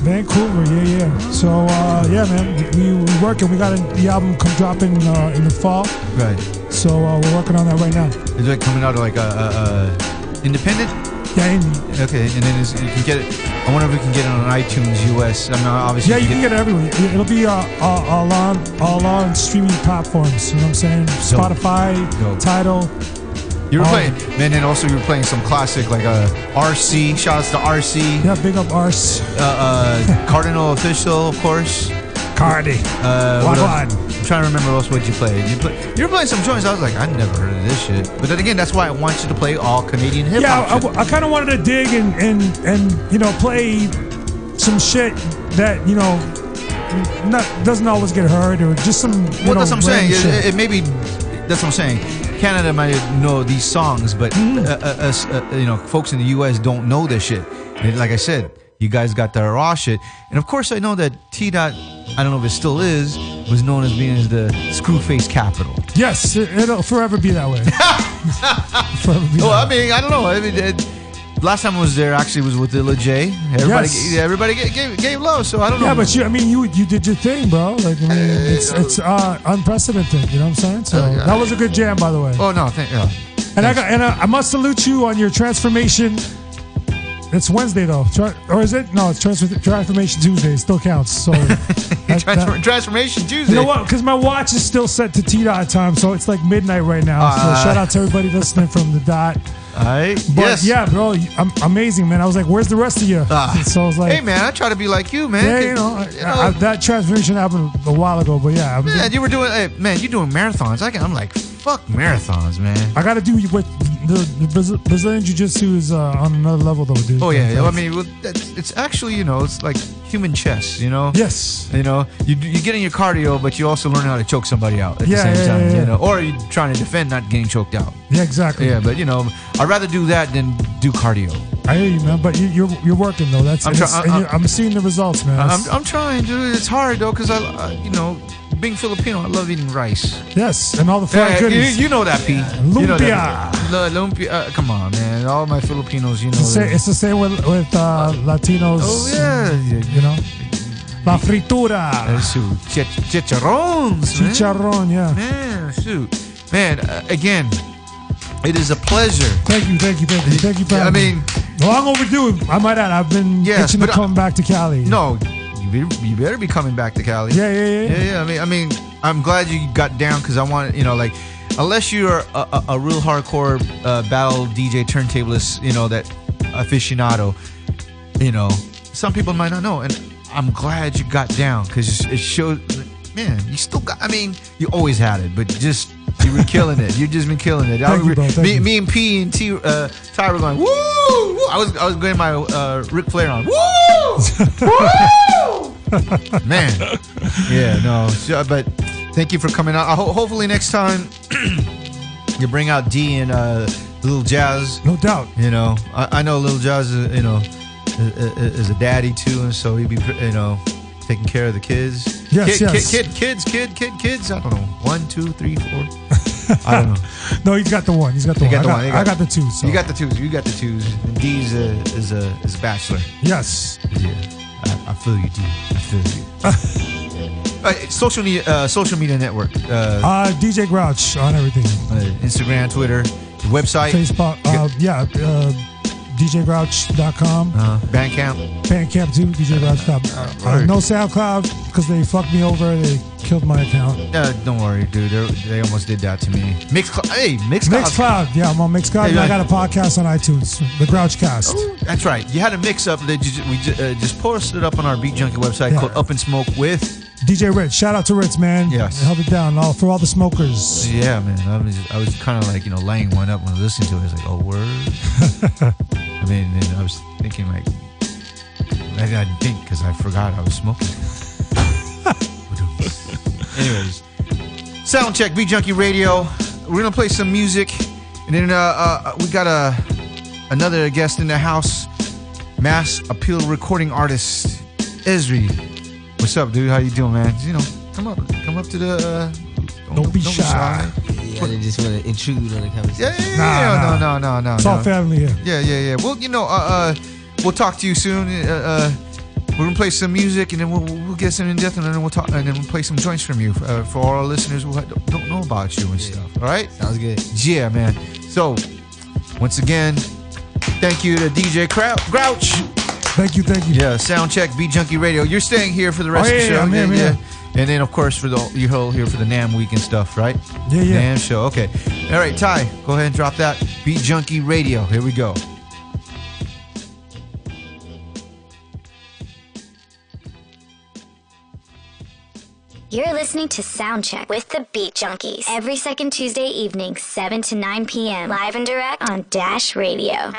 Vancouver? Yeah, yeah. So, uh, yeah, man, we, we working. We got a, the album come dropping uh, in the fall. Right. So uh, we're working on that right now. Is it coming out like a, a, a independent? Yeah, indie. Okay, and then is, you can get it. I wonder if we can get it on iTunes US. I mean, obviously. Yeah, you can get it everywhere. It- It'll be uh, all, all on all on streaming platforms. You know what I'm saying? Spotify, Dope. Tidal. You were all- playing, man. And also you were playing some classic like uh, RC. Shouts to RC. Yeah, big up RC. Uh, uh, [LAUGHS] Kardinal Offishall, of course. Cardi. Uh, what. I'm trying to remember what else what you played. You play, you were playing some joints. I was like, I never heard of this shit. But then again, that's why I want you to play all Canadian hip hop. Yeah, hop. I, kind of wanted to dig and, and and you know play some shit that you know not doesn't always get heard or just some. You well, know, that's what I'm saying. It, it, may be. That's what I'm saying. Canada might know these songs, but Mm-hmm. uh, uh, us, uh, you know, folks in the U.S. don't know this shit. And like I said, you guys got the raw shit, and of course, I know that T dot. I don't know if it still is. Was known as being as the Screwface capital. Yes, it, it'll forever be that way. [LAUGHS] forever be Well, that I mean, I don't know. I mean, it, last time I was there actually was with Illa J. Everybody, Yes. yeah, everybody gave, gave, gave love. So I don't know. Yeah, but you, I mean, you you did your thing, bro. Like, I mean, it's it's uh, unprecedented. You know what I'm saying? So that was a good jam, by the way. Oh no, thank you. And I got, and I, I must salute you on your transformation. It's Wednesday though, Tra- or is it? No, it's transfer, transformation Tuesday. It still counts. So [LAUGHS] that- that- Transformation Tuesday. You know what? Because my watch is still set to T dot time, so it's like midnight right now. Uh, so shout out to everybody listening from the dot. But yes. yeah, bro, I'm amazing, man. I was like, "Where's the rest of you?" Ah. so I was like, hey man, I try to be like you, man. "Yeah, you know, I- I- that transformation happened a while ago, but yeah, I'm Man, you were doing, hey, man, you doing marathons. I can, I'm like, fuck marathons, man. I got to do what the, the Brazilian Jiu Jitsu is uh, on another level, though, dude. Oh yeah, I mean, well, it's actually, you know, it's like human chess, you know. Yes. You know, you you get in your cardio, but you also learn how to choke somebody out at Yeah, the same yeah, time, yeah, you know, or you trying to defend not getting choked out. Yeah, exactly. Yeah, but you know, I'd rather do that than do cardio. I hear you, man. But you, you're you're working though. That's I'm try- I- you're- I'm seeing the results, man. I'm, I'm trying, dude. It's hard though, cause I, I, you know, being Filipino, I love eating rice. yes, and all the fried Yeah, you, goodies. you know that, P. You know Lumpia. that. Lumpia. Uh, come on, man. All my Filipinos, you know. It's the, that- same, it's the same with, with uh, Latinos. Oh yeah. You know, La fritura. Shoot, Chich- chicharrones, man. Chicharrón, yeah. Man, shoot, man. Uh, again, it is a pleasure. Thank you, thank you, thank you, thank you. For I mean, long overdue. I might add. I've been Yes, itching to but I- come back to Cali. no, you better, you better be coming back to Cali. Yeah, yeah, yeah. yeah, yeah. I mean, I mean, I'm glad you got down because I want, you know, like, unless you're a, a, a real hardcore uh, battle DJ turntablist, you know, that aficionado, you know, some people might not know, and I'm glad you got down because it showed, man, you still got. I mean, you always had it, but just. You were killing it. You've just been killing it. I Thank you, bro. Thank me, you. me and P and T, uh, Ty were going woo, woo. I was I was getting my uh, Ric Flair on. Woo, [LAUGHS] woo. Man, yeah, no, so- but thank you for coming out. I ho- hopefully next time [CLEARS THROAT] you bring out D and uh, Little Jazz. No doubt. You know, I, I know Little Jazz, is, you know, is a daddy too, and so he'd be, you know, taking care of the kids. Yes, kid, yes. Kid, kid, kids, kid, kid, kids. I don't know, one, two, three, four. I don't know. [LAUGHS] No, he's got the one. He's got the one. got the I, one. got, You I got the two. So. You got the twos. You got the twos. And D's a, is a is a bachelor. yes. Yeah, I, I feel you, D. I feel you. [LAUGHS] uh, social media, uh, social media network, uh, Uh, DJ Grouch on everything. uh, Instagram, Twitter. website. Facebook. Uh, yeah, uh, DJGrouch.com. Uh, Bandcamp. Bandcamp too, DJGrouch.com. Uh, word. no SoundCloud because they fucked me over. They killed my account. Uh, don't worry, dude. They're, they almost did that to me. Mixcloud. Hey, Mixcloud. Mixcloud. Yeah, I'm on Mixcloud. Hey, I got a podcast on iTunes, The Grouchcast. That's right. You had a mix up that you we ju- uh, just posted up on our Beat Junkie website Yeah. called Up and Smoke with. DJ Rich. Shout out to Rich, man. Yes. Held it down all, for all the smokers. Yeah, man. I was I was kind of like you know laying one up when I listened to it. I was like, oh word. [LAUGHS] And I was thinking like, I didn't think because I forgot I was smoking. [LAUGHS] Anyways, sound check. Beat Junkie Radio. We're gonna play some music, and then uh, uh, we got a another guest in the house. Mass appeal recording artist Ezri. What's up, dude? How you doing, man? You know, come up, come up to the. Uh, don't, be shy. Yeah, I just want to intrude on the conversation. Yeah, yeah, Nah, yeah. nah. No, no, no, no. It's no. all family here. Yeah, yeah, yeah. Well, you know, uh, uh, we'll talk to you soon. Uh, uh, we're gonna play some music, and then we'll, we'll get some in depth, and then we'll talk, and then we'll play some joints from you uh, for all our listeners who don't don't know about you and stuff. All right? Sounds good. Yeah, man. So, once again, thank you to DJ Grouch. Thank you, thank you. Yeah, sound check, Beat Junkie Radio. You're staying here for the rest Oh, of the show. I'm here, I'm here. And then, of course, for the you're whole here for the NAMM week and stuff, right? Yeah, yeah. NAMM show. Okay. All right, Ty, go ahead and drop that. Beat Junkie Radio. Here we go. You're listening to Soundcheck with the Beat Junkies every second Tuesday evening, 7 to 9 p.m. Live and direct on Dash Radio.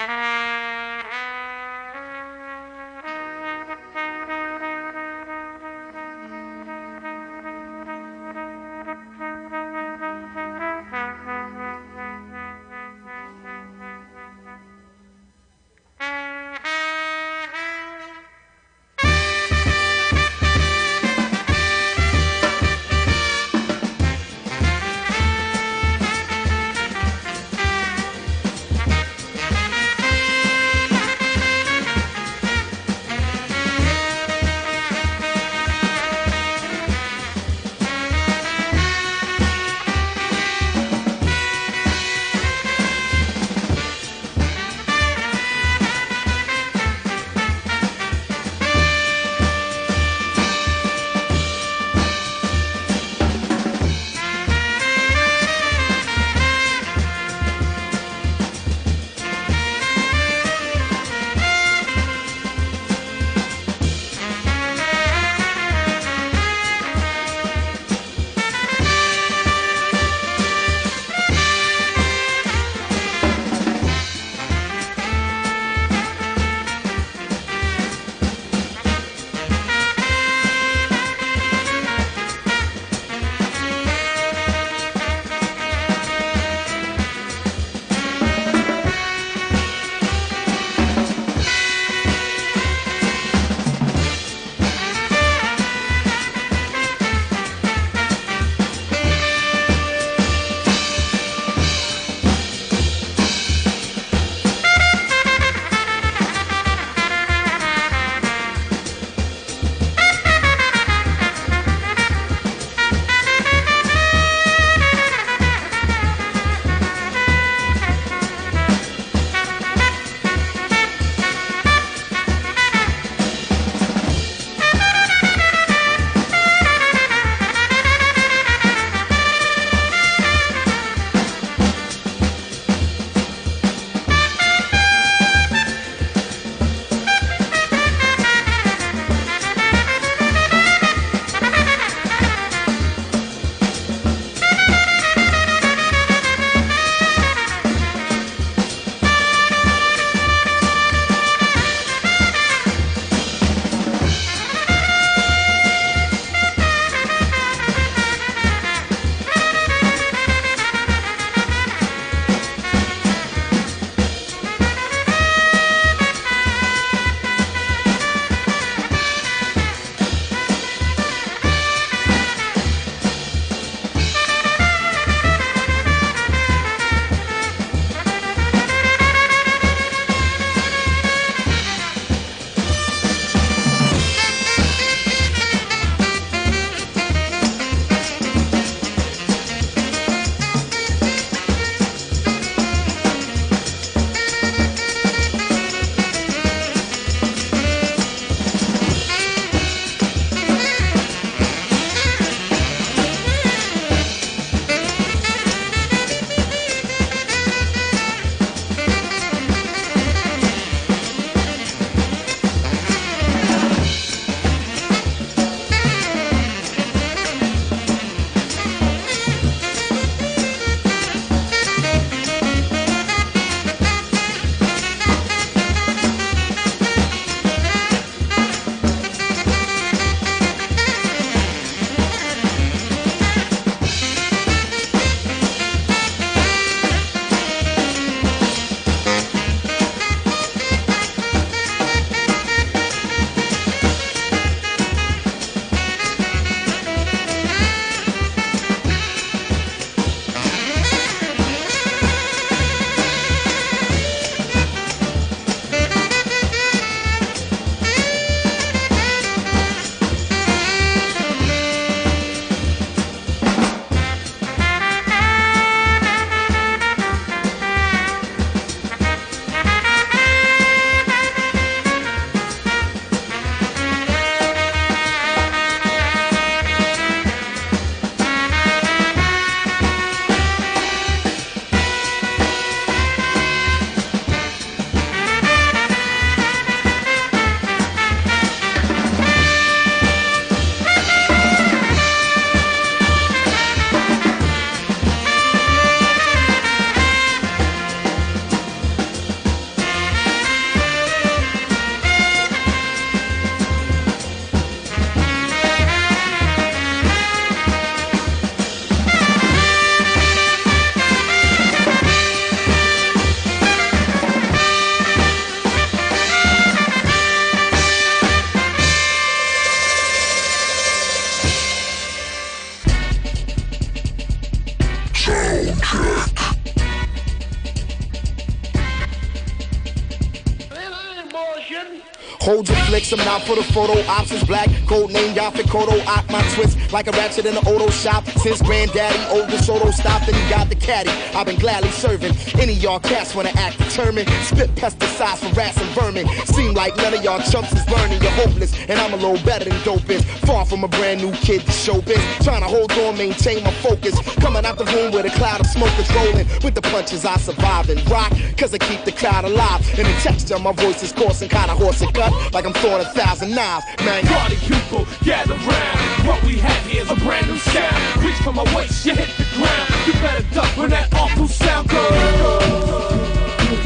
Flicks, I'm not for the photo ops. Is black, code name Yaphet Kotto. Op my twist like a ratchet in the auto shop. Since granddaddy old soda stopped and he got the caddy. I've been gladly serving. Any y'all cats wanna act determined. Spit pesticides for rats and vermin. Seem like none of y'all chumps is learning. You're hopeless, and I'm a little better than dope. Far from a brand new kid to show biz. Trying to hold on, maintain my focus. Coming out the room with a cloud of smoke is rolling. With punches I survive and rock, cause I keep the crowd alive. And the texture my voice is coarse and kinda hoarse and cut. Like I'm throwing a thousand knives, man. Party people, gather round. What we have here is a brand new sound. Reach for my waist, you hit the ground. You better duck when that awful sound goes.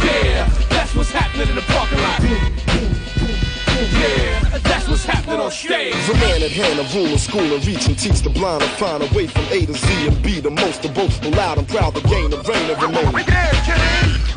Yeah, that's what's happening in the parking lot. Yeah, happening on stage. The man at hand, a rule of school and reach and teach the blind and find a way from A to Z and be the most of both. Loud and proud to gain the reign and remain.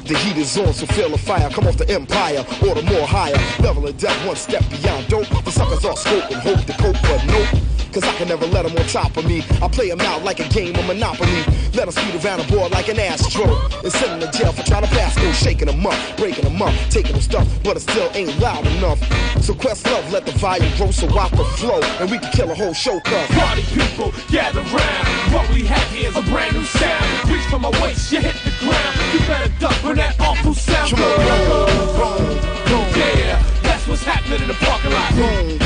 The heat is on, so feel the fire. Come off the empire, order more higher. Level of death, one step beyond dope. The suckers all scope and hope to cope, but nope. Cause I can never let them on top of me. I play them out like a game of Monopoly. Let them speed around the board like an astro. And send them to jail for trying to pass go, shaking them up, breaking them up, taking them stuff, but it still ain't loud enough. So Questlove, let the volume grow so I can flow. And we can kill a whole show, cuz. Party people, gather round. What we have here is a brand new sound. Reach for my waist, you hit the ground. You better duck when that awful sound goes. Yeah, that's what's happening in the parking lot. Boom, boom, boom. Yeah, that's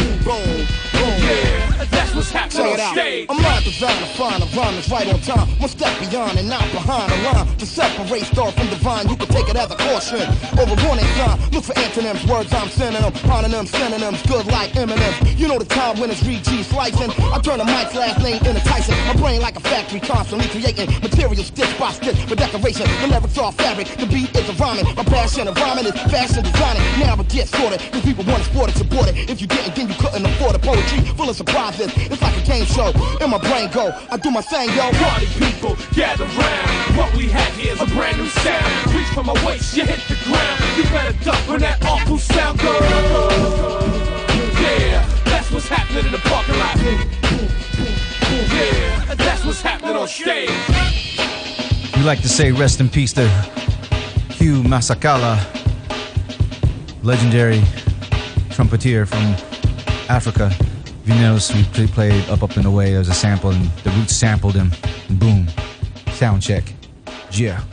what's happening on out. stage. I'm not designed to find a rhyme that's right on time. One step beyond and not behind the line. To separate star from divine, you can take it as a caution. A warning sign. Look for antonyms, words I'm sending them. Hononyms, synonyms, good like M&M's. You know the time when it's read G slicing. I turn a mic's last name into Tyson. My brain like a factory, constantly creating material stitch by stitch for decoration. The lyrics are fabric, the beat is a rhyming. My passion of rhyming is fashion designing. Now it gets sorted, cause people want to sport it, support it. If you didn't, then you couldn't afford it. Poetry full of surprises. It's like a game show. In my brain go, I do my thing, yo. Party people, gather round. What we have here is a brand new sound. Reach for my waist, you hit the ground. You better duck when that awful sound goes. Yeah, that's what's happening in the parking lot. Yeah, what's happening on stage. We like to say rest in peace to Hugh Masekela, legendary trumpeter from Africa. If you notice, we played Up Up and Away as a sample, and the Roots sampled him, and boom, sound check. Yeah.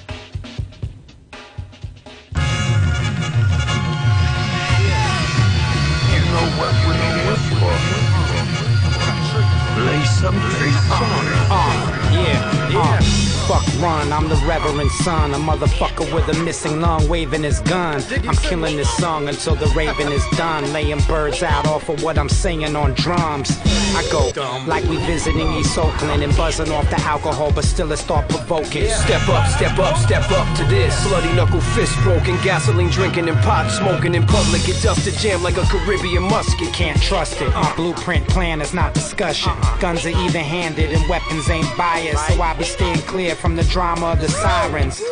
You know Lay some tricks on. Uh, yeah, yeah. Fuck run, I'm the reverend son. A motherfucker with a missing lung waving his gun. I'm killing this song until the raven is done. Laying birds out off of what I'm singing on drums. I go like we visiting East Oakland and buzzing off the alcohol, but still it's thought provoking. Step up, step up, step up to this. Bloody knuckle fist broken, gasoline drinking and pot smoking in public. Get dusted jam like a Caribbean musket. Can't trust it. My Blueprint plan is not discussion. Uh-uh. Guns are even handed and weapons ain't biased. So I be staying clear from the drama of the sirens.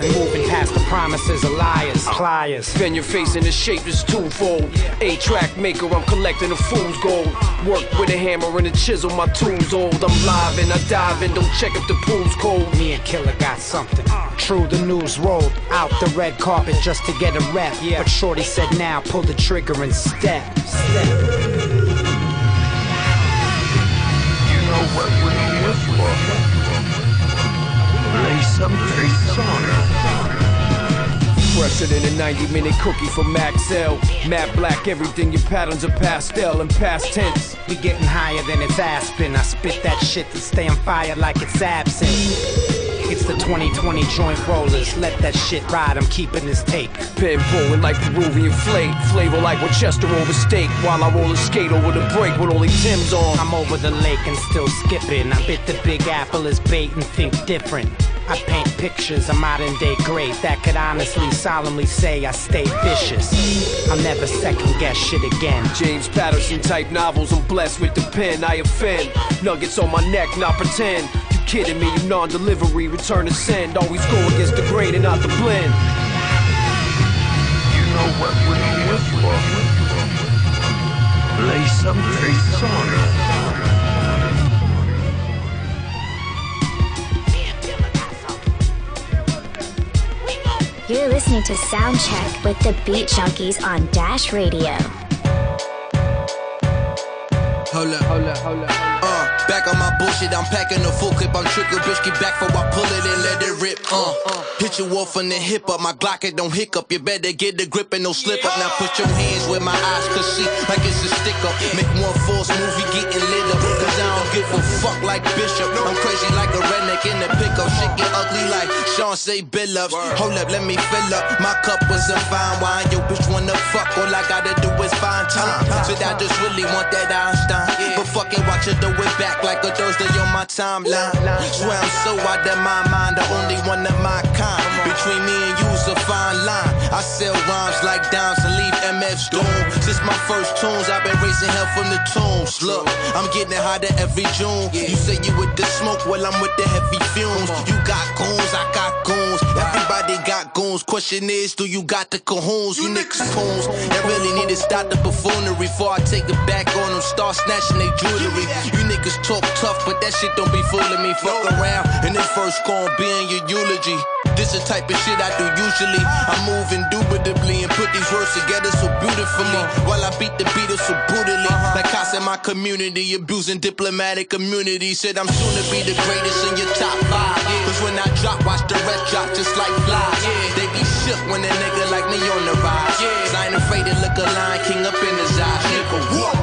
And moving past the promises of liars, pliers. Bend your face in the shape that's twofold. A track maker, I'm collecting the fool's gold. Work with a hammer and a chisel, my tools old. I'm live and I dive in, don't check if the pool's cold. Me and Killer got something. True, the news rolled out the red carpet just to get a rep. But Shorty said now, pull the trigger and step. Step. Some tricks on it. Fresher than a 90 minute cookie from Maxell. Matte black, everything, your patterns are pastel and past tense. We getting higher than it's Aspen. I spit that shit to stay on fire like it's absent. It's the 2020 joint rollers. Let that shit ride. I'm keeping this tape. Pen pulling like Peruvian flake. Flavor like Winchester over steak. While I roll a skate over the break with only Tim's on. I'm over the lake and still skipping. I bit the big apple as bait and think different. I paint pictures of modern day great that could honestly, solemnly say I stay vicious. I'll never second guess shit again. James Patterson type novels, I'm blessed with the pen. I offend. Nuggets on my neck, not pretend. You kidding me? You non-delivery, return to send. Always go against the grain and not the blend. You know what we're here for. Lay some tricks on it. You're listening to Soundcheck with the Beat Junkies on Dash Radio. Hold up, hold up, hold up. Back on my bullshit, I'm packing a full clip. I'm trigger, bitch, get back before I pull it and let it rip. Uh, hit you off in the hip up, my Glock it don't hiccup. You better get the grip and no slip up. Now put your hands where my eyes could see, like it's a stick up. Make one false movie getting lit up, cause I don't give a fuck like Bishop. I'm crazy like a redneck in the pickup. Shit get ugly like Chauncey Billups. Hold up, let me fill up. My cup was a fine wine. Yo, bitch wanna fuck, all I gotta do is find time. So I just really want that Einstein. But fucking watch it, throw it back like a Thursday on my timeline. Swear I'm so out of my mind, the only one of my kind. Between me and you's a fine line. I sell rhymes like dimes and leave MFs doomed. Since my first tunes, I've been raising hell from the tombs. Look, I'm getting hotter every June. You say you with the smoke, well I'm with the heavy fumes. You got goons, I got goons. Everybody got goons. Question is, do you got the cajoons? You niggas coons. I really need to stop the buffoonery before I take it back on them. Start snatching they jewelry. You niggas talk tough, but that shit don't be fooling me. Fuck around, and it first gon' be in your eulogy. This the type of shit I do usually. I move indubitably and put these words together so beautifully. While I beat the Beatles so brutally. Like I said, my community abusing diplomatic immunity. Said I'm soon to be the greatest in your top five. Cause when I drop, watch the rest drop just like flies. They be shook when a nigga like me on the rise. Cause I ain't afraid to look a lion king up in his eyes. Nigga, what?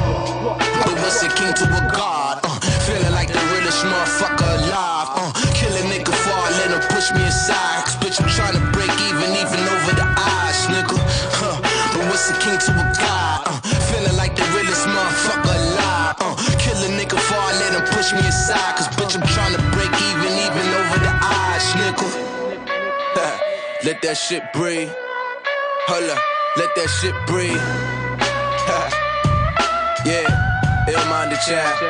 But what's a king to a god? Uh, feeling like the realest motherfucker alive. Uh, kill a nigga I let him push me aside. Bitch, I'm trying to break even, even over the eyes, nigga. Huh. But what's a king to a god? Uh, feeling like the realest motherfucker alive. Uh, kill a nigga I let him push me aside. Cause bitch, I'm trying to break even, even over the eyes, nigga. let that shit breathe. Hold up, let that shit breathe. yeah, ill minded child.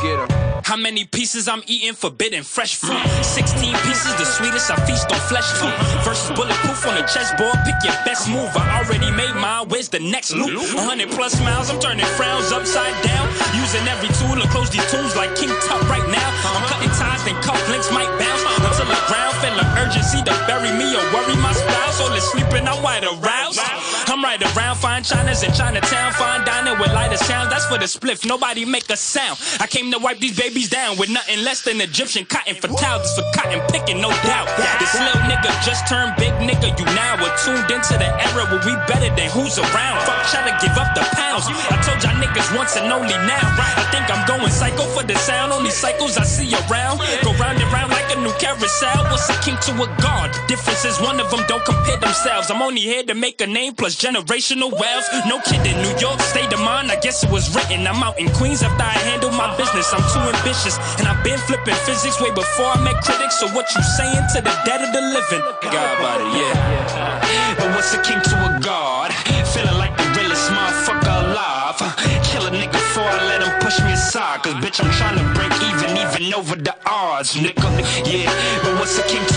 Get him. How many pieces I'm eating? Forbidden fresh fruit. 16 pieces, the sweetest. I feast on flesh too. Versus bulletproof on the chessboard. Pick your best move. I already made mine. Where's the next loop? 100 plus miles. I'm turning frowns upside down. Using every tool to close these tools like King Tut right now. I'm cutting ties, then cufflinks might bounce. Until the ground feeling urgency to bury me or worry my spouse. All is sleeping, I'm wide aroused. I'm right around, fine China's in Chinatown, fine dining with lighter sounds. That's for the spliff. Nobody make a sound. I came to wipe these babies down with nothing less than Egyptian cotton for towels. This for cotton picking, no doubt. This little nigga just turned big nigga. You now are tuned into the era where we better than who's around. Fuck, try to give up the pounds. I told y'all niggas once and only now. I think I'm going psycho for the sound. Only cycles I see around. Go round and round like a new carousel. What's a king to a god? Difference is one of them don't compare themselves. I'm only here to make a name plus generational wealth. No kidding, New York state of mind. I guess it was written. I'm out in Queens after I handle my business. I'm too ambitious, and I've been flipping physics way before I met critics. So what you saying to the dead of the living? God about yeah. But what's a king to a god? Feeling like the realest motherfucker alive. Kill a nigga before I let him push me aside. Cause bitch, I'm trying to break even, even over the odds, nigga. Yeah, but what's a king to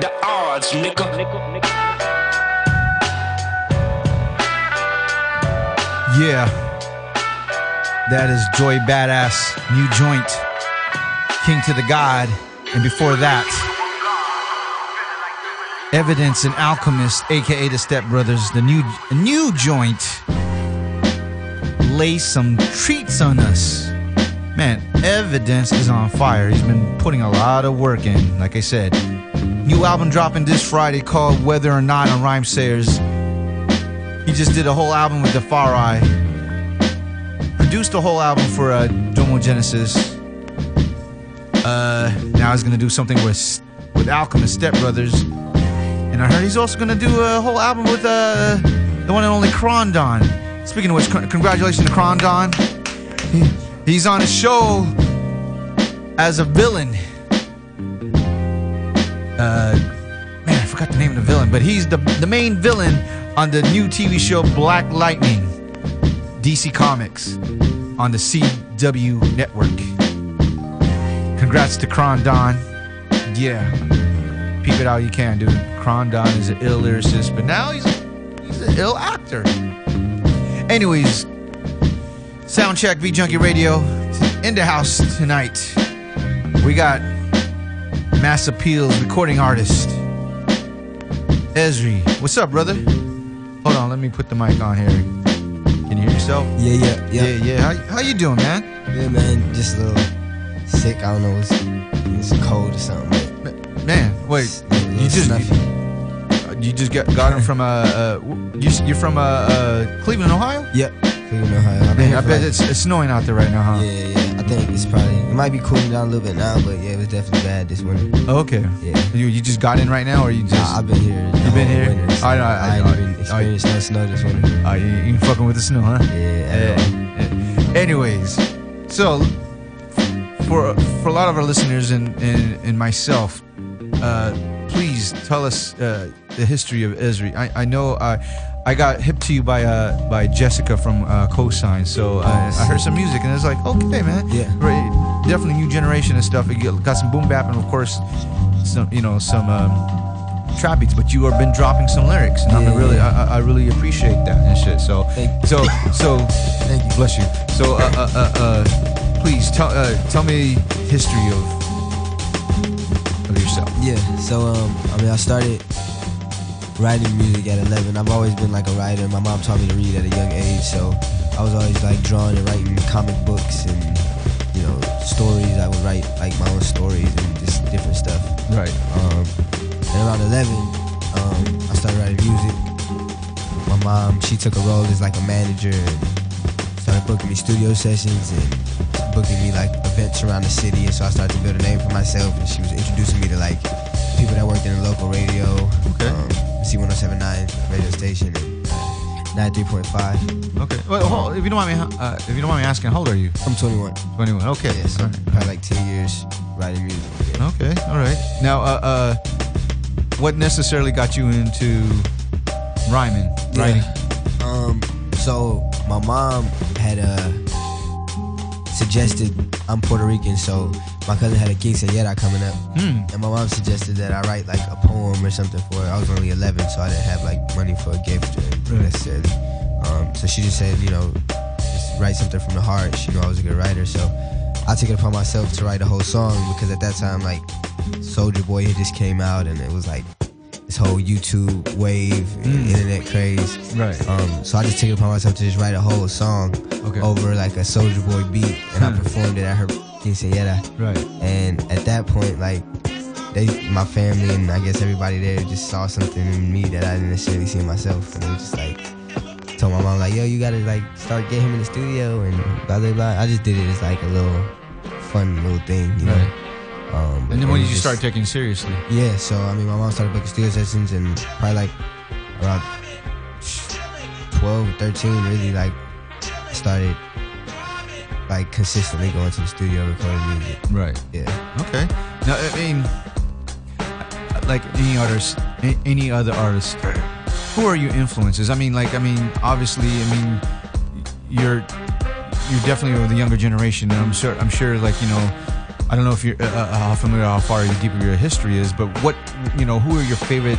the odds, nigga. Yeah. That is Joey Bada$$, new joint, King to the God. And before that, Evidence and Alchemist, aka the Step Brothers, the new new joint. Lay some treats on us. Man, Evidence is on fire. He's been putting a lot of work in, like I said. New album dropping this Friday called Weather or Not on Rhymesayers. He just did a whole album with Defari. Produced a whole album for uh, Domo Genesis. Uh, now he's gonna do something with with Alchemist Step Brothers. And I heard he's also gonna do a whole album with uh, the one and only Krondon. Speaking of which, con- congratulations to Krondon. He, he's on a show as a villain. Uh, man, I forgot the name of the villain, but he's the the main villain on the new TV show Black Lightning, DC Comics, on the CW network. Congrats to Krondon. Yeah, peep it out you can, dude. Krondon is an ill lyricist, but now he's he's an ill actor. Anyways, Soundcheck Beat Junkie Radio. in the house tonight. We got Mass Appeals recording artist Ezri. What's up, brother? Hold on, let me put the mic on here. Can you hear yourself? Yeah, yeah, yeah. Yeah, yeah. How, how you doing, man? Yeah, man. Just a little sick. I don't know. It's, it's cold or something. Man, wait. You just you just got got him from uh, uh you you're from uh, uh Cleveland, Ohio? Yep. Cleveland, Ohio. Man, I bet like- it's it's snowing out there right now, huh? Yeah, yeah. I think it's probably it might be cooling down a little bit now, but yeah, it was definitely bad this winter. Oh, Okay. Yeah. You you just got in right now, or you just? Nah, I've been here. the You been here? winter, so I know. I, I, ain't I, even experienced no snow this winter. Oh, you, you fucking with the snow, huh? Yeah. Yeah. Anyways, so for for a lot of our listeners and and, and myself, uh, please tell us uh, the history of Ezri. I, I know I I got hip to you by uh, by Jessica from uh, Cosign, so uh, I heard some music and it's like okay, man, Yeah. right, definitely new generation and stuff. You got some boom bap and of course some you know some. Um, trap beats, but you have been dropping some lyrics, and I'm really, yeah. I, I- really appreciate that and shit. So, so, so, Thank you. bless you. So, uh, uh, uh, uh please tell, uh, tell me history of of yourself. Yeah. So um, I mean, I started writing music at 11. I've always been like a writer. My mom taught me to read at a young age, so I was always like drawing and writing comic books and you know stories. I would write like my own stories and just different stuff. Right. Um, and around 11, um, I started writing music. My mom, she took a role as like a manager and started booking me studio sessions and booking me like events around the city. And so I started to build a name for myself. And she was introducing me to like people that worked in the local radio, Okay. um, Z1079 radio station, and uh, 93.5. Okay. Well, hold, if you don't mind me, uh, if you don't mind me asking, how old are you? I'm 21. 21. Okay. Yeah, so All right. probably like 10 years writing music. Yeah. Okay. All right. Now, uh, uh, what necessarily got you into rhyming, writing? Um, so my mom had uh suggested I'm Puerto Rican, so my cousin had a quinceañera coming up, Hmm. and my mom suggested that I write like a poem or something for her. I was only 11, so I didn't have like money for a gift Right. necessarily. Um, so she just said, you know, just write something from the heart. She knew I was a good writer, so I took it upon myself to write a whole song because at that time, like Soulja Boy had just came out, and it was like this whole YouTube wave, and internet craze. Right. Um, so I just took it upon myself to just write a whole song Okay. over like a Soulja Boy beat, and I Hmm. performed it at her quinceañera. Right. And at that point, like they, my family, and I guess everybody there just saw something in me that I didn't necessarily see in myself, and they just like told my mom like, "Yo, you gotta like start getting him in the studio," and blah blah blah. I just did it as like a little fun little thing, you know. Right. Um, And then when did you just- start taking it seriously? yeah, so I mean, my mom started booking studio sessions, and probably like around 12, 13, really like started like consistently going to the studio recording music. Right. Yeah. Okay. Now, I mean, like any artist, any other artist, who are your influences? I mean, like, I mean, obviously, I mean, you're you're definitely of the younger generation, and I'm sure, I'm sure, like, you know, I don't know if you're uh, uh, how familiar, how far deep of your history is, but what, you know, who are your favorite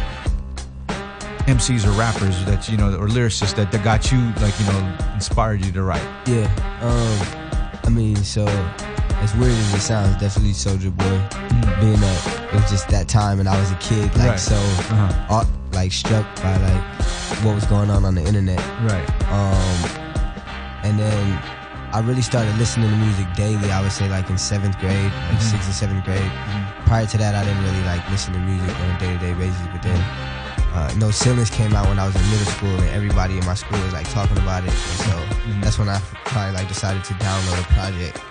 MCs or rappers that you know, or lyricists that, that got you, like, you know, inspired you to write? Yeah. Um, I mean, so as weird as it sounds, definitely Soulja Boy. Being that it was just that time, and I was a kid, like Right. so, Uh-huh. like struck by like what was going on on the internet. Right. Um, and then I really started listening to music daily. I would say like in seventh grade, like Mhm. sixth or seventh grade. Prior to that, I didn't really like listen to music on a day-to-day basis. But then, uh, No Ceilings came out when I was in middle school, and everybody in my school was like talking about it. And so that's when I probably like decided to download a project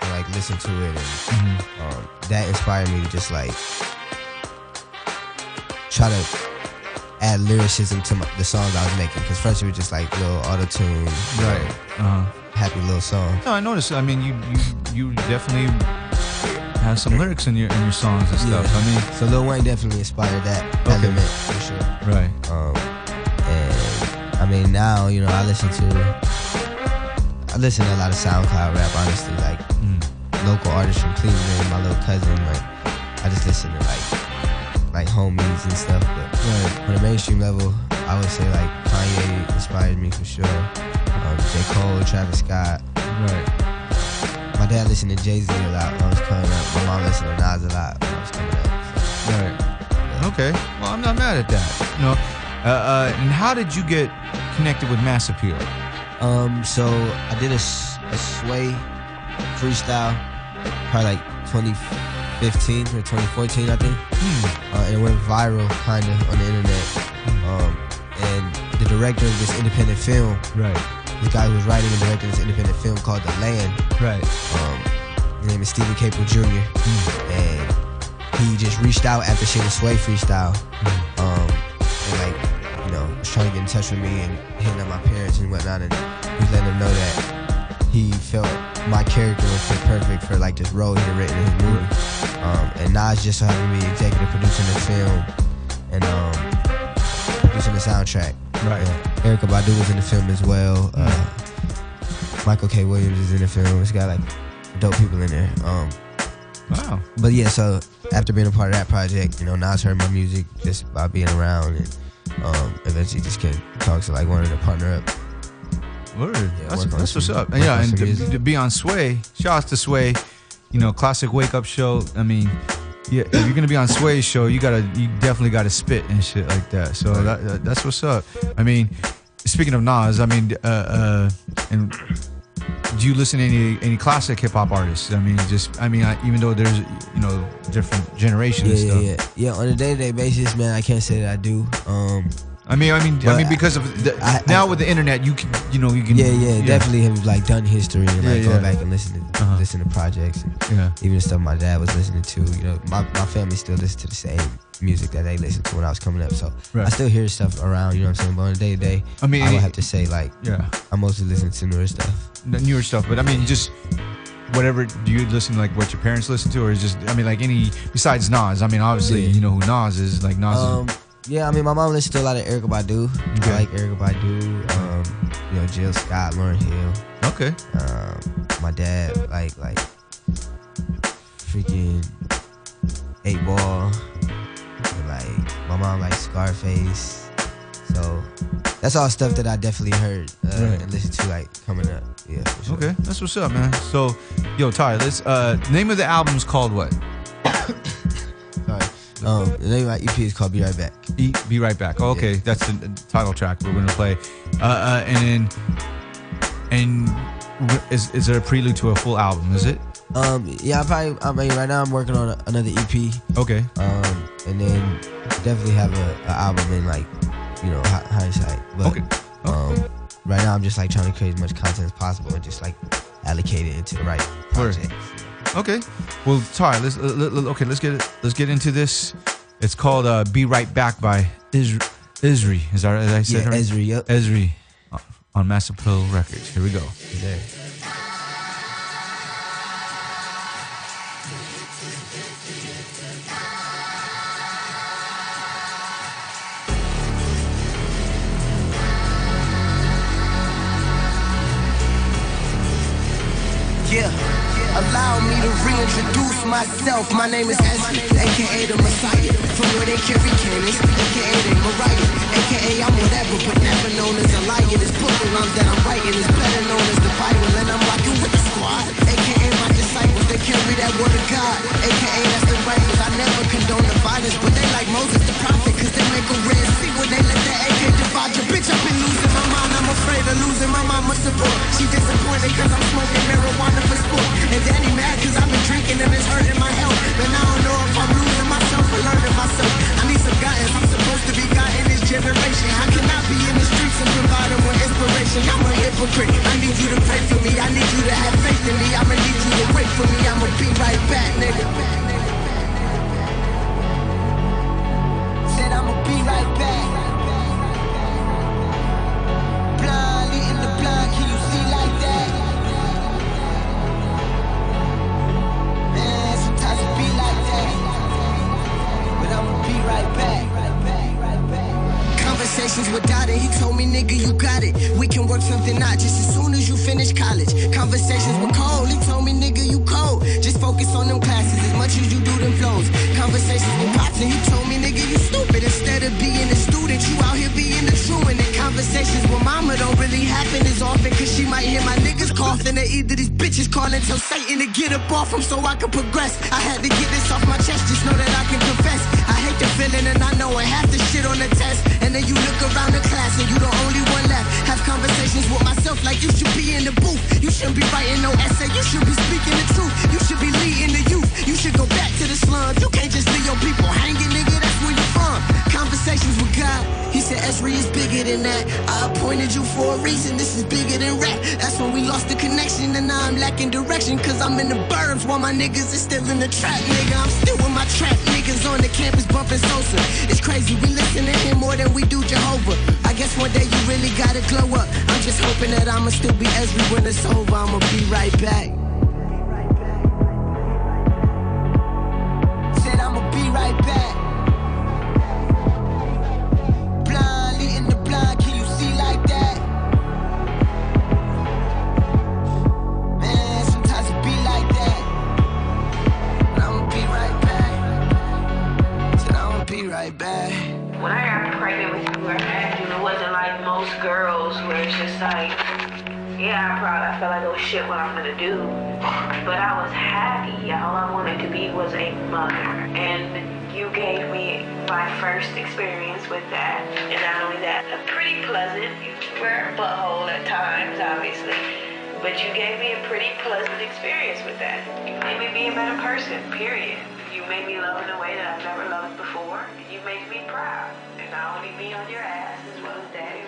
and like listen to it, and um, that inspired me to just like try to add lyricism to my, the songs I was making. Because first it was just like little auto tune, Right. Uh-huh. happy little song. No, I noticed. I mean, you you you definitely have some lyrics in your in your songs and stuff. Yeah. I mean, So Lil Wayne definitely inspired that Okay. element for sure. Right. Um, and I mean now you know I listen to I listen to a lot of SoundCloud rap. Honestly, like Mm. local artists from Cleveland, my little cousin. Like I just listen to like like homies and stuff. But on a mainstream level, I would say like Kanye inspired me for sure. Um, J Cole, Travis Scott. Right. Dad listened to Jay Z a lot when I was coming up. My mom listened to Nas a lot when I was coming up. Right. Okay. Well, I'm not mad at that. You know. Uh, uh, and how did you get connected with Mass Appeal? Um, so I did a, a sway freestyle, probably like 2015 or 2014, I think. Uh, and it went viral, kind of, on the internet. Um, and the director of this independent film, right? The guy who was writing and directing this independent film called The Land, right? Um, his name is Steven Caple Jr. And he just reached out after the sway freestyle, um, and like, you know, was trying to get in touch with me and hitting up my parents and whatnot, and he was letting them know that he felt my character would fit perfect for like this role he had written in his movie. Um, and Nas just so happened to be executive producing the film and um, producing the soundtrack. Right. Uh, Erykah Badu was in the film as well. Uh, Michael K. Williams is in the film. It's got like dope people in there. Um, wow. But yeah, so after being a part of that project, you know, Nas heard my music just by being around, and um, eventually just came talks to like wanted to partner up. Word. that's work on that's what's up. Yeah, and to, to be on Sway, shout out to Sway. You know, classic wake up show. I mean, yeah, if you're gonna be on Sway's show, you gotta, you definitely gotta spit and shit like that. So that, that- that's what's up. I mean, speaking of Nas, I mean, uh, uh, and do you listen to any any classic hip hop artists? I mean, just, I mean, I, even though there's, you know, different generations Yeah, and yeah, yeah, yeah. On a day to day basis, man, I can't say that I do. Um, I mean, I mean, I mean, because of the, I- now with the internet, you can, you know, you can. yeah, yeah, definitely have like done history and like Yeah, go yeah. back and listen to listen to projects and Yeah. even the stuff my dad was listening to. You know, my my family still listens to the same music that they listened to when I was coming up. So Right. I still hear stuff around. You know what I'm saying? But on a day to day, I mean, I would have to say like, Yeah. I mostly listen to newer stuff. the newer stuff, but I mean, just whatever. Do you listen to, like what your parents listen to, or is just I mean, like any besides Nas? I mean, obviously Yeah. you know who Nas is. Like Nas. Um, yeah, I mean, my mom listens to a lot of Erykah Badu. Okay. I like Erykah Badu. Um, you know, Jill Scott, Lauryn Hill. Okay. Um, my dad like like freaking Eight Ball. And, like my mom likes Scarface. So that's all stuff that I definitely heard uh, Right. and listened to like coming up. Yeah. for sure. okay, that's what's up, man. So, yo, Ty, let's. Uh, name of the album's called what? [COUGHS] Um, the name of my EP is called Be Right Back. E, Be right back. Oh, okay, that's the title track we're gonna play. Uh, uh, and then, and is is there a prelude to a full album? Is it? Um, yeah, I probably. I mean, right now I'm working on a, another EP. Okay. Um, and then definitely have a, a album in like, you know, hi- hindsight. But Okay. um, right now I'm just like trying to create as much content as possible and just like allocate it into the right project. Okay. Well, Ty, let's uh, let- let- okay. Let's get it. Let's get into this. It's called uh, "Be Right Back" by Ezri. Ezri. Is that as I said? Yeah? Ezri, yep. Ezri uh, on Mass Appeal Records. Here we go. Yeah. Allow me to reintroduce myself. My name is Ezri, aka the Messiah. From where they carry cannons, aka they Mariah. Aka I'm whatever, but never known as a liar. This book of rhymes that I'm writing is better known as the Bible, and I'm rocking with the squad. Aka my disciples, they carry that word of God. Aka that's the righteous. I never condone the violence, but they like Moses the prophet, cause they make a red they let the AK divide your bitch. I've been losing my mind, I'm afraid of losing my mama support. She disappointed cause I'm smoking marijuana for sport. And daddy mad cause I've been drinking and it's hurting my health. But I don't know if I'm losing myself or learning myself. I need some guidance, I'm supposed to be guiding this generation. I be in the streets and provide them with inspiration? I'm a hypocrite. I need you to pray for me. I need you to have faith in me. I'ma need you to wait for me. I'ma be right back, nigga. Be right back. Conversations with Dada, he told me, nigga, you got it. We can work something out just as soon as you finish college. Conversations with Cole, he told me, nigga, you cold. Just focus on them classes as much as you do them flows. Conversations with Pops, and he told me, nigga, you stupid. Instead of being a student, you out here being a truant. And conversations with Mama don't really happen as often, cause she might hear my niggas coughing or either these bitches calling tell Satan to get up off him so I can progress. I had to get this off my chest, just know that I can confess. Hate the feeling and I know I have to shit on the test. And then you look around the class and you the only one left. Have conversations with myself like you should be in the booth. You shouldn't be writing no essay, you should be speaking the truth. You should be leading the youth. You should go back to the slums. You can't just leave your people hanging, nigga. That's where you from. Conversations with God. He said Ezri is bigger than that. I appointed you for a reason. This is bigger than rap. That's when we lost the connection and now I'm lacking direction. Cause I'm in the burbs while my niggas is still in the trap, nigga. I'm still in my trap niggas on the campus bumping Sosa. It's crazy. We listen to him more than we do Jehovah. I guess one day you really gotta glow up. I'm just hoping that I'ma still be Ezri when it's over. I'ma be right back. Do. But I was happy. All I wanted to be was a mother. And you gave me my first experience with that. And not only that, a pretty pleasant, you were a butthole at times, obviously. But you gave me a pretty pleasant experience with that. You made me be a better person, period. You made me love in a way that I've never loved before. You make me proud. And not only be on your ass as well as daddy,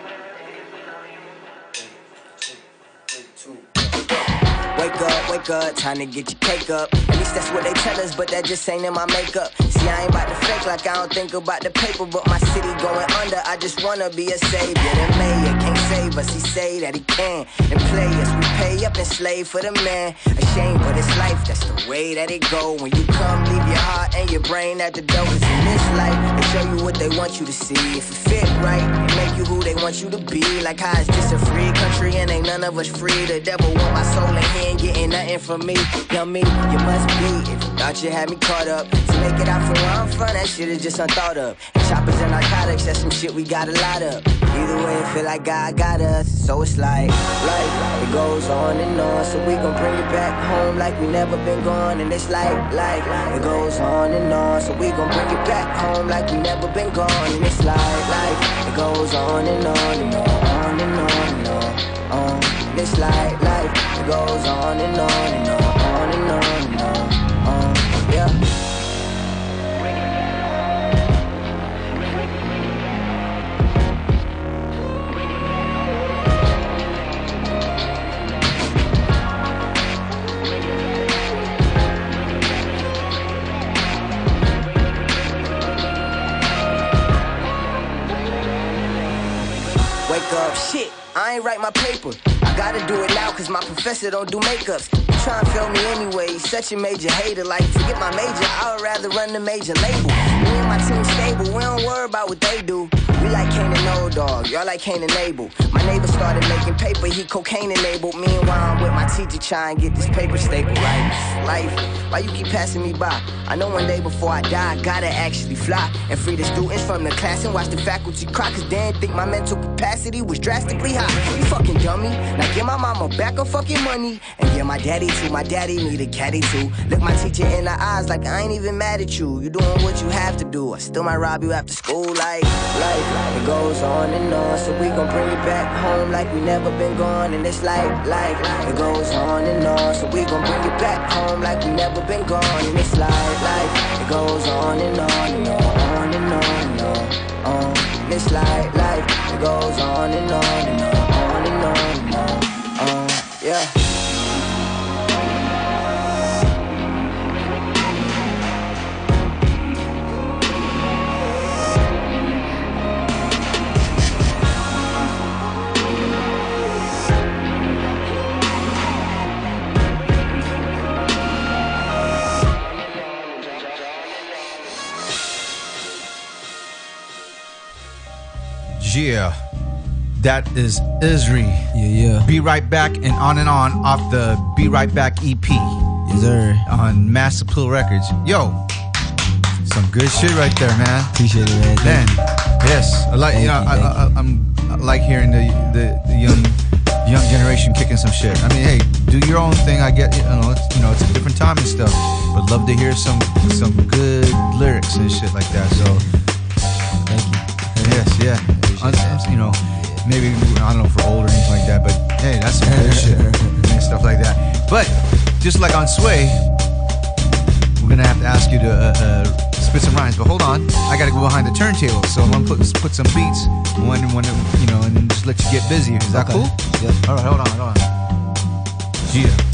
Wake up, wake up, time to get your cake up. At least that's what they tell us, but that just ain't in my makeup. See, I ain't about to fake like I don't think about the paper, but my city going under. I just wanna be a savior. The mayor can't save us, he say that he can. And play us, we pay up and slave for the man. Ashamed, but it's life, that's the way that it go. When you come, leave your heart and your brain at the door. Cause in this life, they show you what they want you to see. If it fit right, they make you who they want you to be. Like how is just a free country and ain't none of us free? The devil want my soul and he ain't getting nothing from me. Me, you must be if you thought you had me caught up. To make it out from where I'm from, that shit is just unthought of. And choppers and narcotics, that's some shit we got a lot of. Either way, it feel like God got us. So it's like life, it goes on and on. So we gon' bring it back home like we never been gone. And it's like, life. it goes on and on. So we gon' bring it back home like we never been gone. And it's like, life. it goes on and on and on and on and on. on. And it's like, like, it goes on and on and on and on and on. on. Yeah. Wake up, shit, I ain't write my paper. I gotta do it now cause my professor don't do makeups. You try and fail me anyway, he's such a major hater. Like, forget my major, I would rather run the major label. Me and my team stable, we don't worry about what they do. We like Kane and Old Dog, y'all like Kane and Abel. My neighbor started making paper, he cocaine enabled. Meanwhile, I'm with my teacher trying to get this paper stapled right. Life, why you keep passing me by? I know one day before I die, I gotta actually fly and free the students from the class and watch the faculty cry. Cause they didn't think my mental capacity was drastically high. You fucking dummy. Now give my mama back her fucking money and give my daddy too. My daddy need a caddy too. Look my teacher in the eyes like I ain't even mad at you. You doing what you have to do. I still might rob you after school like life. It goes on and on, so we gon' bring it back home like we never been gone. And it's like, life, it goes on and on, so we gon' bring it back home like we never been gone. And it's like, life, it goes on and on and on and on and on. on. It's like, like, it goes on and on and on and on and on. on. Yeah. Yeah. That is Ezri. Yeah, yeah. Be right back and on and on off the Be Right Back EP. Yes, sir. On Mass Appeal Records. Yo, some good shit right there, man. Appreciate it, man. Man, yes, I like. You know, I, I, I'm I like hearing the, the the young young generation kicking some shit. I mean, hey, do your own thing. I get, you know, it's, you know, it's a different time and stuff. But love to hear some some good lyrics and shit like that. So, thank you. Yes, yeah. Un- you know, maybe I don't know for old or anything like that, but hey, that's some good shit [LAUGHS] and stuff like that. But just like on Sway, we're gonna have to ask you to uh, uh, spit some rhymes. But hold on, I gotta go behind the turntable, so I'm gonna put put some beats when when you know, and just let you get busy. Is that Okay. cool? Yep. All right, hold on, hold on. Yeah.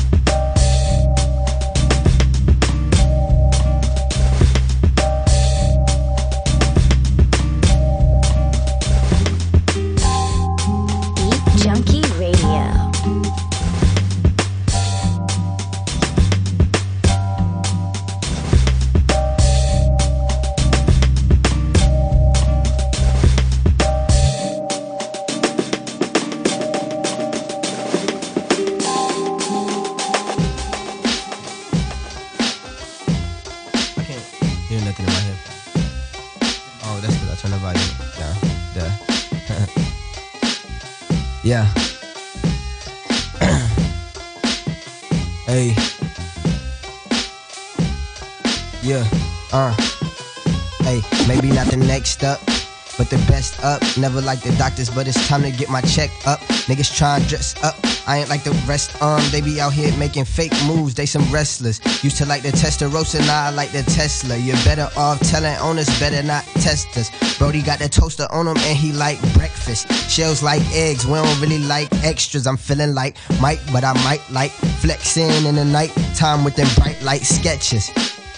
Never like the doctors, but it's time to get my check up. Niggas tryna dress up, I ain't like the rest. Um, they be out here making fake moves, they some wrestlers. Used to like the Testarossa, now I like the Tesla. You're better off telling owners, better not test us. Brody got the toaster on him and he like breakfast. Shells like eggs, we don't really like extras. I'm feeling like Mike, but I might like flexing in the night time with them bright light sketches.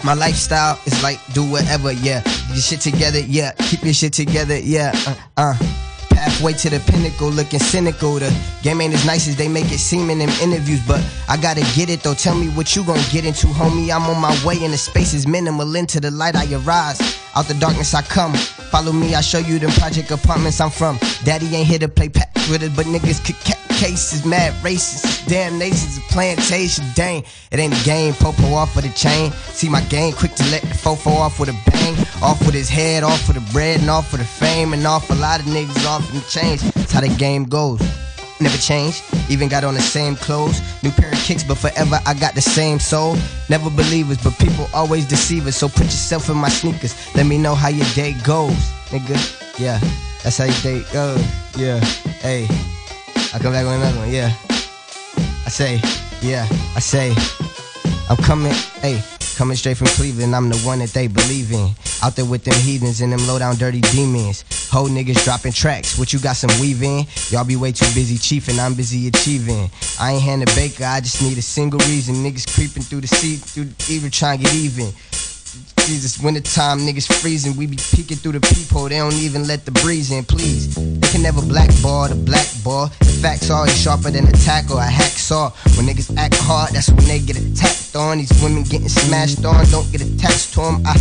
My lifestyle is like do whatever, yeah. Get your shit together, yeah. Keep your shit together, yeah. Uh, uh. Pathway to the pinnacle, looking cynical. The game ain't as nice as they make it seem in them interviews, but I gotta get it though. Tell me what you gon' get into, homie. I'm on my way, and the space is minimal. Into the light, I arise. Out the darkness, I come. Follow me, I show you them project apartments I'm from. Daddy ain't here to play pat with it, but niggas could ca- cases, mad racist. Damn nations, a plantation. Dang, it ain't a game. Popo off with the chain. See my game, quick to let the fofo off with a bang. Off with his head, off with the bread, and off with the fame, and off a lot of niggas off in the change. That's how the game goes. Never changed, even got on the same clothes. New pair of kicks, but forever I got the same soul. Never believers, but people always deceive us. So put yourself in my sneakers. Let me know how your day goes, nigga. Yeah, that's how your day goes. Yeah, hey. I come back with another one, yeah. I say, yeah, I say, I'm coming, hey, coming straight from Cleveland. I'm the one that they believe in. Out there with them heathens and them low down dirty demons. Whole niggas dropping tracks. What you got some weave in? Y'all be way too busy chiefing. I'm busy achieving. I ain't Hannah Baker. I just need a single reason. Niggas creeping through the seat, through the even trying to get even. Jesus, wintertime, niggas freezing. We be peeking through the peephole. They don't even let the breeze in, please. They can never blackball the black ball. The facts always sharper than a tackle, a hacksaw. When niggas act hard, that's when they get attacked on. These women getting smashed on, don't get attached to them. I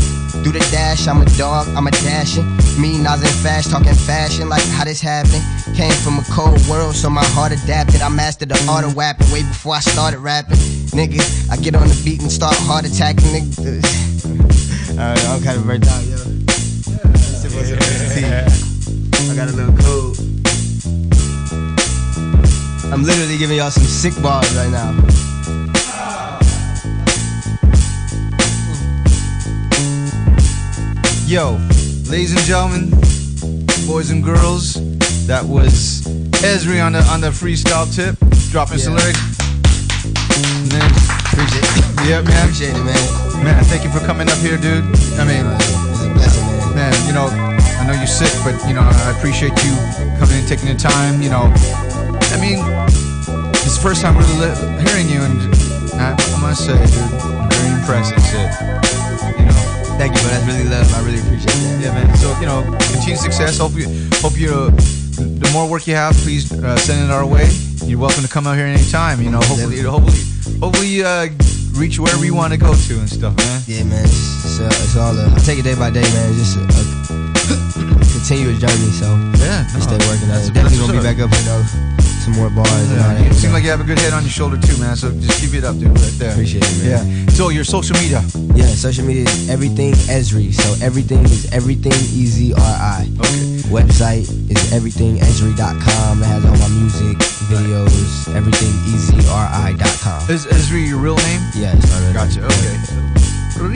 do the dash, I'm a dog, I'm a dashing. Me, Nas and Fast, talking fashion, like how this happened. Came from a cold world, so my heart adapted. I mastered the art of rapping way before I started rapping. Nigga, I get on the beat and start heart attacking niggas. Alright, I'm kind of burnt out, yo. On. [LAUGHS] I got a little cold. I'm literally giving y'all some sick bars right now. Yo, ladies and gentlemen, boys and girls, that was Ezri on the on the freestyle tip, dropping some lyrics. Man, appreciate it. Yeah, man. Appreciate it, man. Man, thank you for coming up here, dude. I mean, man, you know, I know you're sick, but you know, I appreciate you coming and taking the time. You know, I mean, it's the first time really li- hearing you, and I, I must say, dude, very impressive shit. You know. Thank you, man. That's really love. I really appreciate that. Yeah, man. So you know, continued success. Hope you, hope you, uh, the more work you have, please uh, send it our way. You're welcome to come out here anytime. You know, hopefully, hopefully, hopefully, uh, reach wherever you want to go to and stuff, man. Yeah, man. It's, it's, uh, it's all. Uh, I take it day by day, man. It's just a, a continuous journey. So yeah, I stay working. that's- it. Definitely that's gonna be back up here though. Some more bars Yeah, you seem like you have a good head on your shoulder too, man. So just keep it up, dude. Right there. Appreciate it, man. Yeah. So your social media. Yeah, social media is everything Ezri. So everything is everything E Z R I. Okay. Website is everythingezri.com. It has all my music, videos, everything ezri.com. Is Ezri your real name? Yeah, it's my real Gotcha. name. Okay. Puerto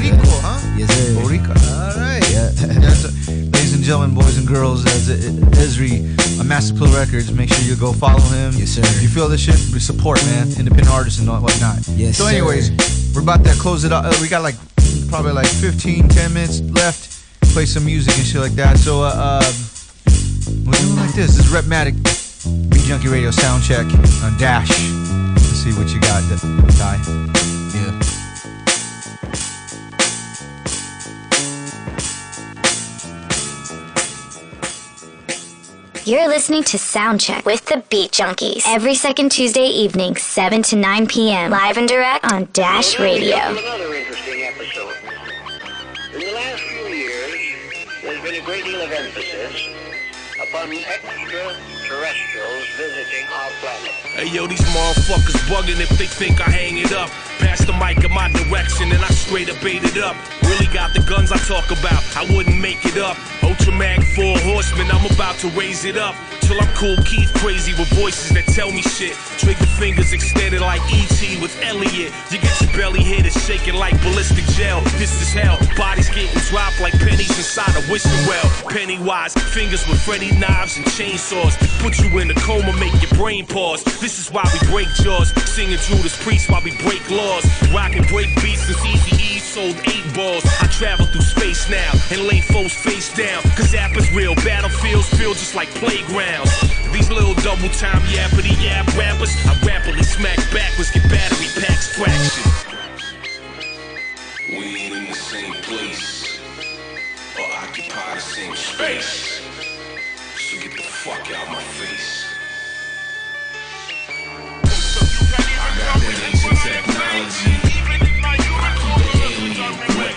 Rico, Rico, huh? Yes, sir. Rico. All right. Yeah. [LAUGHS] A- ladies and gentlemen, boys and girls, as Ezri, a Mass Appeal Records, make sure you go follow him. Yes, sir. If you feel this shit, support, man. Independent artists and whatnot. Yes, So, sir. anyways, we're about to close it up. Uh, we got like probably like 15, 10 minutes left. Play some music and shit like that. So, uh, um, we're doing like this. This is Rhettmatic Beat Junkie Radio sound check on Dash. Let's see what you got, Ty. You're listening to Soundcheck with the Beat Junkies every second Tuesday evening, 7 to 9 p.m. Live and direct on Dash Radio. Another interesting episode. In the last few years, there's been a great deal of emphasis upon extraterrestrials visiting our planet. Hey yo, these motherfuckers bugging if they think I hang it up. Pass the mic in my direction and I straight up bait it up. Really got the guns I talk about, I wouldn't make it up. Ultra mag four horsemen, I'm about to raise it up. Till I'm cool, Keith crazy with voices that tell me shit. Trigger fingers extended like E.T. with Elliot. You get your belly hit, it's shaking like ballistic gel. This is hell, bodies getting dropped like pennies inside a wishing well. Pennywise, fingers with Freddy knives and chainsaws. Put you in a coma, make your brain pause. This is why we break jaws. Singing Judas Priest while we break laws. Rock and break beats since Easy E sold eight balls. I travel through space now and lay foes face down. Cause app is real, battlefields feel just like playgrounds. These little double time yappity yap rappers, I rapidly smack backwards, get battery packs fraction. We ain't in the same place or occupy the same space. So get the fuck out my face. I got that ancient technology. I keep the alien weaponry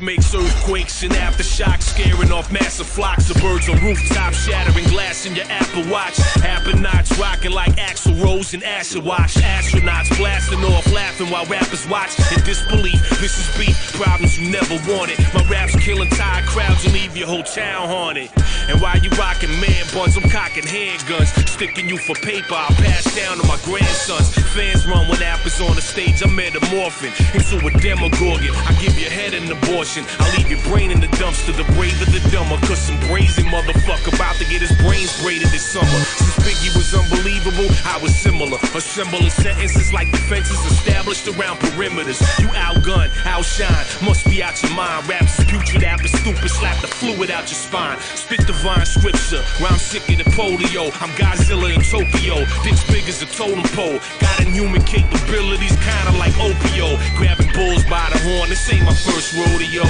Makes earthquakes and aftershocks, scaring off massive flocks of birds on rooftops, shattering glass in your Apple Watch. Appernauts rocking like Axl Rose and Asher Wash. Astronauts blasting off, laughing while rappers watch in disbelief. This is beef, problems you never wanted. My raps killing tired crowds and leave your whole town haunted. And while you rocking man buns, I'm cocking handguns, sticking you for paper. I'll pass down to my grandsons. Fans run when apples on the stage. I'm metamorphing into a demogorgon. I give your head an abortion. I leave your brain in the dumpster. The braver, the dumber. Cause some brazen motherfucker about to get his brains braided this summer. Since Biggie was unbelievable, I was similar. Assembling sentences like defenses established around perimeters. You outgun, outshine, must be out your mind. Raps is putrid, apple stupid, slap the fluid out your spine. Spit divine scripture, rhyme sicker the polio. I'm Godzilla in Tokyo, dicks big as a totem pole. Got inhuman capabilities, kinda like opio. Grabbing bulls by the horn, this ain't my first rodeo. Yo.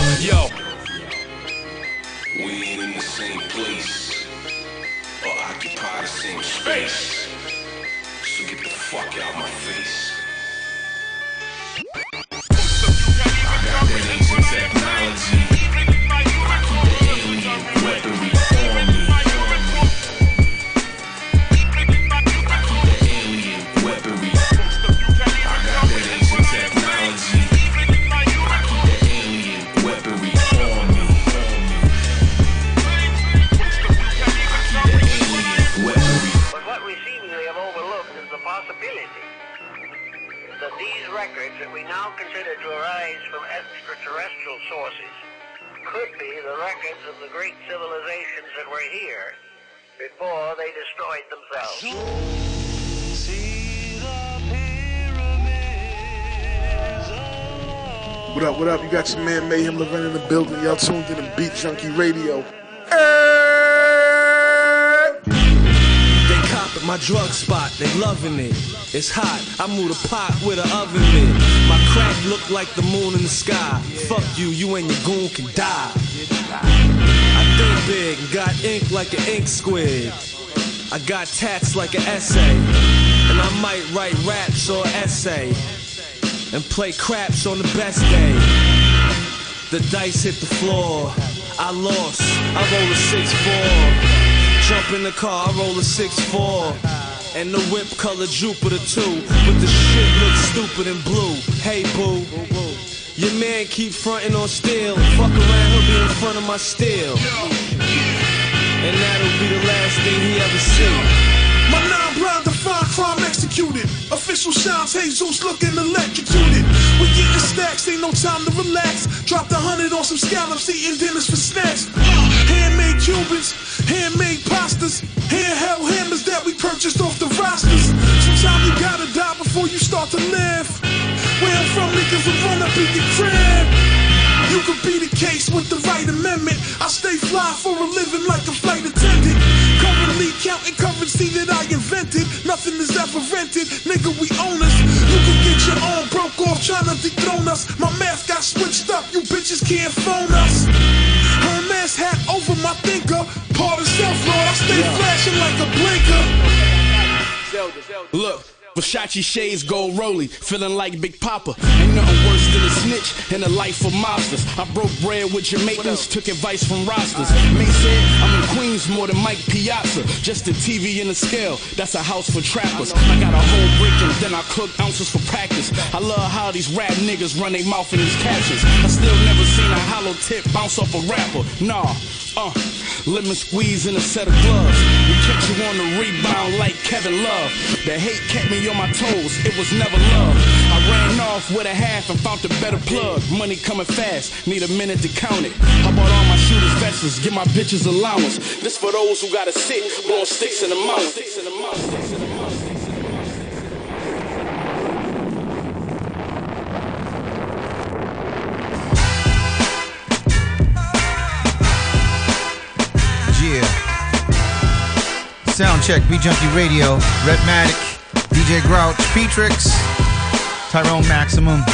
We ain't in the same place or occupy the same space. So get the fuck out my face. I got that ancient technology. Could be the records of the great civilizations that were here before they destroyed themselves. What up, what up? You got your man Mayhem Lauren in the building. Y'all tuned in to Beat Junkie Radio. They cop at my drug spot, they loving it. It's hot, I move a pot with an oven mitt. My crack look like the moon in the sky. Fuck you, you and your goon can die. I think big, got ink like an ink squid. I got tats like an essay. And I might write raps or essay. And play craps on the best day. The dice hit the floor. I lost. I rolled a 6-4. Jump in the car, I roll a 6'4. And the whip color Jupiter too. But the shit looks stupid and blue. Hey boo. Your man keep fronting on steel. Fuck around, he'll be in front of my steel. And that'll be the last thing he ever see. My non-blind define crime executed. Official shines, Jesus looking electrocuted. We getting stacks, ain't no time to relax. Dropped a hundred on some scallops, eating dinners for snacks. Uh, handmade Cubans, handmade pastas, handheld hammers that we purchased off the rosters. Sometimes you gotta die before you start to live. Where I'm from, niggas will run up in your crib. You could be the case with the right amendment. I stay fly for a living like a flight attendant. Currently counting currency that I invented. Nothing is ever rented, nigga. We own us. You can get your own broke off trying to dethrone us. My math got switched up. You bitches can't phone us. Her Hermes hat over my thinker. Part of self lord. I stay flashing like a blinker. Look. Versace shades gold rolly, feeling like Big Papa. Ain't nothing worse than a snitch in the life of mobsters. I broke bread with Jamaicans, took advice from rosters. May said I'm in Queens more than Mike Piazza. Just a TV and a scale, that's a house for trappers. I got a whole brick and then I cook ounces for practice. I love how these rap niggas run their mouth in these captions. I still never seen a hollow tip bounce off a rapper. Nah, uh, lemon squeeze in a set of gloves. We catch you on the rebound like Kevin Love. The hate kept me on my toes, it was never love. I ran off with a half and found a better plug. Money coming fast, need a minute to count it. I bought all my shooters vests, give my bitches allowance. This for those who gotta sit, blowing sticks in the mouth. Sticks in the mouth, sticks in the mouth. Yeah. Sound check, Beat Junkie Radio, Rhettmatic, DJ Grouch, Petrix, Tyrone Maximum.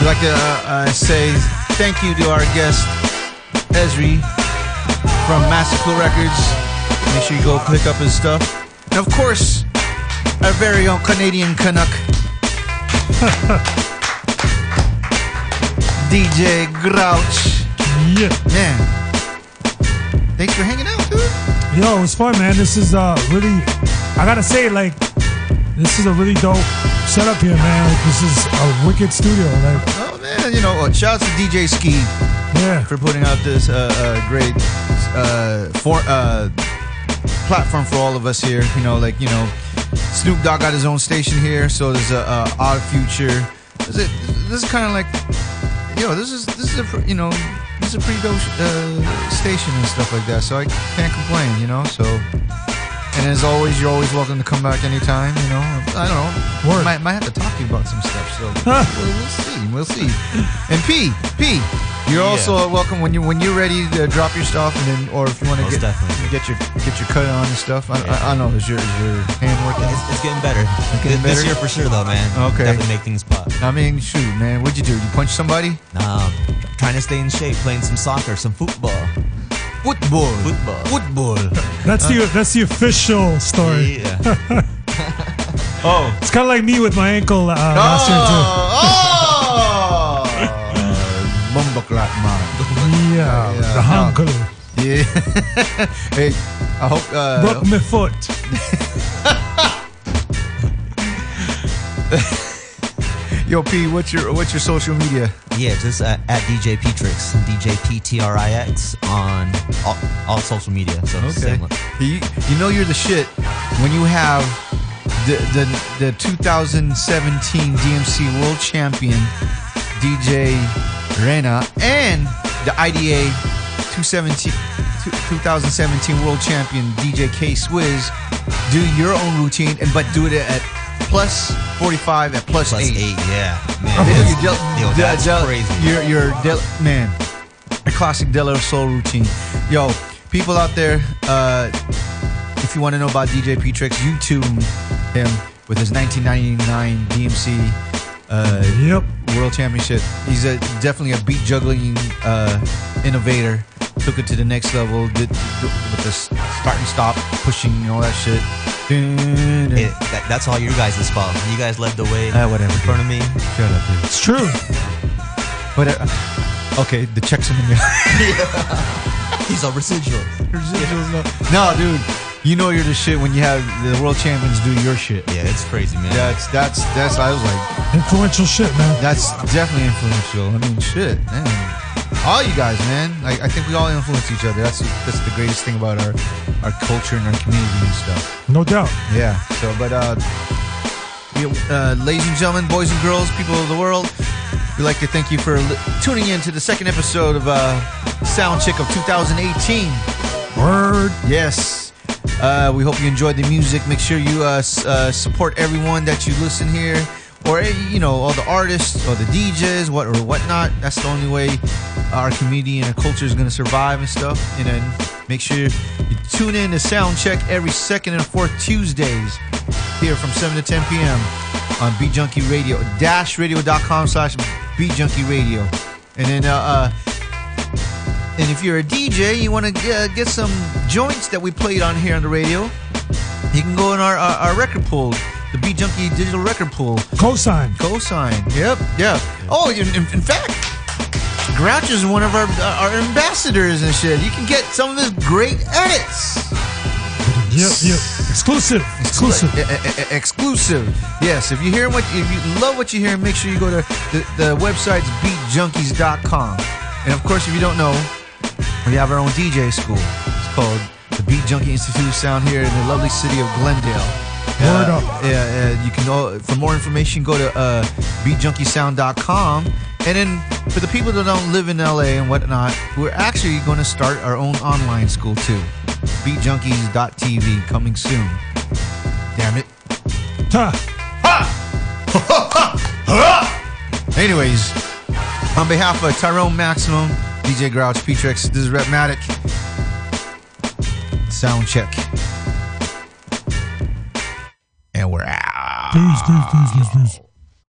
We'd like to uh, uh, say thank you to our guest, Ezri from Mass Appeal Records. Make sure you go pick up his stuff. And of course, our very own Canadian Canuck, [LAUGHS] DJ Grouch. Yeah. Man. Thanks for hanging out, dude. Yo, it's fun, man. This is uh really, I gotta say, like, this is a really dope setup here, man. Like, this is a wicked studio. Like, Oh man, you know what? Shouts to DJ Skee. Yeah. For putting out this uh, uh, great uh, for uh, platform for all of us here. You know, like you know, Snoop Dogg got his own station here, so there's a, Odd Future. This is, this is kind of like, yo, this is this is a you know, this is a pretty dope uh, station and stuff like that. So I can't complain, you know. So. And as always, you're always welcome to come back anytime. You know, I don't know. Word. Might, might have to talk to you about some stuff. So [LAUGHS] we'll, we'll see. We'll see. And P, P, you're also welcome when you when you're ready to drop your stuff, and then or if you want to get definitely. get your get your cut on and stuff. I, I, I know is your is your hand working? It's, it's getting better. It's getting This better? year for sure, though, man. Okay. Definitely make things pop. I mean, shoot, man, what'd you do? You punch somebody? Nah, trying to stay in shape, playing some soccer, some football. Football. Football. Football. [LAUGHS] that's the that's the official story. Yeah. [LAUGHS] oh. It's kind of like me with my ankle uh, last year Oh, [LAUGHS] Bumbaclat man. Yeah, Yeah, the no. uncle Yeah. hey, I hope. Uh, broke my foot. Yo, P, what's your what's your social media? Yeah, just uh, at DJ Petrix, DJ P T R I X on all, all social media. So Okay. You, you know you're the shit when you have the the the 2017 DMC World Champion DJ Rena and the IDA 217 2017 World Champion DJ K Swizz do your own routine and but do it at plus 45 at plus, Plus 8. eight, yeah. Man, Yo, that's- Del- yo, Del- that's Del- crazy. Your your Del- man, a classic De La Soul routine. Yo, people out there, uh, if you want to know about DJ Petrix, YouTube him with his 1999 DMC uh, yep. World Championship. He's a definitely a beat juggling uh, innovator. Took it to the next level. Did, with the start and stop, pushing and all that shit. It- that- that's all your guys' fault. You guys led the way Ah, whatever, in front of me. Shut up, dude. It's true. But uh, Okay, the checks in the mail. [LAUGHS] He's a residual. Residuals, no. No, dude. You know you're the shit when you have the world champions do your shit. Yeah, it's crazy, man. That's that's that's. I was like, Influential shit, man. that's definitely influential. I mean, shit, man. All you guys, man. Like I think we all influence each other. That's that's the greatest thing about our our culture and our community and stuff. No doubt. Yeah. So, but uh, we, uh, ladies and gentlemen, boys and girls, people of the world, we'd like to thank you for li- tuning in to the second episode of uh, Sound Check of 2018. Word. Yes. Uh, we hope you enjoyed the music. Make sure you uh, uh, support everyone that you listen here, or eh, you know all the artists or the DJs, what or whatnot. That's the only way our community and our culture is going to survive and stuff. And then make sure you tune in to Sound Check every second and fourth Tuesdays here from 7 to 10 p.m. on Beat Junkie Radio, dashradio.com slash Beat Junkie Radio. And then uh, uh, and if you're a DJ, you want to uh, get, get some joints that we played on here on the radio, you can go in our, our, our record pool, the Beat Junkie Digital Record Pool. Cosign. Cosign. Yep. Yeah. Oh, in, in, fact, Grouch is one of our uh, our ambassadors and shit. You can get some of his great edits. Yep, yep. Exclusive. Exclusive. E- e- e- exclusive. Yes. If you hear what if you love what you hear, make sure you go to the, the website's beatjunkies.com. And of course, if you don't know, we have our own DJ school. It's called the Beat Junkie Institute of Sound here in the lovely city of Glendale. Word Uh, up. Yeah, uh, you can go for more information. Go to uh, beatjunkiesound.com. And then for the people that don't live in LA and whatnot, we're actually going to start our own online school too. Beatjunkies.tv coming soon. Damn it. Anyways, on behalf of Tyrone Maximum, DJ Grouch, Petrix, this is Rhettmatic. Sound check. And we're out. Peace, peace, peace.